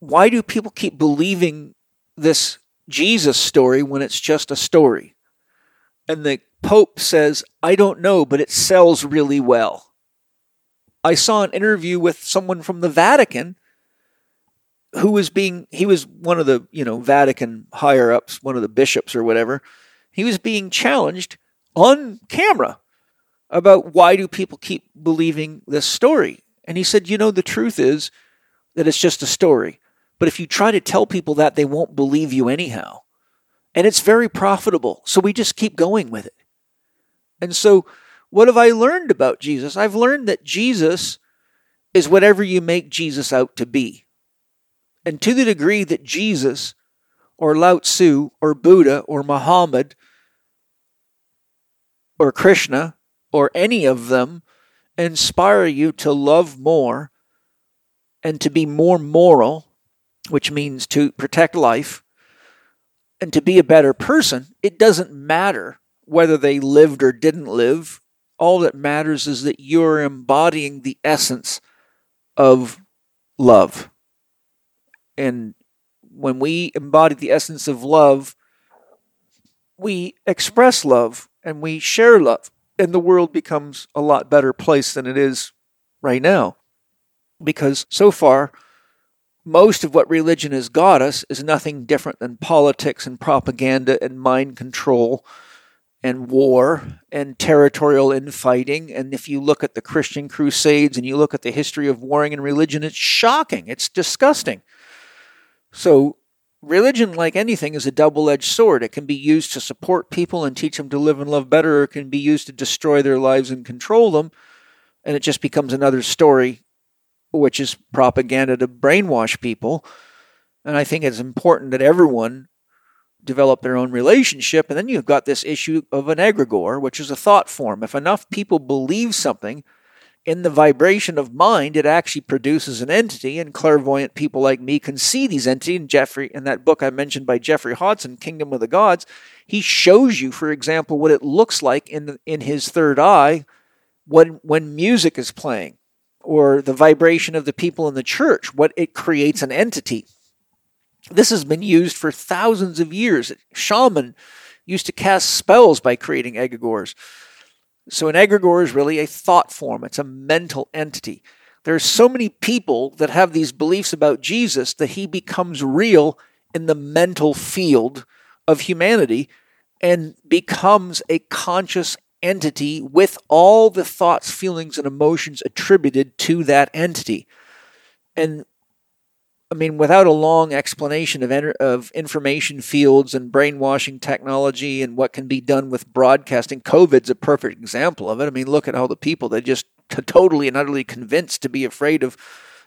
Why do people keep believing this Jesus story when it's just a story? And the Pope says, I don't know, but it sells really well. I saw an interview with someone from the Vatican who was being, he was one of the, you know, Vatican higher ups, one of the bishops or whatever. He was being challenged on camera about why do people keep believing this story. And he said, you know, the truth is that it's just a story. But if you try to tell people that, they won't believe you anyhow and it's very profitable. So we just keep going with it. And so, what have I learned about Jesus? I've learned that Jesus is whatever you make Jesus out to be. And to the degree that Jesus or Lao Tzu or Buddha or Muhammad or Krishna or any of them inspire you to love more and to be more moral, which means to protect life, and to be a better person, it doesn't matter whether they lived or didn't live. All that matters is that you're embodying the essence of love. And when we embody the essence of love, we express love and we share love, and the world becomes a lot better place than it is right now. Because so far, most of what religion has got us is nothing different than politics and propaganda and mind control and war and territorial infighting. And if you look at the Christian Crusades and you look at the history of warring and religion, it's shocking. It's disgusting. So, religion, like anything, is a double edged sword. It can be used to support people and teach them to live and love better, or it can be used to destroy their lives and control them. And it just becomes another story which is propaganda to brainwash people. And I think it's important that everyone develop their own relationship. And then you've got this issue of an egregore, which is a thought form. If enough people believe something in the vibration of mind, it actually produces an entity. And clairvoyant people like me can see these entities. And Geoffrey, in that book I mentioned by Geoffrey Hodson, Kingdom of the Gods, he shows you, for example, what it looks like in the, in his third eye when when music is playing or the vibration of the people in the church, what it creates an entity. This has been used for thousands of years. Shaman used to cast spells by creating egregores. So an egregore is really a thought form, it's a mental entity. There are so many people that have these beliefs about Jesus that he becomes real in the mental field of humanity and becomes a conscious entity with all the thoughts, feelings, and emotions attributed to that entity. And I mean, without a long explanation of, enter- of information fields and brainwashing technology and what can be done with broadcasting, COVID's a perfect example of it. I mean, look at all the people that just t- totally and utterly convinced to be afraid of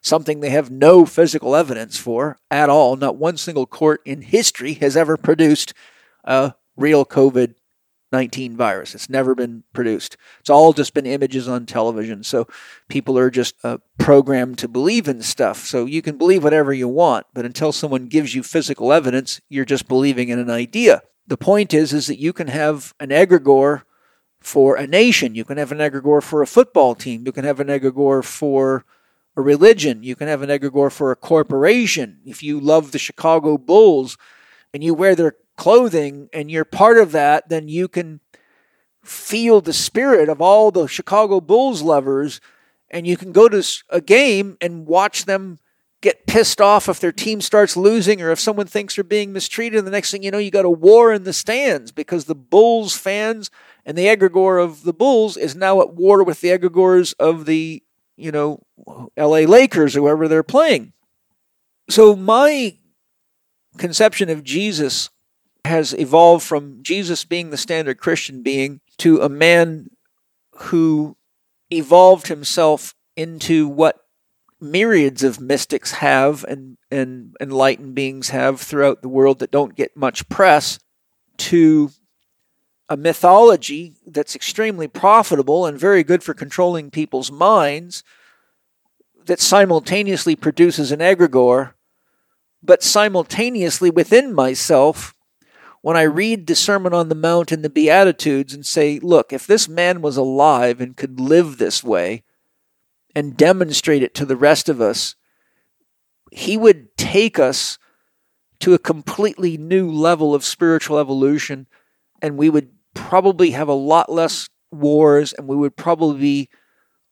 something they have no physical evidence for at all. Not one single court in history has ever produced a real COVID 19 virus. It's never been produced. It's all just been images on television. So people are just uh, programmed to believe in stuff. So you can believe whatever you want, but until someone gives you physical evidence, you're just believing in an idea. The point is is that you can have an egregore for a nation, you can have an egregore for a football team, you can have an egregore for a religion, you can have an egregore for a corporation. If you love the Chicago Bulls and you wear their clothing and you're part of that, then you can feel the spirit of all the Chicago Bulls lovers and you can go to a game and watch them get pissed off if their team starts losing or if someone thinks they're being mistreated. And The next thing you know, you got a war in the stands because the Bulls fans and the egregore of the Bulls is now at war with the egregores of the, you know, LA Lakers or whoever they're playing. So my conception of Jesus has evolved from Jesus being the standard Christian being to a man who evolved himself into what myriads of mystics have and, and enlightened beings have throughout the world that don't get much press to a mythology that's extremely profitable and very good for controlling people's minds that simultaneously produces an egregore, but simultaneously within myself when I read the Sermon on the Mount and the Beatitudes and say, look, if this man was alive and could live this way and demonstrate it to the rest of us, he would take us to a completely new level of spiritual evolution, and we would probably have a lot less wars, and we would probably be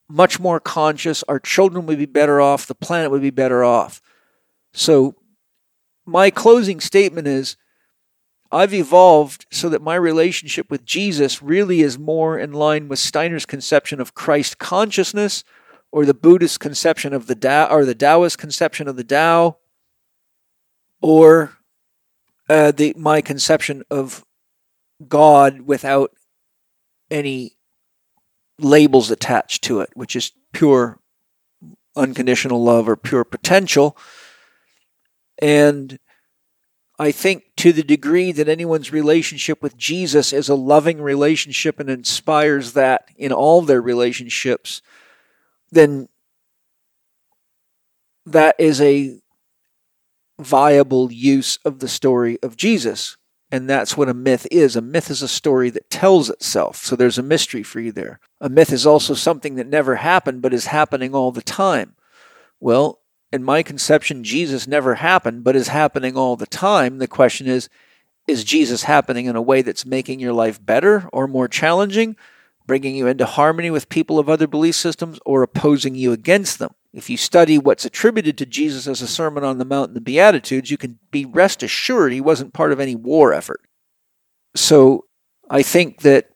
much more conscious. Our children would be better off, the planet would be better off. So, my closing statement is I've evolved so that my relationship with Jesus really is more in line with Steiner's conception of Christ consciousness or the Buddhist conception of the Tao or the Taoist conception of the Tao or uh, the my conception of God without any labels attached to it, which is pure unconditional love or pure potential. And I think to the degree that anyone's relationship with Jesus is a loving relationship and inspires that in all their relationships, then that is a viable use of the story of Jesus. And that's what a myth is. A myth is a story that tells itself. So there's a mystery for you there. A myth is also something that never happened but is happening all the time. Well, in my conception, Jesus never happened, but is happening all the time. The question is, is Jesus happening in a way that's making your life better or more challenging, bringing you into harmony with people of other belief systems, or opposing you against them? If you study what's attributed to Jesus as a Sermon on the Mount and the Beatitudes, you can be rest assured he wasn't part of any war effort. So I think that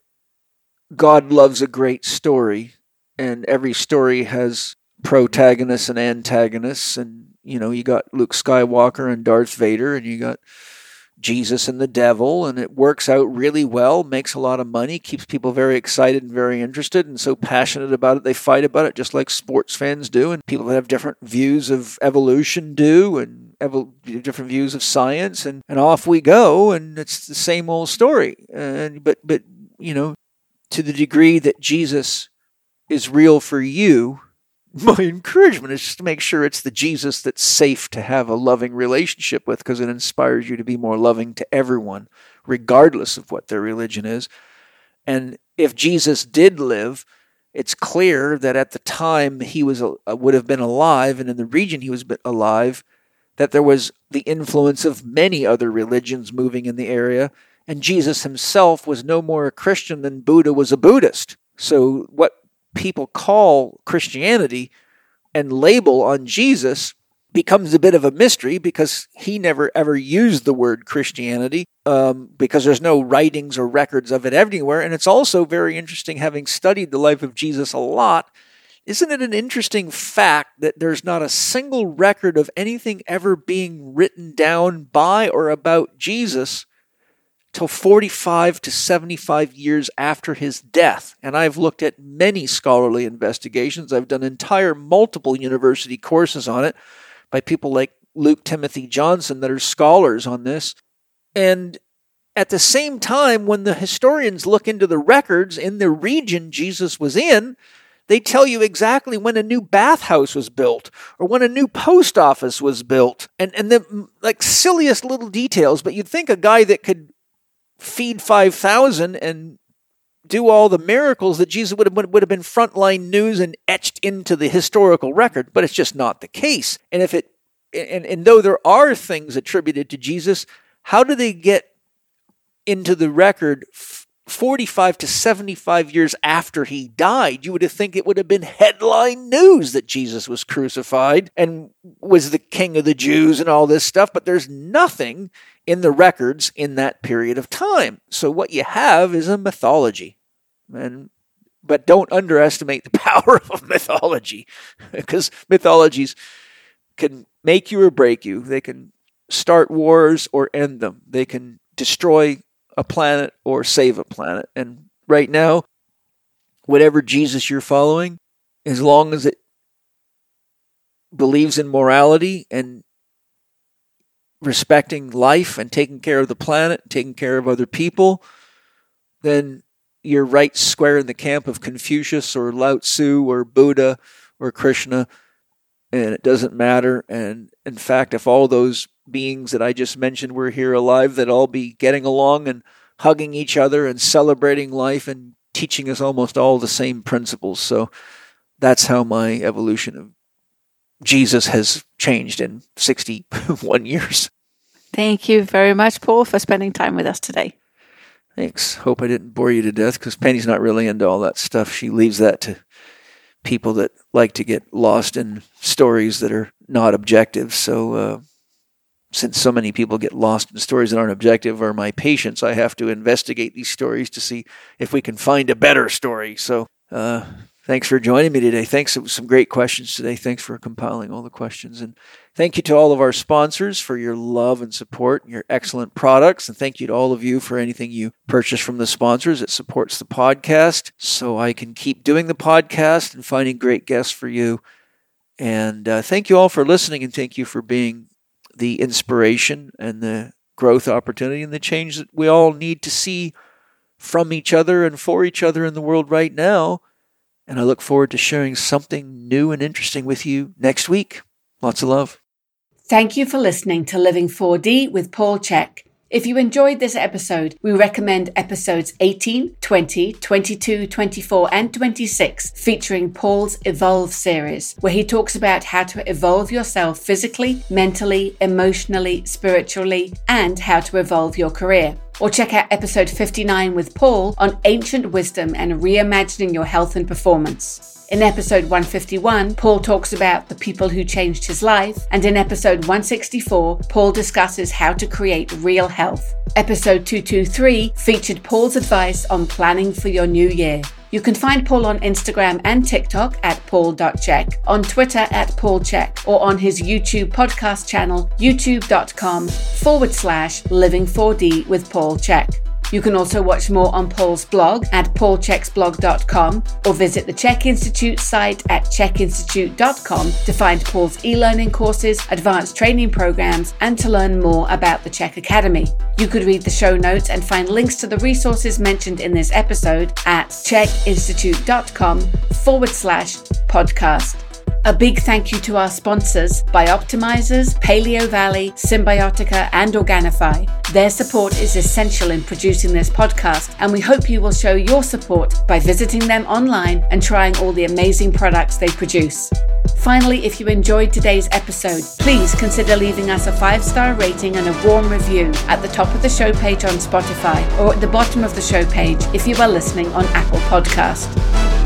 God loves a great story, and every story has protagonists and antagonists. And you know you got Luke Skywalker and Darth Vader and you got Jesus and the devil and it works out really well makes a lot of money keeps people very excited and very interested and so passionate about it. They fight about it just like sports fans do and people that have different views of evolution do and different views of science. And, and off we go and it's the same old story. And but but you know to the degree that Jesus is real for you my encouragement is to make sure it's the Jesus that's safe to have a loving relationship with because it inspires you to be more loving to everyone, regardless of what their religion is. And if Jesus did live, it's clear that at the time he was would have been alive, and in the region he was alive, that there was the influence of many other religions moving in the area, and Jesus himself was no more a Christian than Buddha was a Buddhist. So what people call Christianity and label on Jesus becomes a bit of a mystery because he never ever used the word Christianity um, because there's no writings or records of it anywhere. And it's also very interesting, having studied the life of Jesus a lot, Isn't it an interesting fact that there's not a single record of anything ever being written down by or about Jesus till 45 to 75 years after his death? And I've looked at many scholarly investigations. I've done entire multiple university courses on it by people like Luke Timothy Johnson that are scholars on this. And at the same time, when the historians look into the records in the region Jesus was in, they tell you exactly when a new bathhouse was built or when a new post office was built and, and the like silliest little details. But you'd think a guy that could feed 5,000 and do all the miracles that Jesus would have, would have been frontline news and etched into the historical record, but it's just not the case. And if it and, and though there are things attributed to Jesus, how do they get into the record 45 to 75 years after he died, you would have think it would have been headline news that Jesus was crucified and was the king of the Jews and all this stuff, but there's nothing in the records in that period of time. So what you have is a mythology. And but don't underestimate the power of mythology because mythologies can make you or break you. They can start wars or end them. They can destroy a planet or save a planet. And right now, whatever Jesus you're following, as long as it believes in morality and respecting life and taking care of the planet, taking care of other people, then you're right square in the camp of Confucius or Lao Tzu or Buddha or Krishna, and it doesn't matter. And in fact, if all those beings that I just mentioned were here alive, that all be getting along and hugging each other and celebrating life and teaching us almost all the same principles. So that's how my evolution of Jesus has changed in 61 years. Thank you very much, Paul, for spending time with us today. Thanks. Hope I didn't bore you to death because Penny's not really into all that stuff. She leaves that to people that like to get lost in stories that are not objective. So, uh, since so many people get lost in stories that aren't objective or my patients, I have to investigate these stories to see if we can find a better story. So, uh, thanks for joining me today. Thanks. Some great questions today. Thanks for compiling all the questions. And thank you to all of our sponsors for your love and support and your excellent products. And thank you to all of you for anything you purchase from the sponsors. It supports the podcast so I can keep doing the podcast and finding great guests for you. And uh, thank you all for listening and thank you for being the inspiration and the growth opportunity and the change that we all need to see from each other and for each other in the world right now. And I look forward to sharing something new and interesting with you next week. Lots of love. Thank you for listening to Living 4D with Paul Chek. If you enjoyed this episode, we recommend episodes 18, 20, 22, 24, and 26, featuring Paul's Evolve series, where he talks about how to evolve yourself physically, mentally, emotionally, spiritually, and how to evolve your career. Or check out episode 59 with Paul on ancient wisdom and reimagining your health and performance. In episode 151, Paul talks about the people who changed his life, and in episode 164, Paul discusses how to create real health. Episode 223 featured Paul's advice on planning for your new year. You can find Paul on Instagram and TikTok at paul.chek, on Twitter at paulchek, or on his YouTube podcast channel, youtube.com forward slash living4d with Paul Chek. You can also watch more on Paul's blog at paulcheksblog.com or visit the CHEK Institute site at chekinstitute.com to find Paul's e learning courses, advanced training programs, and to learn more about the CHEK Academy. You could read the show notes and find links to the resources mentioned in this episode at chekinstitute.com forward slash podcast. A big thank you to our sponsors, Bioptimizers, Paleo Valley, Cymbiotika, and Organifi. Their support is essential in producing this podcast, and we hope you will show your support by visiting them online and trying all the amazing products they produce. Finally, if you enjoyed today's episode, please consider leaving us a five star rating and a warm review at the top of the show page on Spotify or at the bottom of the show page if you are listening on Apple Podcast.